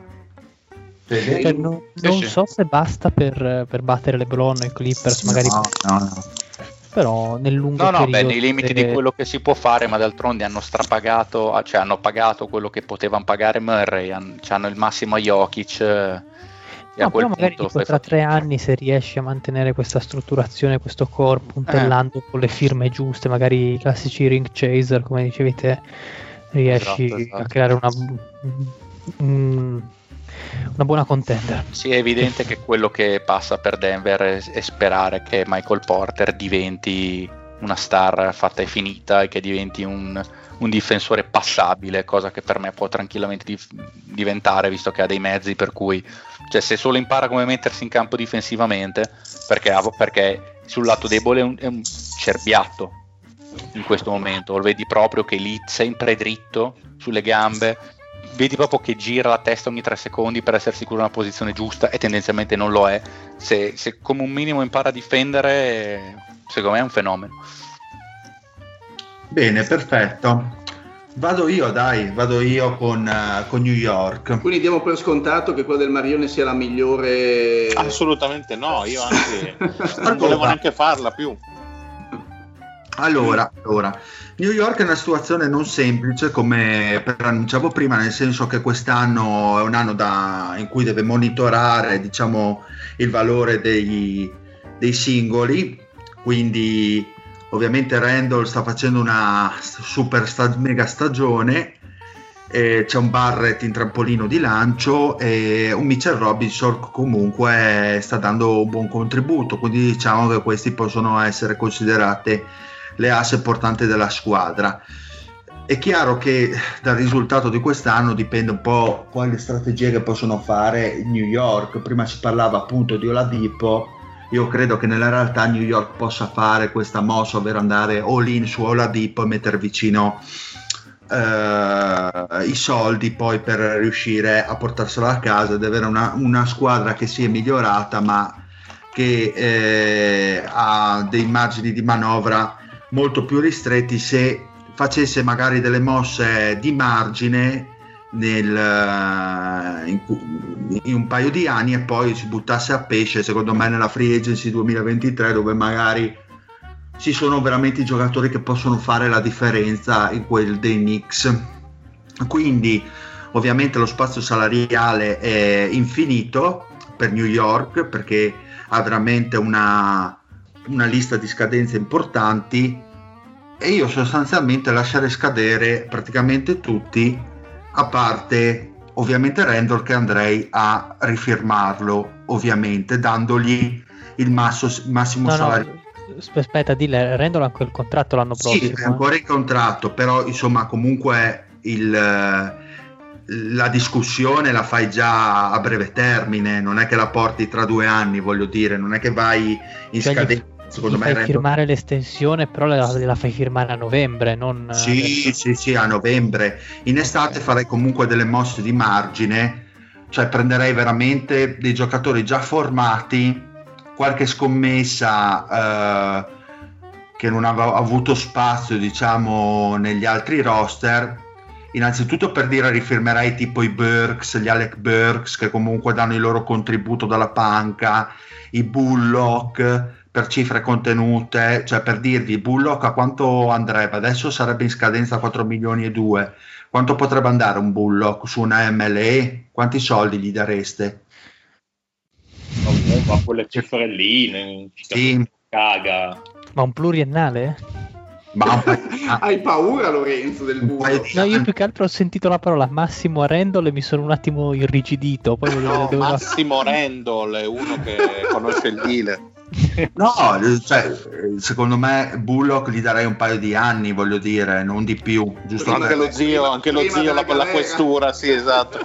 Cioè, non non sì. so se basta per, per battere LeBron e i Clippers, magari, No, no, no. però nel lungo No, no, beh, nei limiti di quello che si può fare, ma d'altronde hanno strapagato, cioè hanno pagato quello che potevano pagare Murray, han- hanno il massimo a Jokic. Eh, No, però magari tipo tra tre anni se riesci a mantenere questa strutturazione, questo core, puntellando Eh. con le firme giuste, magari i classici ring chaser, come dicevi te, riesci Esatto, esatto. a creare una, un- una buona contender. Sì, è evidente che quello che passa per Denver è, è sperare che Michael Porter diventi una star fatta e finita e che diventi un, un difensore passabile, cosa che per me può tranquillamente dif- diventare, visto che ha dei mezzi per cui, cioè se solo impara come mettersi in campo difensivamente, perché, perché sul lato debole è un, è un cerbiatto in questo momento, lo vedi proprio che lì sempre dritto sulle gambe, vedi proprio che gira la testa ogni tre secondi per essere sicuro della posizione giusta e tendenzialmente non lo è. Se, se come un minimo impara a difendere, secondo me è un fenomeno. Bene, perfetto. Vado io, dai, vado io con, eh, con New York. Quindi diamo per scontato che quella del Marione sia la migliore. Assolutamente no, io anzi non volevo neanche farla più. Allora, allora, New York è una situazione non semplice, come preannunciavo prima, nel senso che quest'anno è un anno da- in cui deve monitorare diciamo, il valore dei, dei singoli, quindi ovviamente Randall sta facendo una super sta- mega stagione, eh, c'è un Barrett in trampolino di lancio e un Mitchell Robinson comunque sta dando un buon contributo, quindi diciamo che questi possono essere considerate le asse portanti della squadra. È chiaro che dal risultato di quest'anno dipende un po' quali strategie che possono fare New York. Prima si parlava appunto di Oladipo, io credo che nella realtà New York possa fare questa mossa, ovvero andare all in su Oladipo e mettere vicino eh, i soldi poi per riuscire a portarselo a casa ed avere una, una squadra che si è migliorata ma che eh, ha dei margini di manovra molto più ristretti se facesse magari delle mosse di margine nel, eh, in, in un paio di anni e poi si buttasse a pesce secondo me nella free agency 2023 dove magari ci sono veramente i giocatori che possono fare la differenza in quel dei Knicks quindi ovviamente lo spazio salariale è infinito per New York perché ha veramente una, una lista di scadenze importanti e io sostanzialmente lascerei scadere praticamente tutti a parte ovviamente Randall che andrei a rifirmarlo ovviamente dandogli il masso- massimo No, salario no, sp- aspetta, dille, Randall anche il contratto l'anno sì, prossimo. è eh. ancora in contratto, però insomma comunque il, eh, la discussione la fai già a breve termine, non è che la porti tra due anni, voglio dire, non è che vai in Cioè, scadenza, secondo me fai Randall- firmare l'estensione, però la, la fai firmare a novembre, non Sì, adesso. sì, sì, a novembre. In estate Ok. farei comunque delle mosse di margine, cioè prenderei veramente dei giocatori già formati, qualche scommessa eh, che non aveva avuto spazio, diciamo, negli altri roster. Innanzitutto per dire rifirmerei tipo i Burks, gli Alec Burks che comunque danno il loro contributo dalla panca, i Bullock per cifre contenute, cioè per dirvi Bullock a quanto andrebbe? Adesso sarebbe in scadenza 4 milioni e 2. Quanto potrebbe andare un Bullock su una MLE? Quanti soldi gli dareste? Oh, ma quelle cifre lì Sì, caga. Ma un pluriennale? ma Hai paura, Lorenzo, del di No, io più che altro ho sentito la parola Massimo a Randall e mi sono un attimo irrigidito. Poi No, Massimo Randall è uno che conosce il dealer. No, cioè, secondo me Bullock gli darei un paio di anni, voglio dire, non di più. Giusto Anche per- lo zio, anche lo zio la, la questura, sì, esatto.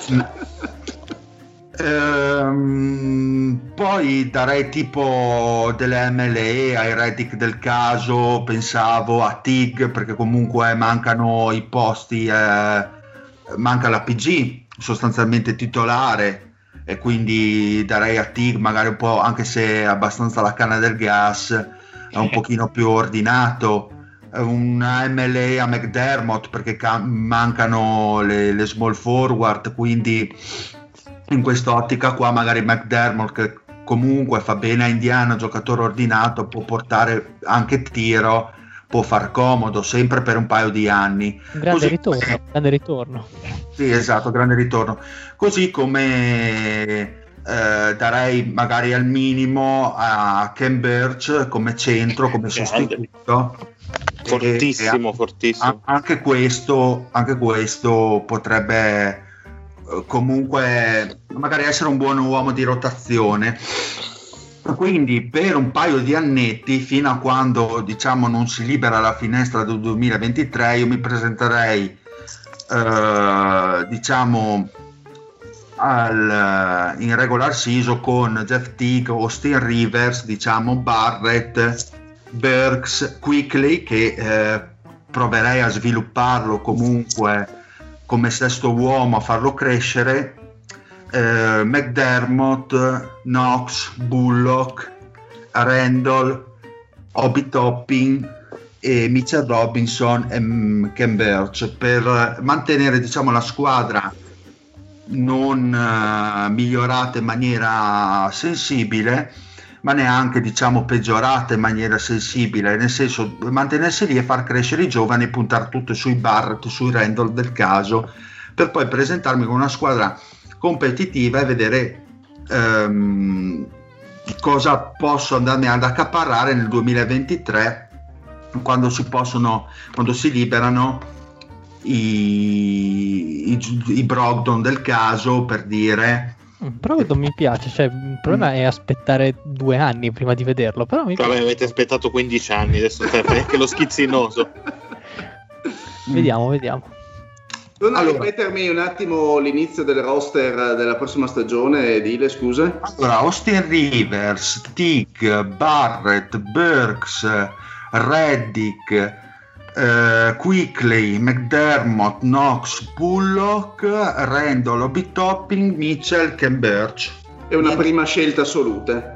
Ehm, poi darei tipo delle MLE ai Reddick del caso, pensavo a TIG perché comunque mancano i posti, eh, manca la PG sostanzialmente titolare e quindi darei a TIG magari un po' anche se abbastanza la canna del gas, è un pochino più ordinato. Eh, Una MLE a McDermott perché ca- mancano le, le small forward, quindi in quest'ottica qua magari McDermott che comunque fa bene a Indiana, giocatore ordinato, può portare anche tiro, può far comodo sempre per un paio di anni. Un grande Così ritorno, come- grande ritorno. Sì, esatto, grande ritorno. Così come eh, darei magari al minimo a Ken Birch come centro, come Grande. sostituto. Fortissimo, E- fortissimo. anche, questo, anche questo potrebbe eh, comunque magari essere un buon uomo di rotazione. Quindi per un paio di annetti, fino a quando diciamo non si libera la finestra del 2023, io mi presenterei eh, diciamo al, in regular season con Jeff Teague, Austin Rivers, diciamo Barrett, Burks, Quickly che eh, proverei a svilupparlo comunque come sesto uomo a farlo crescere eh, McDermott, Knox, Bullock, Randall, Obi Topping e Mitchell Robinson e Ken Birch per mantenere diciamo la squadra non eh, migliorata in maniera sensibile ma neanche diciamo peggiorata in maniera sensibile nel senso mantenersi lì e far crescere i giovani e puntare tutto sui Barrett sui Randall del caso per poi presentarmi con una squadra competitiva e vedere ehm, cosa posso andarmi ad accaparrare nel 2023 quando si possono quando si liberano i, i, i Brogdon del caso per dire Però non mi piace, cioè, il problema è aspettare due anni prima di vederlo, però mi Vabbè, avete aspettato 15 anni, adesso te fai anche lo schizzinoso. Vediamo, vediamo. Torna Allora. a ripetermi un attimo l'inizio del roster della prossima stagione, Dile, scusa. Allora, Austin Rivers, Tig, Barrett, Burks, Reddick, eh, Quickly, McDermott, Knox, Bullock, Randall, Obi Topping, Mitchell, Ken Birch. È una prima scelta assoluta.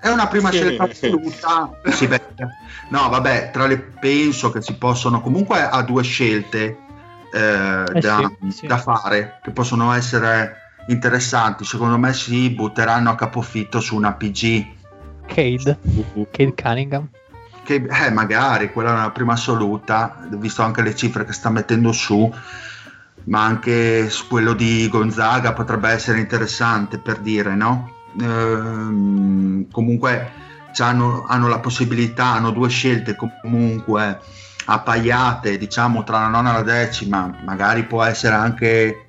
È una prima Sì. scelta assoluta. Sì, beh, no, vabbè, tra le penso che si possono comunque ha due scelte eh, Eh da, sì, sì. da fare che possono essere interessanti. Secondo me si butteranno a capofitto su una PG. Cade, Cade Cunningham. Che eh, magari quella è una prima assoluta, visto anche le cifre che sta mettendo su, ma anche su quello di Gonzaga potrebbe essere interessante per dire, no? Ehm, comunque c'hanno- hanno la possibilità, hanno due scelte comunque appaiate, diciamo tra la nona e la decima, magari può essere anche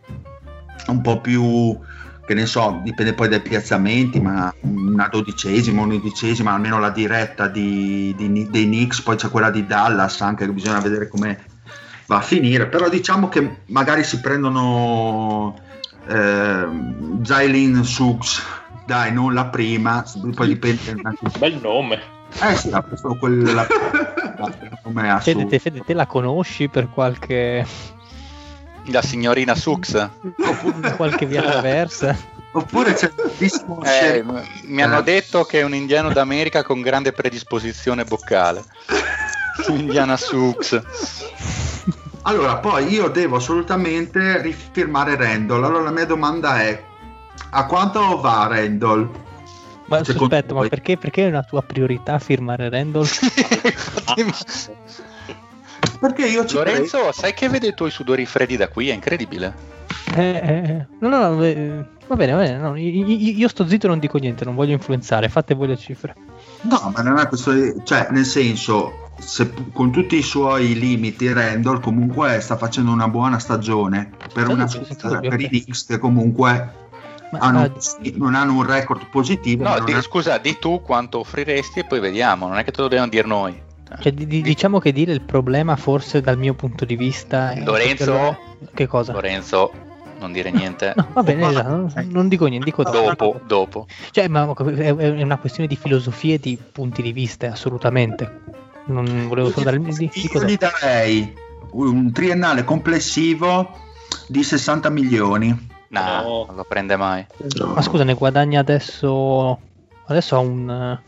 un po' più che ne so, dipende poi dai piazzamenti, ma una dodicesima, un'undicesima, almeno la diretta di, di- dei Knicks, poi c'è quella di Dallas anche che bisogna vedere come va a finire, però diciamo che magari si prendono eh, Jailin Suggs, dai, non la prima, poi dipende. Bel nome. Eh sì, quella... come Fede, assurdo. te, Fede, te la conosci per qualche, La signorina Sux. qualche via traversa? Oppure c'è il Eh, mi hanno detto che è un indiano d'America con grande predisposizione boccale. Indiana Sux. Allora, poi io devo assolutamente rifirmare Randall. Allora la mia domanda è: a quanto va Randall? Ma Secondo aspetta, ma voi? perché, perché è una tua priorità firmare Randall? Perché io ci Lorenzo, sai che vede i tuoi sudori freddi da qui? È incredibile. Eh, eh, no, no, no, eh, va bene, va bene, no, io, io- sto zitto e non dico niente, non voglio influenzare, fate voi le cifre. credo- No, ma non è questione. di- Cioè, nel senso, se, con tutti i suoi limiti, Randall comunque sta facendo una buona stagione per, una, per i. Knicks che comunque Ma, hanno- ma- non hanno un record positivo. No, di- è- scusa, di tu quanto offriresti e poi vediamo. Non è che te lo dobbiamo dire noi. cioè, di- di- diciamo che dire il problema forse dal mio punto di vista è Lorenzo? che cosa? Lorenzo, non dire niente. No, va bene, esatto, non, non dico niente, dico Dopo, dopo. Cioè, ma è è una questione di filosofia e di punti di vista, assolutamente. Non volevo solo dare il dico Io gli darei un triennale complessivo di 60 milioni. No, No. non lo prende mai. Ma scusa, ne guadagna adesso. Adesso ha un.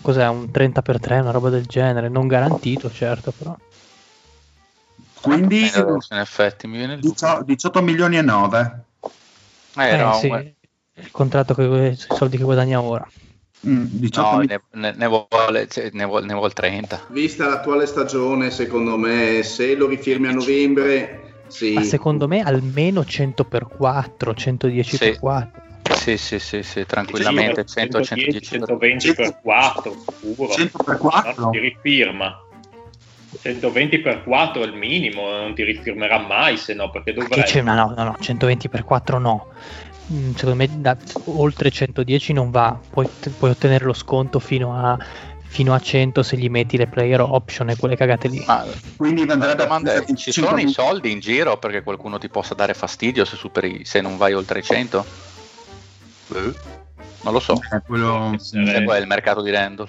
Cos'è? Un 30 per 3, una roba del genere. Non garantito, certo, però. Quindi Eh, in effetti mi viene il dubbio. 18, 18 milioni e 9. Eh, Eh, no, sì. un- il contratto che i soldi che guadagna ora. Mm, 18 No, ne, ne- vuole, ne, vuole, ne vuole 30. Vista l'attuale stagione, secondo me, se lo rifirmi a novembre, sì. Ma secondo me almeno 100 per 4, 110 Sì. per 4. Sì, sì, sì, sì, tranquillamente 100, 110. 120 per 4 sicuro 100 per 4? non ti rifirma 120 per 4 è il minimo non ti rifirmerà mai se no perché c'è? No, no, no, no, 120 per 4 no. Mm, Secondo me da- oltre 110 non va, puoi, puoi ottenere lo sconto fino a, fino a 100 se gli metti le player option e quelle cagate lì. Ma quindi la domanda è, ci 25 sono i soldi in giro perché qualcuno ti possa dare fastidio se, superi, se non vai oltre i 100? Eh, Non lo so. Eh, quello- Se poi è il mercato di Randall.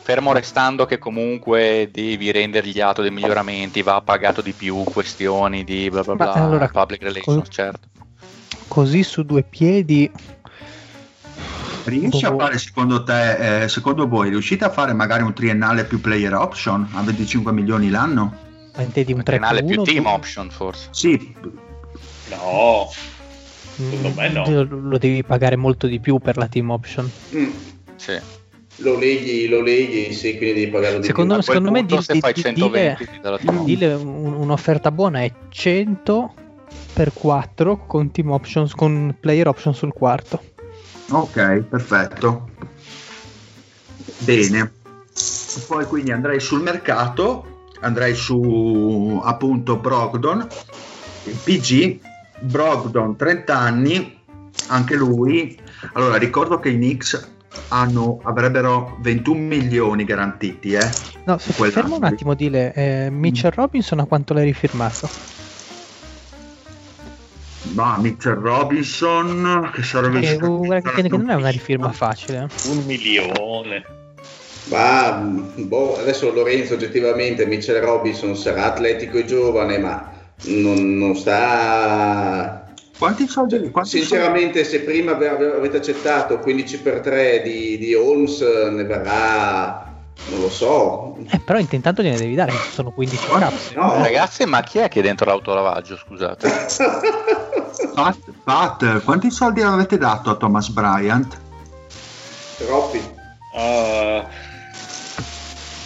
Fermo restando che comunque devi rendergli atto dei miglioramenti, va pagato di più, questioni di bla bla Ma bla, allora, public relations, col- certo. Così su due piedi Riesci a Boh. fare secondo te, eh, secondo voi, riuscite a fare magari un triennale più player option a 25 milioni l'anno? ma intendi un Un 3 canale più 1 team option forse. Sì, no Secondo me no. Lo, lo devi pagare molto di più per la team option. Mm. Sì. Lo leghi, lo leghi, sì, quindi devi pagarlo di Secondo, più. secondo me di- se di- fai di- 120 dire- ti dà la team option. Dile un- un'offerta buona è 100 per 4 con team options con player option sul quarto. Ok, perfetto. Bene. Poi quindi andrei sul mercato, andrei su appunto Brogdon, PG, Brogdon 30 anni, anche lui. Allora ricordo che i Knicks hanno, avrebbero 21 milioni garantiti, eh. No, fermo un attimo, dile eh, Mitchell Robinson a quanto l'hai rifirmato? Ma Mitchell Robinson, che sarebbe Eh, guarda che, che non è una rifirma facile. eh. un milione Ma boh, adesso Lorenzo oggettivamente Mitchell Robinson sarà atletico e giovane, ma non, non sta. Quanti soldi? Quanti Sinceramente, se prima ave- ave- avete accettato 15 per 3 di, di Holmes, ne verrà, non lo so. Eh, però intanto gliene devi dare, sono 15 caps. No. Ragazzi, ma chi è che è dentro l'autolavaggio? Scusate. Pat, Pat, quanti soldi avete dato a Thomas Bryant? Troppi. Uh,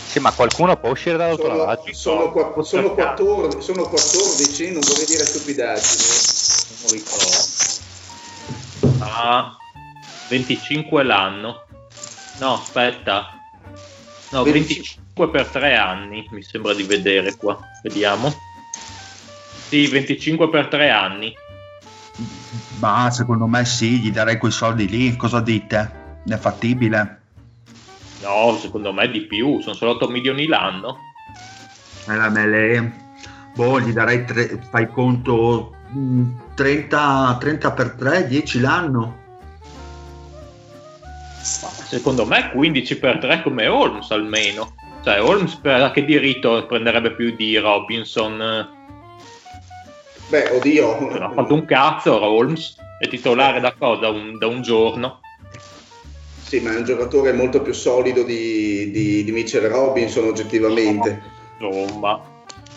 Sì, ma qualcuno può uscire Sono, dall'autolavaggio? sono, qua- sono 14, sono 14, non vorrei dire stupidaggini. non ricordo ah 25 l'anno no aspetta no 25 per 3 anni mi sembra di vedere qua vediamo sì 25 per 3 anni Ma secondo me sì, gli darei quei soldi lì. Cosa dite? È fattibile? no secondo me di più sono solo 8 milioni l'anno Eh, la mele, boh, gli darei, tre, fai conto, mm, 30, 30 per 3, 10 l'anno. Secondo me 15 per 3 come Holmes almeno cioè Holmes per che diritto prenderebbe più di Robinson Beh, oddio. non ha fatto un cazzo Holmes è titolare da cosa? Un- da un giorno Sì, ma è un giocatore molto più solido di, di, di Mitchell Robinson, oggettivamente. insomma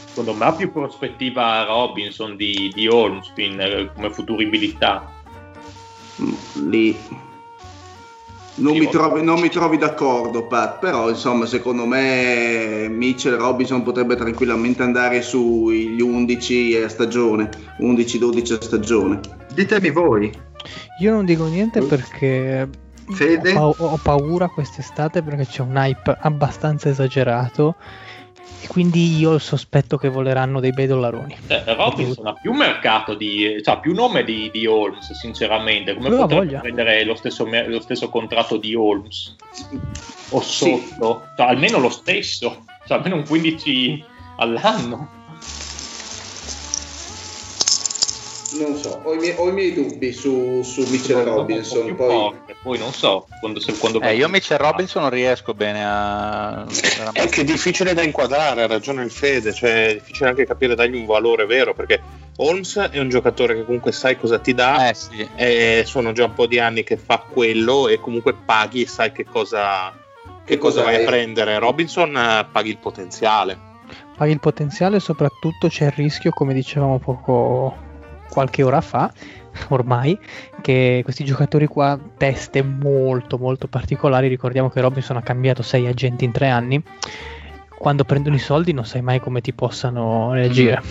secondo me ha più prospettiva Robinson di, di Holmes in, come futuribilità Lì. Non mi, trovi, non mi trovi d'accordo, Pat, però insomma, secondo me Mitchell Robinson potrebbe tranquillamente andare sugli 11 a stagione, 11-12 a stagione. Ditemi voi. Io non dico niente perché Fede? ho, pa- ho paura quest'estate perché c'è un hype abbastanza esagerato e quindi io sospetto che voleranno dei bei dollaroni. Eh, Robinson ha più mercato di cioè, ha più nome di, di Holmes sinceramente come ha potrebbe voglia. prendere lo stesso, lo stesso contratto di Holmes o Sì. sotto Cioè, almeno lo stesso cioè, almeno un 15 all'anno Non so, ho i miei, ho i miei dubbi su, su Mitchell Robinson. Poi, forte, poi non so quando, se, quando Eh, io Mitchell Robinson non riesco bene a... È veramente- che è difficile da inquadrare, ha ragione il Fede, cioè è difficile anche capire dargli un valore vero, perché Holmes è un giocatore che comunque sai cosa ti dà, Eh sì. e sono già un po' di anni che fa quello e comunque paghi e sai che cosa, che cosa vai è? a prendere. Robinson eh, paghi il potenziale. Paghi il potenziale e soprattutto c'è il rischio, come dicevamo poco, qualche ora fa ormai che questi giocatori qua teste molto molto particolari. Ricordiamo che Robinson ha cambiato sei agenti in tre anni. Quando prendono i soldi non sai mai come ti possano reagire.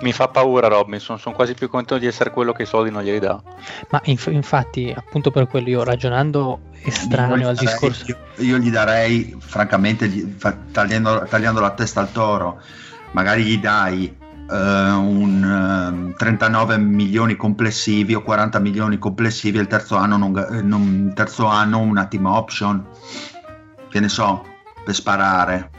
Mi fa paura Robinson, sono quasi più contento di essere quello che i soldi non glieli dà. ma inf- infatti appunto per quello io ragionando estraneo Io al darei- discorso. Io, io gli darei, francamente, gli- fa- tagliando, tagliando la testa al toro, magari gli dai un ehm, 39 milioni complessivi o 40 milioni complessivi e il terzo anno, non eh, non- terzo anno una team option, che ne so, per sparare.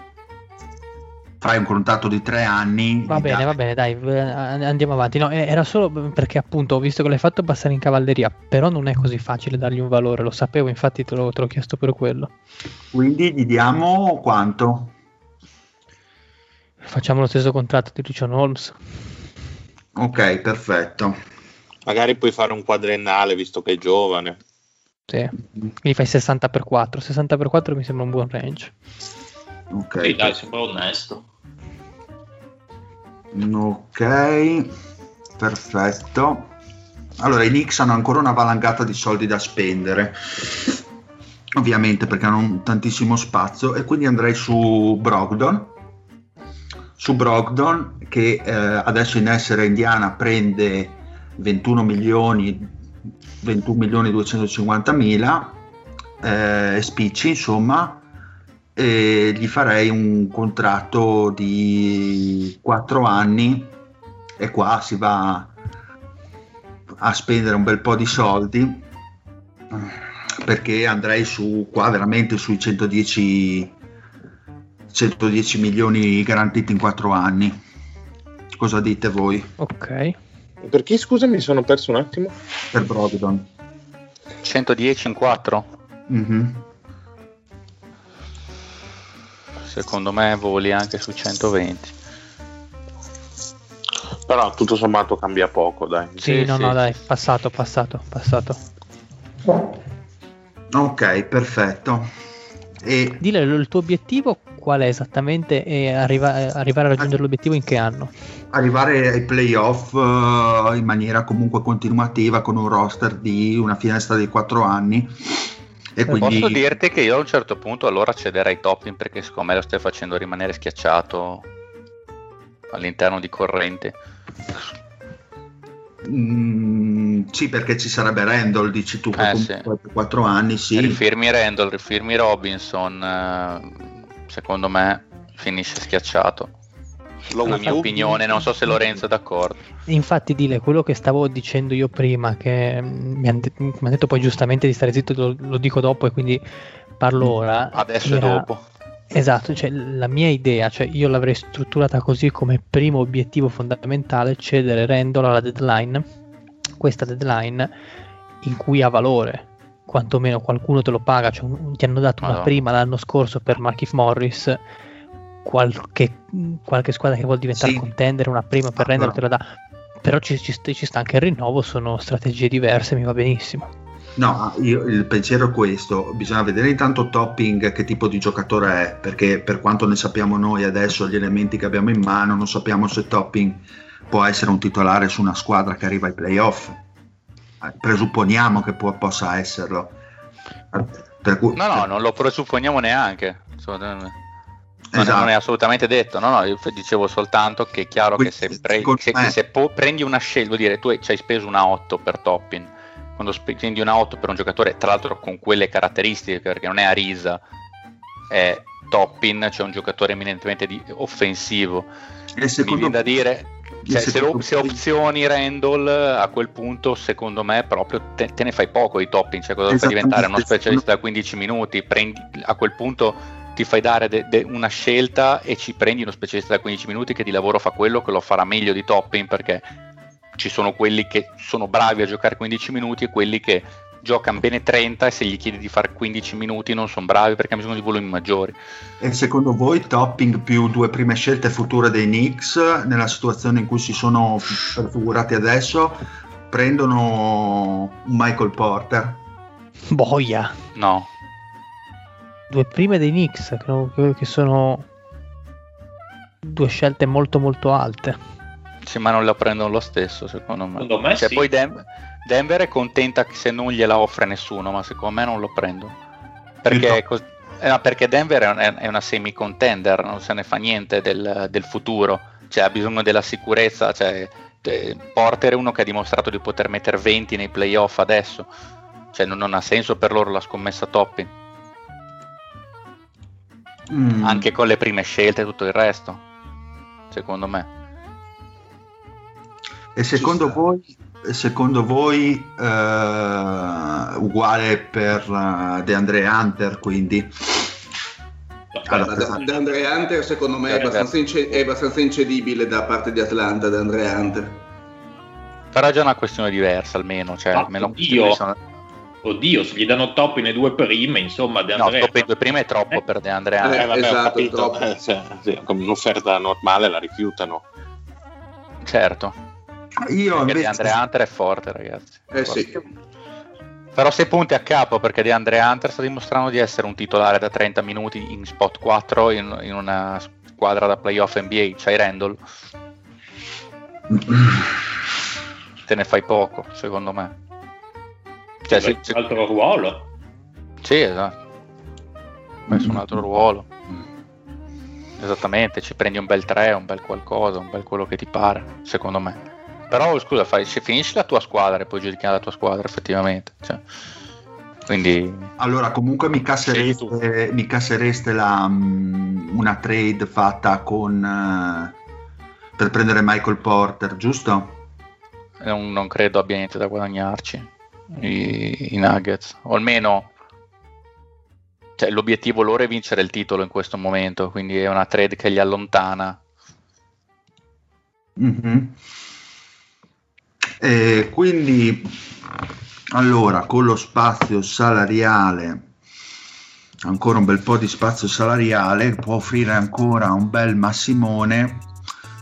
Fai un contratto di tre anni. Va bene, dai- va bene, dai, v- andiamo avanti. No, eh, era solo perché appunto ho visto che l'hai fatto passare in cavalleria, però non è così facile dargli un valore, lo sapevo, infatti te l'ho, te l'ho chiesto per quello. Quindi gli diamo quanto? Facciamo lo stesso contratto di Richard Holmes. Ok, perfetto. Magari puoi fare un quadriennale visto che è giovane. Sì. Quindi fai 60 per 4. 60 per 4 mi sembra un buon range. Ok, Sì, dai, sembra onesto. Ok, perfetto. Allora, i Knicks hanno ancora una valangata di soldi da spendere, ovviamente perché hanno tantissimo spazio, e quindi andrei su Brogdon. Su Brogdon, che eh, adesso in essere Indiana prende 21 milioni, 21 milioni 250 mila, eh, spicci insomma, e gli farei un contratto di 4 anni e qua si va a spendere un bel po' di soldi perché andrei su qua veramente sui 110 110 milioni garantiti in 4 anni cosa dite voi Ok. Per chi, scusa, mi sono perso un attimo? per Brogdon 110 in 4? Mhm. Secondo me voli anche su 120. Però tutto sommato cambia poco, dai. Sì, Sì, no, sì. no, dai, passato, passato, passato. ok perfetto e Dile il tuo obiettivo qual è esattamente e arriva- eh, arrivare a raggiungere l'obiettivo in che anno? arrivare ai playoff eh, in maniera comunque continuativa con un roster di una finestra di 4 anni e quindi Posso dirti che io a un certo punto allora cederei ai Topping perché secondo me lo stai facendo rimanere schiacciato all'interno di corrente. Mm, sì perché ci sarebbe Randall dici tu Eh, comunque per 4 anni sì Rifirmi Randall, rifirmi Robinson, eh, secondo me finisce schiacciato. La mia opinione, non so se Lorenzo è d'accordo. Infatti, Dile, quello che stavo dicendo io prima, che mm, mi hanno detto poi giustamente di stare zitto, lo, lo dico dopo e quindi parlo ora. Adesso e era- dopo. Esatto, cioè la mia idea, cioè io l'avrei strutturata così come primo obiettivo fondamentale, cedere Randall alla deadline, questa deadline in cui ha valore, quantomeno qualcuno te lo paga, cioè ti hanno dato una Madonna. prima l'anno scorso per Markif Morris, qualche, qualche squadra che vuole diventare Sì. contender, una prima per Ah, Randall però- te la dà, però ci, ci sta- ci sta anche il rinnovo, sono strategie diverse, mi va benissimo. No, io- il pensiero è questo, bisogna vedere intanto Topping che tipo di giocatore è, perché per quanto ne sappiamo noi adesso, gli elementi che abbiamo in mano, non sappiamo se Topping può essere un titolare su una squadra che arriva ai playoff. Presupponiamo che può- possa esserlo. Cui- No, no, non lo presupponiamo neanche. assolutamente. Non, è, Esatto. non è assolutamente detto, no, no, io dicevo soltanto che è chiaro che Quindi, se, pre- se- se po- prendi una scelta, vuol dire tu hai- hai speso una 8 per Toppin, quando spe- prendi una 8 per un giocatore, tra l'altro con quelle caratteristiche, perché non è Arisa, è Toppin, cioè un giocatore eminentemente di- offensivo, E mi secondo viene da dire, cioè, se, lo- se opzioni Randall a quel punto secondo me proprio te, te ne fai poco di topping, cioè cosa fai diventare uno specialista da 15 minuti, prendi, a quel punto ti fai dare de- de- una scelta e ci prendi uno specialista da 15 minuti che di lavoro fa quello che lo farà meglio di topping perché ci sono quelli che sono bravi a giocare 15 minuti e quelli che giocano bene 30 e se gli chiedi di fare 15 minuti non sono bravi perché hanno bisogno di volumi maggiori. E secondo voi Topping più due prime scelte future dei Knicks, nella situazione in cui si sono prefigurati adesso, prendono Michael Porter? Boia! No, due prime dei Knicks, che, che sono due scelte molto molto alte. Sì, ma non la prendono lo stesso, secondo me. Secondo me Cioè, sì. poi Dem- Denver è contenta che se non gliela offre nessuno, ma secondo me non lo prendo. Perché, No. cos- eh, perché Denver è, un- è una semi-contender, non se ne fa niente del, del futuro, cioè ha bisogno della sicurezza. Cioè, Porter è uno che ha dimostrato di poter mettere 20 nei playoff adesso, cioè non, non ha senso per loro la scommessa Toppin, Mm. anche con le prime scelte e tutto il resto, secondo me. E secondo voi, secondo voi eh, uguale per eh, DeAndre Hunter, quindi Ma Da, da Andre Hunter secondo me è Eh, abbastanza, ince- è abbastanza incedibile da parte di Atlanta da Andre Hunter. Però è già una questione diversa almeno, cioè Ah, almeno oddio. sono- Oddio, se gli danno top nei due prime, insomma, De No, Andrea- dopo i due prime è troppo Eh. per De Andrea. Eh, Eh, vabbè, ho esatto, troppo. Eh, cioè, sì, come un'offerta normale la rifiutano. Certo, io perché invece Andrea Hunter è forte, ragazzi. Eh sì. Però sei punti a capo perché De Andrea Hunter sta dimostrando di essere un titolare da 30 minuti in spot 4 in, in una squadra da playoff NBA. C'hai Randall, te ne fai poco, secondo me. Cioè, se- un se- altro ruolo. Sì, esatto. Messo un altro ruolo. Esattamente, ci prendi un bel 3, un bel qualcosa, un bel quello che ti pare, secondo me. Però scusa, fai, se finisci la tua squadra e poi giudichiamo la tua squadra, effettivamente. Cioè, quindi allora comunque mi cassereste, mi cassereste la, mm, una trade fatta con eh, per prendere Michael Porter, giusto? non, non credo abbia niente da guadagnarci i, i Nuggets. O almeno cioè, l'obiettivo loro è vincere il titolo in questo momento, quindi è una trade che li allontana. Mhm. E quindi, allora, con lo spazio salariale, ancora un bel po' di spazio salariale, può offrire ancora un bel massimone.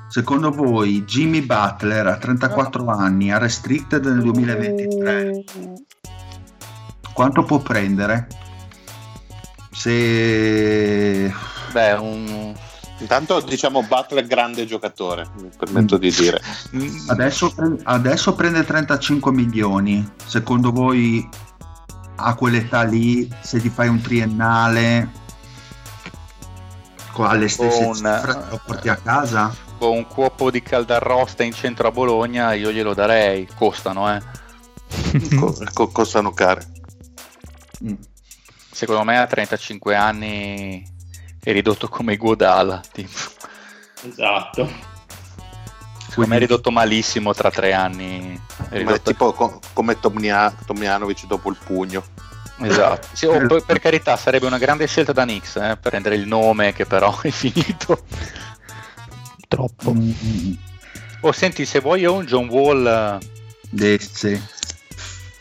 Secondo voi Jimmy Butler a 34 anni, a restricted nel 2023, quanto può prendere? Se Beh, un, Intanto diciamo Butler grande giocatore, mi permetto di dire. Adesso, pre- adesso prende 35 milioni. Secondo voi a quell'età lì, se ti fai un triennale con alle stesse Con- cifre, lo porti a casa? con un cuopo di caldarrosta in centro a Bologna io glielo darei, costano eh. Co- co- costano care. Mm. Secondo me a 35 anni è ridotto come Guadala, tipo. Esatto. Secondo me è ridotto malissimo tra tre anni. È Ma è ridotto- tipo co- come Tomnia- Tomjanovic dopo il pugno. Esatto. Sì, oh, poi, per carità, sarebbe una grande scelta da Nix eh, per rendere il nome che però è finito. Troppo. Mm, Oh, senti, se vuoi un John Wall eh, eh, sì.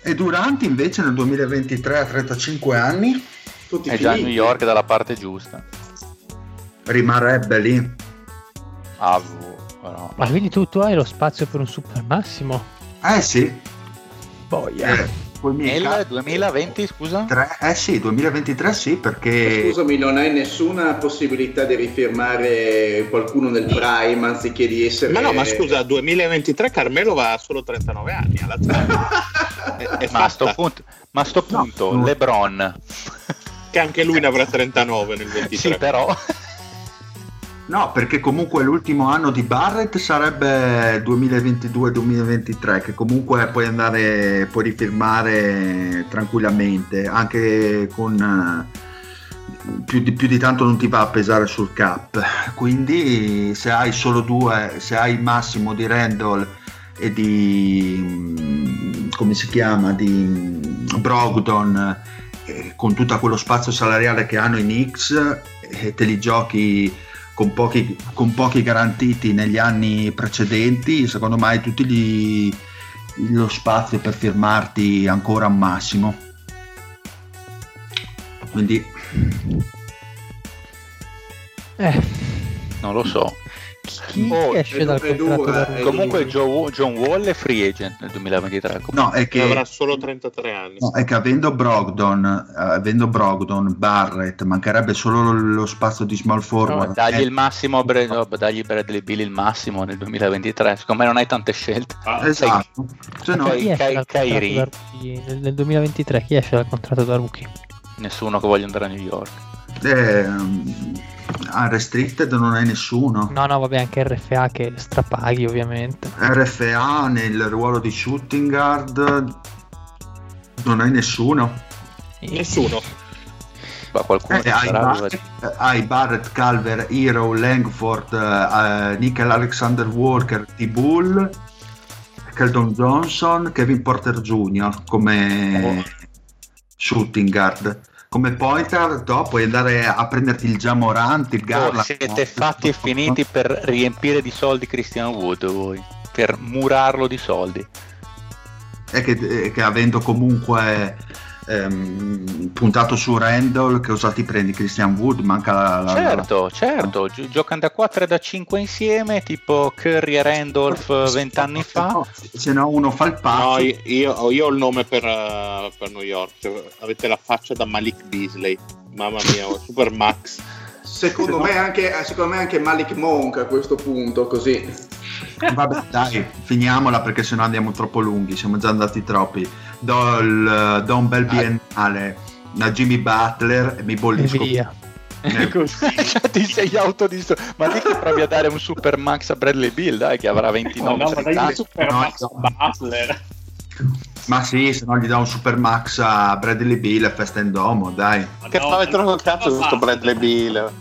E Durant invece nel 2023 a 35 anni Tutti è già a finiti. New York dalla parte giusta. Rimarrebbe lì. Ah, però. Ma quindi tu, tu hai lo spazio per un super massimo? Eh sì. Boia. Eh, Nel calcoli, 2020, scusa? tre- eh sì, 2023 sì, perché Scusami, non hai nessuna possibilità di rifirmare qualcuno nel prime anziché di essere. Ma no, ma scusa, 2023 Carmelo va a solo 39 anni. Alla è, è Ma a sto punto, ma a sto No, punto no. LeBron. Che anche lui ne avrà 39 nel 23. sì, però. No, perché comunque l'ultimo anno di Barrett sarebbe 2022-2023, che comunque puoi andare, puoi rifirmare tranquillamente, anche con eh, più di, più di tanto non ti va a pesare sul cap. Quindi se hai solo due, se hai il massimo di Randall e di mm, come si chiama di Brogdon eh, con tutto quello spazio salariale che hanno i Knicks e te li giochi con pochi, con pochi garantiti negli anni precedenti, secondo me hai tutti gli- lo spazio per firmarti ancora un massimo. Quindi Eh, non lo so. Chi Oh, esce è dal è contratto dura, da è rookie? Comunque Joe- John Wall è free agent nel 2023. No, è che, avrà solo 33 anni. no, è che avendo Brogdon, eh, avendo Brogdon, Barrett, mancherebbe solo lo, lo spazio di small No, forward. dagli Eh, il massimo, a Bra- no, dagli Bradley Bill il massimo nel 2023. Secondo me non hai tante scelte. Ah, esatto. Se no. Chi esce Kai- dal Kyrie. da? Nel, nel 2023 chi esce dal contratto da rookie? Nessuno che voglia andare a New York. eh, unrestricted non hai nessuno. No, no, vabbè, anche RFA che strapaghi ovviamente. RFA nel ruolo di shooting guard non hai nessuno. Nessuno. Ma qualcuno Eh, hai, sarà, Barrett, hai Barrett, Calver, Hero, Langford, eh, eh, Nickel Alexander Walker, T-Bull, Keldon Johnson, Kevin Porter Jr. come shooting guard. Come pointer, dopo puoi andare a prenderti il Jamorant, il Oh, Garland. siete fatti e finiti per riempire di soldi Christian Wood voi. Per murarlo di soldi. È che, che avendo comunque ehm, puntato su Randall, che cosa ti prendi? Christian Wood? Manca la... la- Certo, certo, gi- giocano da 4 e da 5 insieme, tipo Curry e Randolph 20 anni fa. No, se no uno fa il pazzo. No, io, io- ho il nome per, eh, per New York. Cioè, avete la faccia da Malik Beasley. Mamma mia, Super Max. Secondo, me anche, eh, secondo me anche Malik Monk a questo punto, così. Vabbè, dai, finiamola perché sennò andiamo troppo lunghi. Siamo già andati troppi. Do, il, do un bel biennale a Jimmy Butler e mi E bollisco. via. Eh, Cioè, ti sei autodistro. Ma lì che provi a dare un super max a Bradley Bill, dai, che avrà no, 29 no, ma 30 dai Super No, Max no. Butler. Ma sì, se no gli do un super max a Bradley Bill e festa in domo, dai. Ma Che no, fave troppo no, cazzo questo. Bradley Bill?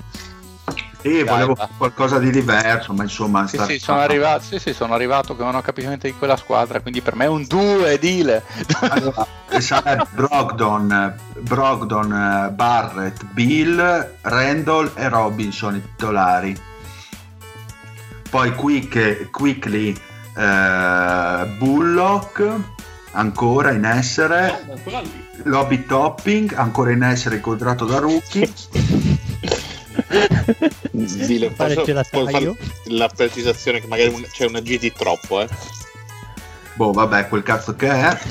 Sì, Dai, volevo va. qualcosa di diverso, ma insomma... Sì, sì, sono arrivato, sì, sì, sono arrivato che non ho capito niente di quella squadra, quindi per me è un 2 Dile. Allora, sarebbe Brogdon, Brogdon, Barrett, Bill, Randall e Robinson i titolari. Poi Quick, Quickly, eh, Bullock, ancora in essere, No. Lobby Topping, ancora in essere incontrato da rookie. Fare posso- posso fare la precisazione che magari un- c'è una G di troppo, eh? Boh, vabbè, quel cazzo che è.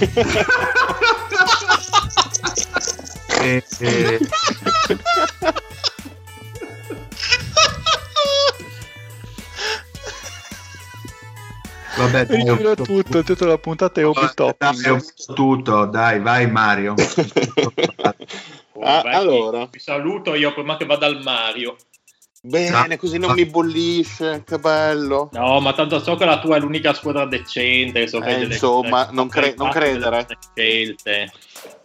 E- e- Vabbè, dai, visto tutto, il titolo della puntata è Obi Topping. ho visto tutto, dai, vai Mario. Oh, Ah, vai, allora. Vi saluto io prima che vada al Mario. Bene, così non mi bollisce, che bello. No, ma tanto so che la tua è l'unica squadra decente. So che Eh, insomma, delle- non cre- non credere. Scelte.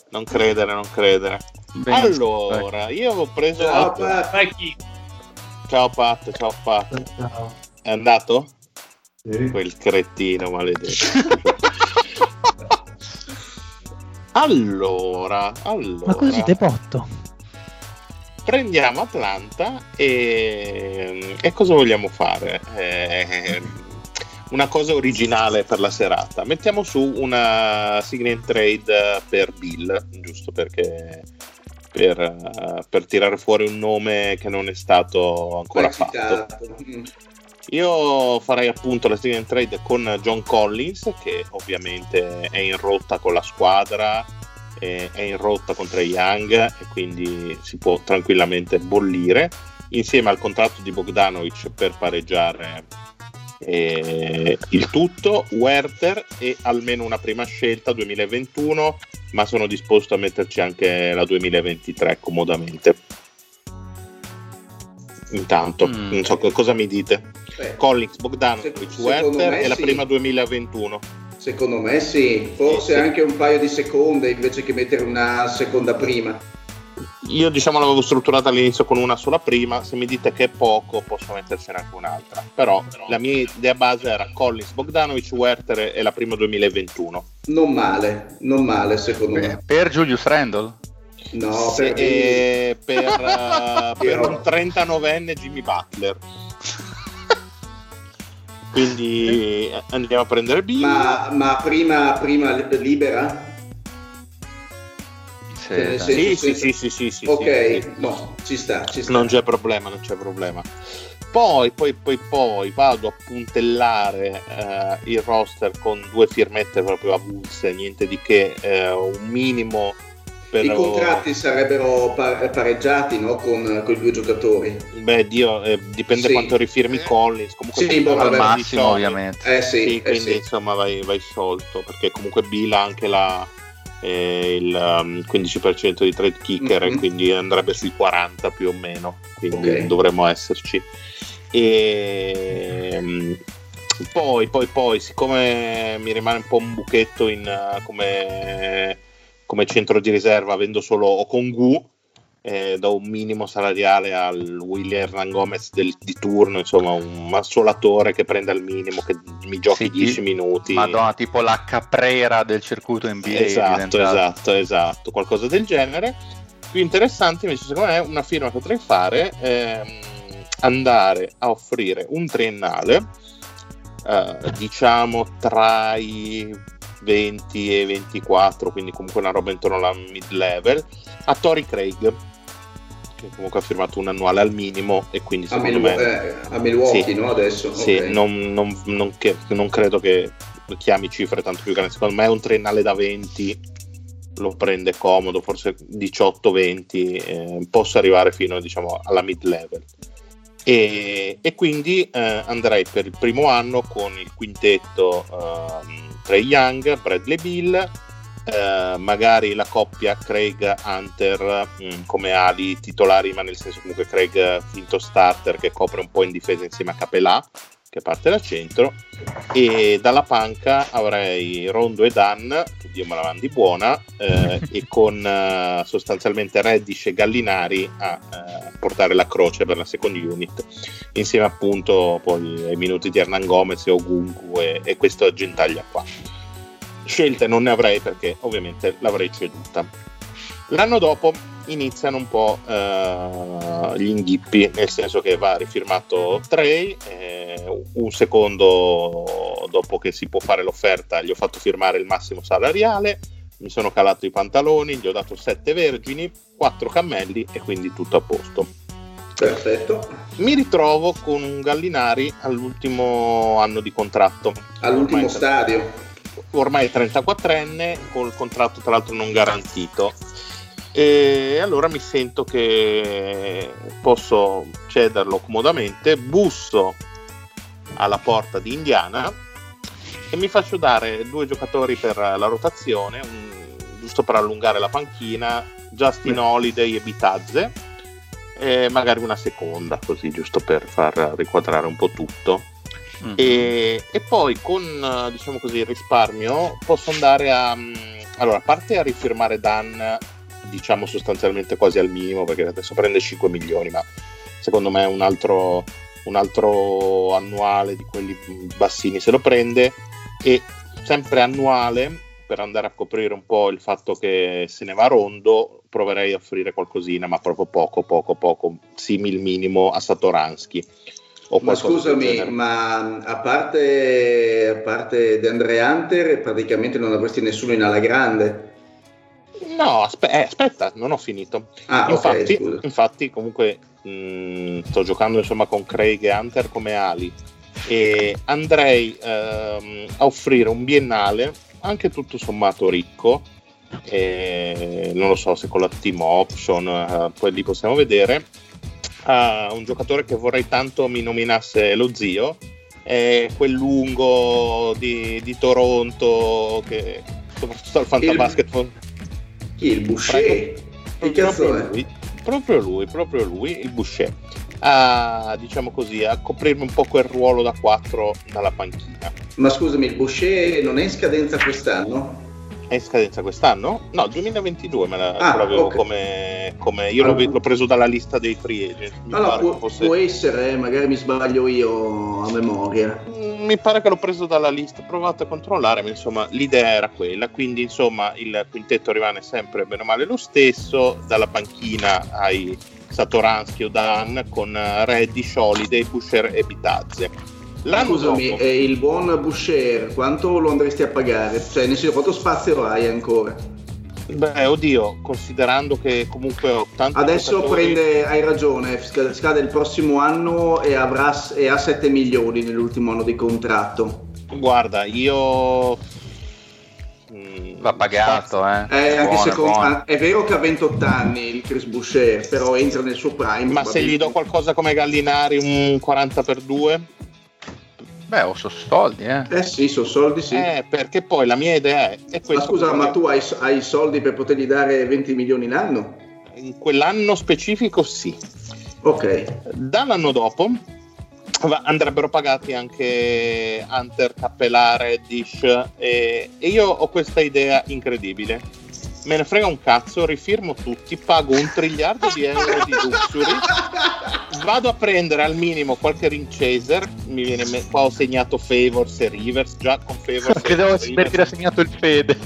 Non credere, non credere. Benissimo, Allora, io ho preso... Ciao, Pat. Vai chi? Ciao Pat, ciao Pat. È andato? Quel cretino maledetto. allora, allora. Ma così te botto. prendiamo Atlanta e, e cosa vogliamo fare? Eh, una cosa originale per la serata. Mettiamo su una sign and trade per Bill, giusto perché per, per tirare fuori un nome che non è stato ancora fatto. Io farei appunto la and trade con John Collins, che ovviamente è in rotta con la squadra, è è in rotta con Trey Young e quindi si può tranquillamente bollire, insieme al contratto di Bogdanovic per pareggiare eh, il tutto, Werther e almeno una prima scelta 2021, ma sono disposto a metterci anche la 2023 comodamente. Intanto, Mm. non so co- cosa mi dite. Beh, Collins, Bogdanovic, Se- Werther me e la sì. prima 2021. Secondo me sì, forse Sì. anche un paio di seconde invece che mettere una seconda prima. Io diciamo l'avevo strutturata all'inizio con una sola prima, se mi dite che è poco posso mettercene anche un'altra. Però la mia idea base era Collins, Bogdanovic, Werther e la prima 2021. Non male, non male secondo Eh, me. per Julius Randle? No, per e per, eh, per un 39enne Jimmy Butler. Quindi andiamo a prendere Bill. ma, ma prima, prima li- libera? Dai. senso- Sì, sì, sì, sì, sì, sì, ok, sì. no, ci sta, ci sta. Non c'è problema, non c'è problema. poi, poi, poi, poi vado a puntellare eh, il roster con due firmette proprio avulse, niente di che, eh, un minimo per... I contratti sarebbero par- pareggiati no? con, con i due giocatori. Beh, Dio, eh, dipende Sì. quanto rifirmi Collins. Comunque Sì, boh, al massimo ovviamente. Eh sì, Sì, eh quindi sì. insomma vai, vai sciolto perché comunque Bill ha anche la, eh, il um, 15% di trade kicker Mhm. e quindi andrebbe sui 40 più o meno, quindi Ok. dovremmo esserci. E mm, poi, poi, poi, siccome mi rimane un po' un buchetto in, uh, come, come centro di riserva, avendo solo Okongu, eh, do un minimo salariale al William Hernan Gomez del- di turno, insomma un assolatore che prenda il minimo, che mi giochi Sì, 10 minuti. Madonna, tipo la caprera del circuito NBA. Esatto, esatto, esatto, qualcosa del genere. Più interessante invece secondo me una firma che potrei fare è andare a offrire un triennale, eh, diciamo tra i 20 e 24, quindi comunque una roba intorno alla mid level, a Tori Craig, che comunque ha firmato un annuale al minimo e quindi A, secondo Milwa- me... eh, a Milwaukee, Sì. no? Adesso. Sì, Ok. non, non- non che- non credo che chiami cifre tanto più grandi. Secondo me un triennale da 20 lo prende comodo, forse 18-20, eh, posso arrivare fino diciamo, alla mid level. E, e quindi eh, andrei per il primo anno con il quintetto ehm, Trey Young, Bradley Bill, eh, magari la coppia Craig Hunter mh, come ali titolari, ma nel senso comunque Craig finto starter che copre un po' in difesa insieme a Capelà che parte da centro e dalla panca avrei Rondo e Dan che Dio me la mandi buona eh, e con eh, sostanzialmente Reddish e Gallinari a eh, portare la croce per la second unit insieme appunto poi ai minuti di Hernan Gomez e Ogungu e, e questa gentaglia qua. Scelte non ne avrei perché ovviamente l'avrei ceduta. L'anno dopo iniziano un po' eh, gli inghippi, nel senso che va rifirmato Trey, eh, un secondo dopo che si può fare l'offerta gli ho fatto firmare il massimo salariale, mi sono calato i pantaloni, gli ho dato sette vergini, quattro cammelli e quindi tutto a posto. Perfetto. Mi ritrovo con un Gallinari all'ultimo anno di contratto. All'ultimo Ormai- stadio. ormai 34enne, col contratto tra l'altro non garantito. E allora mi sento che posso cederlo comodamente, busso alla porta di Indiana e mi faccio dare due giocatori per la rotazione, un- giusto per allungare la panchina, Justin Holiday e Bitazze, e magari una seconda, così giusto per far riquadrare un po' tutto. Mm. E, e poi con diciamo così il risparmio posso andare a mm, allora a parte a rifirmare Dan diciamo sostanzialmente quasi al minimo perché adesso prende 5 milioni ma secondo me un altro, un altro annuale di quelli bassini se lo prende. E sempre annuale per andare a coprire un po' il fatto che se ne va rondo proverei a offrire qualcosina ma proprio poco poco poco simil minimo a Satoransky. Ma scusami, ma a parte, a parte DeAndre Hunter, praticamente non avresti nessuno in ala grande. No, aspe- eh, aspetta, non ho finito. Ah, infatti, ok, scusa. infatti, comunque, mh, sto giocando insomma con Craig e Hunter come ali e andrei ehm, a offrire un biennale anche tutto sommato ricco. e non lo so se con la team option, eh, poi lì possiamo vedere. A un giocatore che vorrei tanto mi nominasse lo zio, è quel lungo di, di Toronto che soprattutto al Fantabasket Chi? Il Boucher? Che cazzo proprio è? lui, proprio lui, proprio lui, il Boucher, a, diciamo così, a coprirmi un po' quel ruolo da 4 dalla panchina. Ma scusami, il Boucher non è in scadenza quest'anno? È in scadenza quest'anno? No, 2022 me la, Ah, l'avevo ok. come, come- Io l'ho, Allora- l'ho preso dalla lista dei free agent. Allora, può, fosse- può essere, eh, magari mi sbaglio io a memoria. Mm, mi pare che l'ho preso dalla lista, ho provato a controllare, ma insomma l'idea era quella, quindi insomma il quintetto rimane sempre bene o male lo stesso, dalla panchina ai Satoransky o Dan con eh, Reddish, Holiday, Busher e Bitazze. L'anno Scusami, dopo, eh, il buon Boucher, quanto lo andresti a pagare? Cioè, nel senso, quanto spazio hai ancora? Beh, oddio, considerando che comunque ho tanti Adesso giocatori- prende, hai ragione, scade, il prossimo anno e, avrà, e ha 7 milioni nell'ultimo anno di contratto. Guarda, io... mm, Va pagato, eh. Eh, anche Buono, se con- buono. ah, è vero che ha 28 anni il Chris Boucher, però entra nel suo prime. Ma se gli do qualcosa come Gallinari, un 40 per 2? Beh, ho so soldi, eh. Eh sì, sono soldi sì. Eh, perché poi la mia idea è... è ma questa, scusa, ma tu hai, hai soldi per potergli dare 20 milioni l'anno? In quell'anno specifico sì. Ok. Dall'anno dopo andrebbero pagati anche Hunter, Cappellà, Reddish e, e io ho questa idea incredibile. Me ne frega un cazzo, rifirmo tutti, pago un triliardo di euro di luxury, vado a prendere al minimo qualche ring chaser, mi viene me- qua ho segnato Favors e Rivers, già con Favors Credevo e si Rivers. era segnato il fede.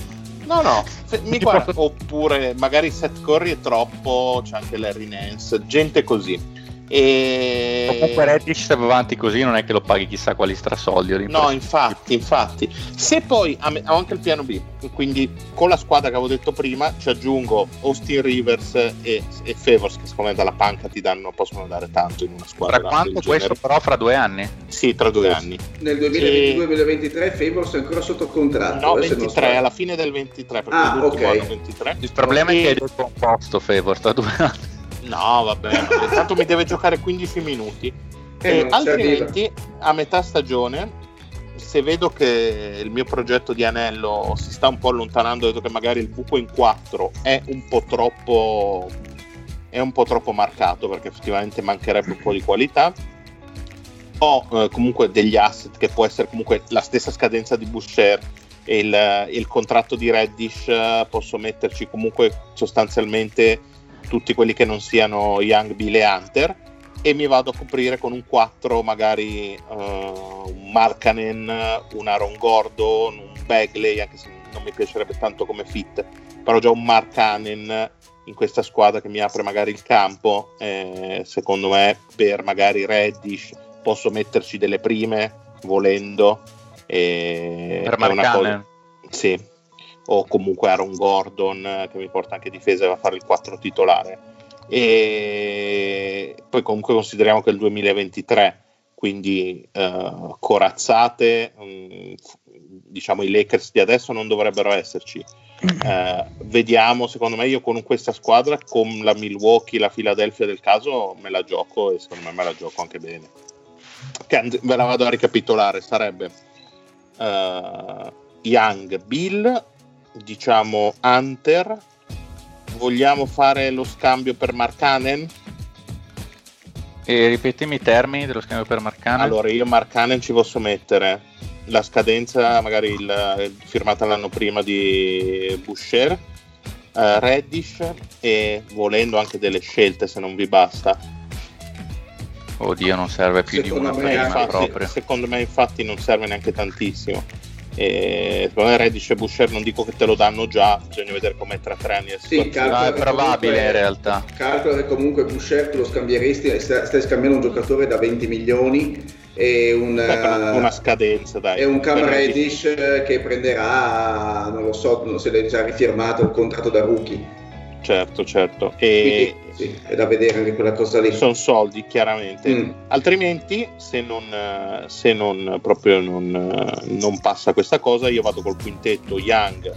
No, no, se- mi guarda, oppure magari Seth Curry è troppo, c'è anche Larry Nance, gente così. E... Comunque Reddish se va avanti così non è che lo paghi chissà quali strasoldi. No, infatti, infatti. Se poi ho anche il piano B, quindi con la squadra che avevo detto prima ci aggiungo Austin Rivers e, e Favors che secondo me dalla panca ti danno, possono dare tanto in una squadra. Tra quanto questo però fra due anni? Sì, tra due anni. Nel 2022-2023 Favors è ancora sotto contratto. No, eh, se non 23, sbaglio. alla fine del 23, perché Ah, ok. anno 23. Il problema è E- che hai detto un posto Favor tra due anni. No, vabbè, intanto mi deve giocare 15 minuti. Eh, altrimenti, a metà stagione, se vedo che il mio progetto di anello si sta un po' allontanando, vedo che magari il buco in 4 è un po' troppo è un po' troppo marcato perché effettivamente mancherebbe un po' di qualità ho eh, comunque degli asset che può essere comunque la stessa scadenza di Boucher e il, il contratto di Reddish eh, posso metterci comunque sostanzialmente tutti quelli che non siano Young, Bill e Hunter e mi vado a coprire con un 4 magari eh, un Markanen, un Aaron Gordon, un Bagley anche se non mi piacerebbe tanto come fit però già un Markanen in questa squadra che mi apre magari il campo eh, secondo me per magari Reddish posso metterci delle prime volendo e Per Markkanen. cosa- sì o comunque Aaron Gordon eh, che mi porta anche difesa e va a fare il 4 titolare. E poi comunque consideriamo che è il 2023 quindi eh, corazzate mh, f- diciamo i Lakers di adesso non dovrebbero esserci. Eh, vediamo secondo me io con questa squadra con la Milwaukee la Philadelphia del caso me la gioco e secondo me me la gioco anche bene. And- ve la vado a ricapitolare sarebbe eh, Young Bill diciamo Hunter. Vogliamo fare lo scambio per Markanen? E ripetimi i termini dello scambio per Marcana. allora io Markanen ci posso mettere. La scadenza magari il- firmata l'anno prima di Boucher. Eh, Reddish e volendo anche delle scelte se non vi basta. Oddio, non serve più Secondo di una me prima infatti, proprio. secondo me infatti non serve neanche tantissimo e secondo me Reddish e Boucher non dico che te lo danno già bisogna vedere come tra tre anni Sì, calcola No, è probabile comunque- in realtà. Calcola che comunque Boucher tu lo scambieresti, e sta- stai scambiando un giocatore da 20 milioni e un, Beh, eh, una scadenza dai e un Cam Reddish eh, che prenderà, non lo so, se l'è già rifirmato il contratto da rookie. Certo certo e Quindi sì, è da vedere anche quella cosa lì. sono soldi chiaramente Mm. altrimenti se non, eh, se non proprio non, eh, non passa questa cosa io vado col quintetto Young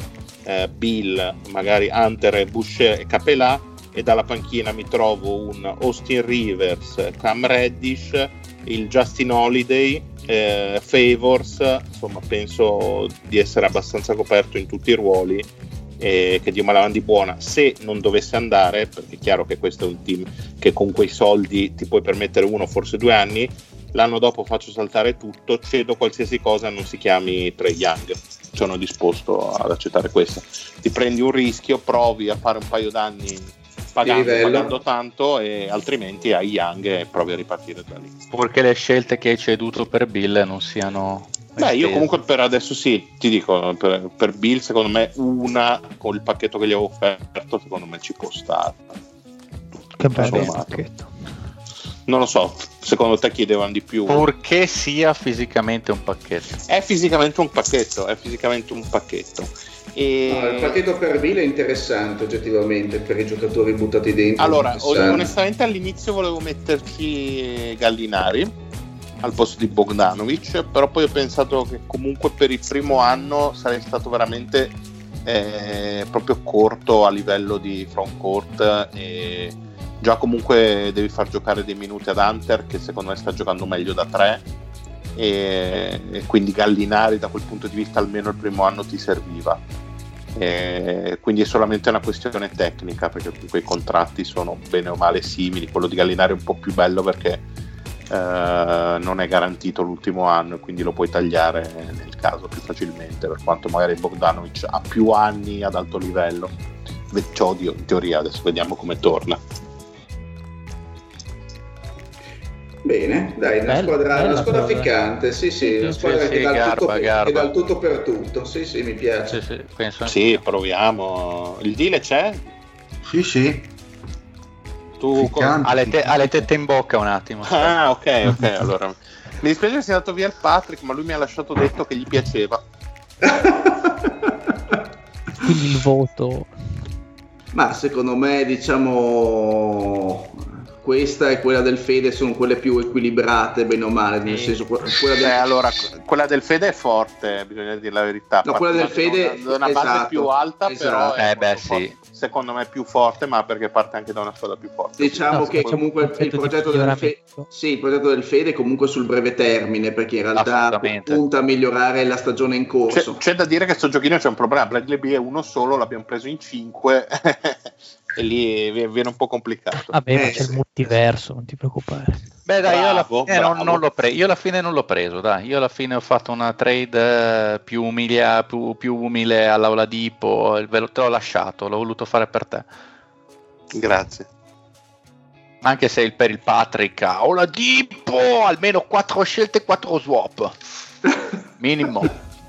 eh, Bill magari Hunter Boucher e Capelà e dalla panchina mi trovo un Austin Rivers Cam Reddish il Justin Holiday eh, Favors insomma penso di essere abbastanza coperto in tutti i ruoli e che Dio me la mandi buona. Se non dovesse andare perché è chiaro che questo è un team che con quei soldi ti puoi permettere uno forse due anni l'anno dopo faccio saltare tutto cedo qualsiasi cosa non si chiami Trey Young. Sono disposto ad accettare questo. Ti prendi un rischio provi a fare un paio d'anni pagando, pagando tanto e altrimenti hai Young e provi a ripartire da lì. Purché le scelte che hai ceduto per Bill non siano. Beh, io comunque per adesso sì, ti dico, per, per Bill secondo me una con il pacchetto che gli avevo offerto secondo me ci può stare. Che bello il pacchetto. Non lo so, secondo te chiedevano di più? Purché sia fisicamente un pacchetto. È fisicamente un pacchetto, è fisicamente un pacchetto. E... No, il partito per Villa è interessante oggettivamente per i giocatori buttati dentro. Allora, onestamente all'inizio volevo metterci Gallinari al posto di Bogdanovic, però poi ho pensato che comunque per il primo anno sarei stato veramente eh, proprio corto a livello di front court e già comunque devi far giocare dei minuti ad Hunter che secondo me sta giocando meglio da tre e, e quindi Gallinari da quel punto di vista almeno il primo anno ti serviva. E quindi è solamente una questione tecnica perché comunque i contratti sono bene o male simili, quello di Gallinari è un po' più bello perché eh, non è garantito l'ultimo anno e quindi lo puoi tagliare nel caso più facilmente per quanto magari Bogdanovic ha più anni ad alto livello oddio, in teoria adesso vediamo come torna Bene, dai, una Bella, squadra, bella una squadra ficcante, sì, sì, Sì, una sì, squadra sì, che, dà il garba, tutto, che dà il tutto per tutto, sì, sì, mi piace. Sì, sì, penso sì proviamo il deal c'è? Sì, sì. Tu Ficcante. Ha le, te- ha le tette in bocca un attimo. ah ok ok allora mi dispiace che sia andato via il Patrick ma lui mi ha lasciato detto che gli piaceva Quindi il voto. Ma secondo me, diciamo, questa e quella del Fede sono quelle più equilibrate, bene o male, nel Sì. senso, que- quella del... Eh, allora, quella del Fede è forte, bisogna dire la verità. No, quella del Fede- da una base esatto, più alta, esatto. però è Eh, beh, sì. Secondo me è più forte, ma perché parte anche da una squadra più forte. Diciamo No, che comunque un il progetto, del Fe- miglioramento. sì, il progetto del Fede è comunque sul breve termine, perché in realtà punta a migliorare la stagione in C'è, corso. c'è da dire che sto giochino c'è un problema. Bradley B è uno solo, l'abbiamo preso in cinque e lì vi- viene un po' complicato. Vabbè, ma Eh, c'è sì. il multiverso, non ti preoccupare. Beh, dai, io, alla Bravo, fine non, bravo. non l'ho pre- io alla fine non l'ho preso, dai. Io alla fine ho fatto una trade eh, più, umilia- più, più umile all'Auladipo, ve lo- te l'ho lasciato, l'ho voluto fare per te. Grazie. Anche se il- per il Patrick, Auladipo, almeno 4 scelte e 4 swap. Minimo.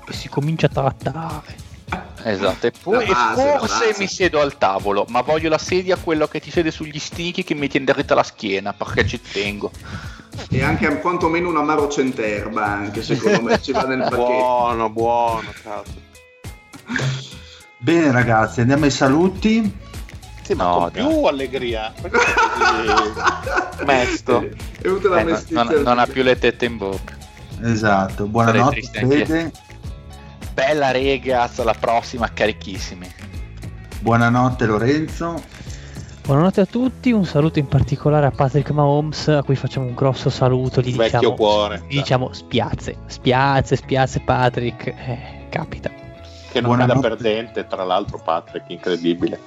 E si comincia a trattare. Esatto, e, poi, base, e forse mi siedo al tavolo, ma voglio la sedia, quello che ti siede sugli stichi che mi tiene dritta la schiena, perché ci tengo. E anche quantomeno un amaro centerba, anche secondo me ci va nel pacchetto. Buono, buono, cazzo. Bene ragazzi, andiamo ai saluti. Sì, ma No, più allegria. Mesto? È venuta la Eh, non, non ha più le tette in bocca. Esatto, buonanotte Fede, Bella ragazzi, alla prossima, carichissimi. buonanotte Lorenzo. Buonanotte a tutti, un saluto in particolare a Patrick Mahomes, a cui facciamo un grosso saluto. Gli Vecchio diciamo, cuore. gli diciamo spiazze, spiazze, spiazze Patrick. Eh, capita. Che non è da perdente, tra l'altro, Patrick, incredibile.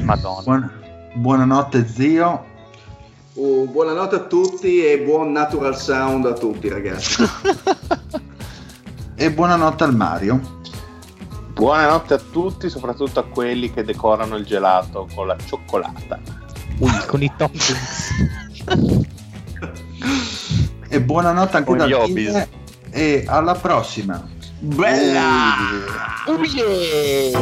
Madonna. Buon- buonanotte zio. Oh, buonanotte a tutti e buon natural sound a tutti, ragazzi. E buonanotte al Mario. Buonanotte a tutti, soprattutto a quelli che decorano il gelato con la cioccolata. Ui, con i toppings. E buonanotte anche Con da. Fede. E alla prossima. Bella! Oh yeah!